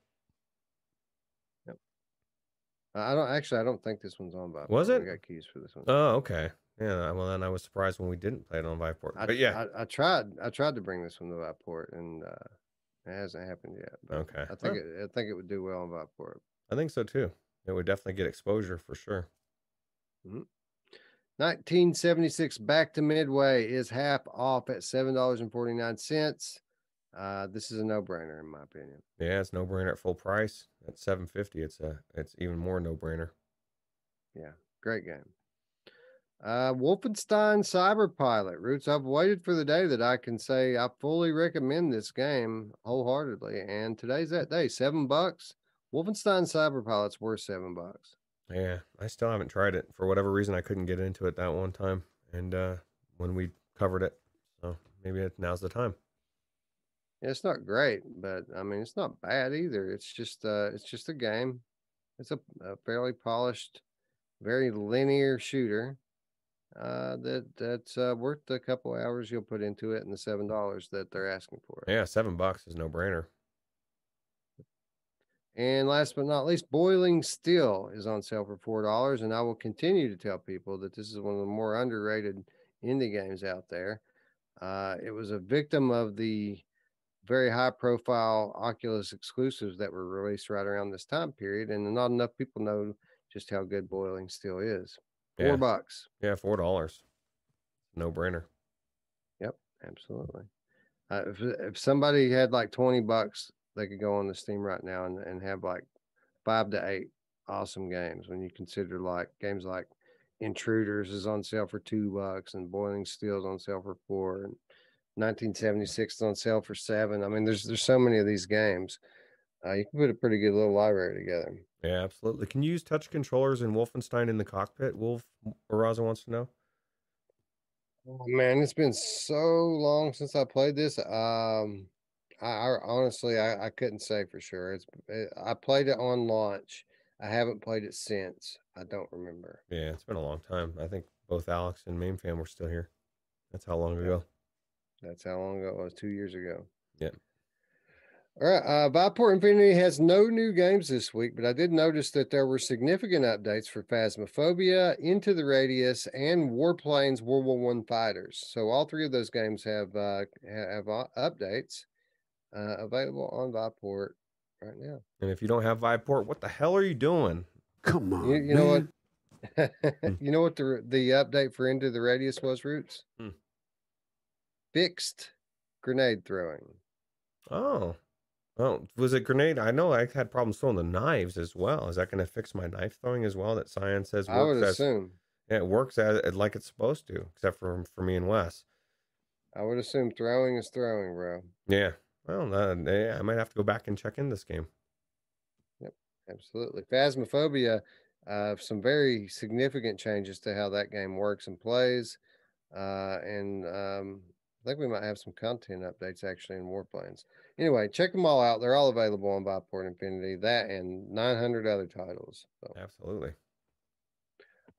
I don't actually. I don't think this one's on Viveport. Was it? I got keys for this one. Oh, okay. Yeah. Well, then I was surprised when we didn't play it on Viveport. I, but yeah, I, I, tried. I tried to bring this one to Viveport, and uh, it hasn't happened yet. Okay. I think huh. it, I think it would do well on Viveport. I think so too. It would definitely get exposure for sure. Mm-hmm. 1976 back to midway is half off at $7.49 uh, this is a no brainer in my opinion. Yeah, it's no brainer at full price at 750. It's a it's even more no brainer. Yeah, great game. Uh, Wolfenstein Cyber Pilot Roots. I've waited for the day that I can say I fully recommend this game wholeheartedly, and today's that day. Seven bucks. Wolfenstein Cyber Pilot's worth seven bucks. Yeah, I still haven't tried it for whatever reason. I couldn't get into it that one time, and uh, when we covered it, so maybe now's the time. It's not great, but I mean, it's not bad either. It's just, uh, it's just a game. It's a, a fairly polished, very linear shooter. Uh, that that's uh, worth the couple hours you'll put into it and the seven dollars that they're asking for. Yeah, seven bucks is no brainer. And last but not least, Boiling Steel is on sale for four dollars, and I will continue to tell people that this is one of the more underrated indie games out there. Uh, it was a victim of the very high profile Oculus exclusives that were released right around this time period, and not enough people know just how good boiling steel is. Four yeah. bucks. Yeah, four dollars. No brainer. Yep, absolutely. Uh, if if somebody had like twenty bucks, they could go on the Steam right now and, and have like five to eight awesome games. When you consider like games like Intruders is on sale for two bucks and Boiling Steel is on sale for four and 1976 on sale for seven. I mean, there's there's so many of these games. Uh, you can put a pretty good little library together. Yeah, absolutely. Can you use touch controllers in Wolfenstein in the cockpit? Wolf Oraza wants to know. Oh, man, it's been so long since I played this. Um, I, I honestly I, I couldn't say for sure. It's it, I played it on launch. I haven't played it since. I don't remember. Yeah, it's been a long time. I think both Alex and Main Fan were still here. That's how long ago. That's how long ago it was. Two years ago. Yeah. All right. Uh, Viveport Infinity has no new games this week, but I did notice that there were significant updates for Phasmophobia, Into the Radius, and Warplanes World War One Fighters. So all three of those games have uh, have uh, updates uh, available on Viveport right now. And if you don't have Viveport, what the hell are you doing? Come on. You, you know what? you know what the the update for Into the Radius was, Roots? Hmm. Fixed grenade throwing. Oh. Oh, was it grenade? I know I had problems throwing the knives as well. Is that going to fix my knife throwing as well? That science says I would works as assume. yeah, it works as like it's supposed to, except for for me and Wes. I would assume throwing is throwing, bro. Yeah. Well, uh, yeah, I might have to go back and check in this game. Yep, absolutely. Phasmophobia, uh, some very significant changes to how that game works and plays. Uh, and um, I think we might have some content updates actually in Warplanes. Anyway, check them all out. They're all available on Viveport Infinity, that and 900 other titles. So. Absolutely.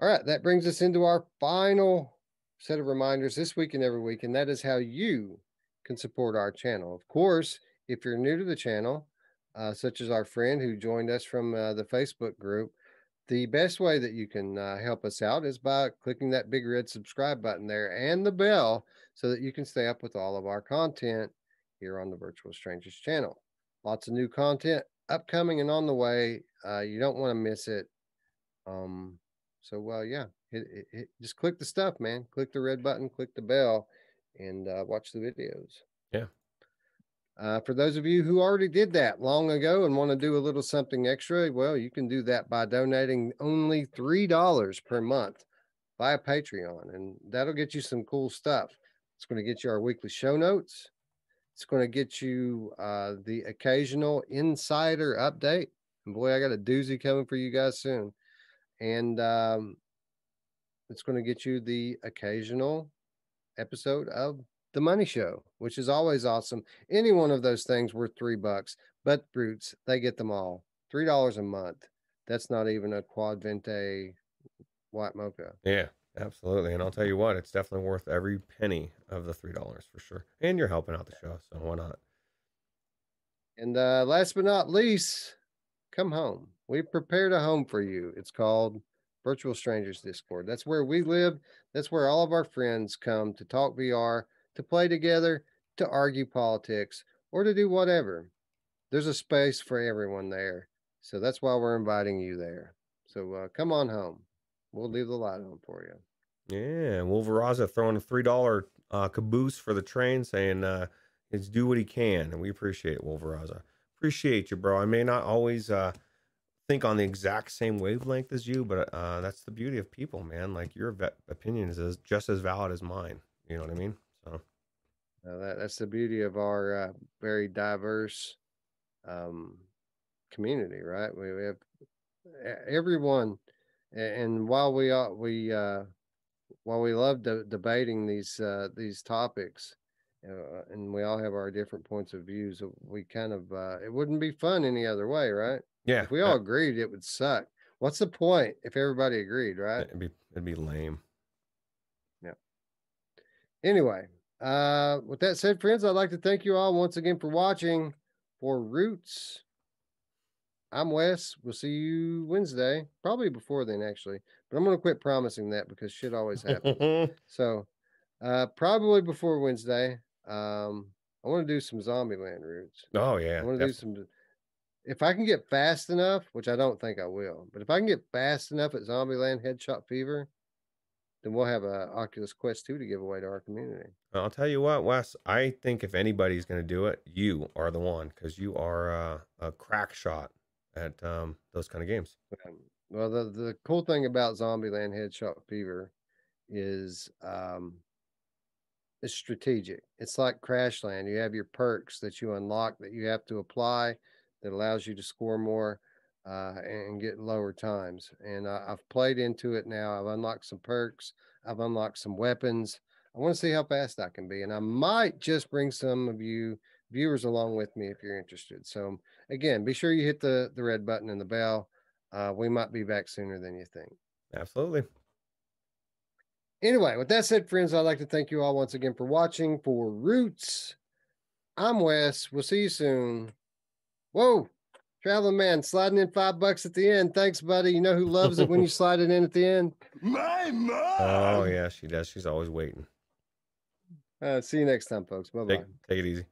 All right, that brings us into our final set of reminders this week and every week, and that is how you can support our channel. Of course, if you're new to the channel, uh, such as our friend who joined us from uh, the Facebook group, the best way that you can uh, help us out is by clicking that big red subscribe button there and the bell so that you can stay up with all of our content here on the Virtual Strangers channel. Lots of new content upcoming and on the way. Uh, you don't want to miss it. Um, so, well, yeah, just click the stuff, man. Click the red button, click the bell, and uh, watch the videos. Yeah. Uh, for those of you who already did that long ago and want to do a little something extra, well, you can do that by donating only $3 per month via Patreon, and that'll get you some cool stuff. It's going to get you our weekly show notes. It's going to get you uh, the occasional insider update. And boy, I got a doozy coming for you guys soon. And um, it's going to get you the occasional episode of the money show, which is always awesome. Any one of those things worth three bucks, but brutes, they get them all. Three dollars a month. That's not even a quad vente white mocha. Yeah, absolutely. And I'll tell you what, it's definitely worth every penny of the three dollars for sure. And you're helping out the show, so why not? And uh, last but not least, come home. We've prepared a home for you. It's called Virtual Strangers Discord. That's where we live. That's where all of our friends come to talk VR, to play together, to argue politics, or to do whatever. There's a space for everyone there. So that's why we're inviting you there. So uh, come on home. We'll leave the light on for you. Yeah, Wolveraza throwing a three dollar uh, caboose for the train, saying uh, "It's do what he can," and we appreciate it, Wolveraza. Appreciate you, bro. I may not always uh, think on the exact same wavelength as you, but uh, that's the beauty of people, man. Like your opinion is just as valid as mine. You know what I mean? So Uh, that, that's the beauty of our uh, very diverse um, community, right? We, we have everyone, and while we are we uh, while we love de- debating these uh, these topics, uh, and we all have our different points of views, uh, we kind of uh, it wouldn't be fun any other way, right? yeah, If we all agreed, it would suck. What's the point if everybody agreed, uh, right? it'd be it'd be lame. Yeah. Anyway, uh, with that said, friends, I'd like to thank you all once again for watching. For Roots, I'm Wes. We'll see you Wednesday, probably before then, actually. But I'm going to quit promising that because shit always happens. so, uh, probably before Wednesday. Um, I want to do some Zombieland Roots. oh yeah, I want to do some. If I can get fast enough, which I don't think I will, but if I can get fast enough at Zombie Zombieland Headshot Fever, then we'll have a Oculus Quest 2 to give away to our community. I'll tell you what, Wes. I think if anybody's going to do it, you are the one because you are uh, a crack shot at um, those kind of games. Well, the the cool thing about Zombieland Headshot Fever is um, it's strategic. It's like Crashland. You have your perks that you unlock that you have to apply that allows you to score more uh, and get lower times. And I, I've played into it now. I've unlocked some perks. I've unlocked some weapons. I want to see how fast I can be. And I might just bring some of you viewers along with me if you're interested. So again, be sure you hit the, the red button and the bell. Uh, we might be back sooner than you think. Absolutely. Anyway, with that said, friends, I'd like to thank you all once again for watching for Roots. I'm Wes. We'll see you soon. Whoa, traveling man, sliding in five bucks at the end. Thanks, buddy. You know who loves it when you slide it in at the end? My mom. Oh yeah, she does. She's always waiting. Uh, see you next time, folks. Bye bye. Take, take it easy.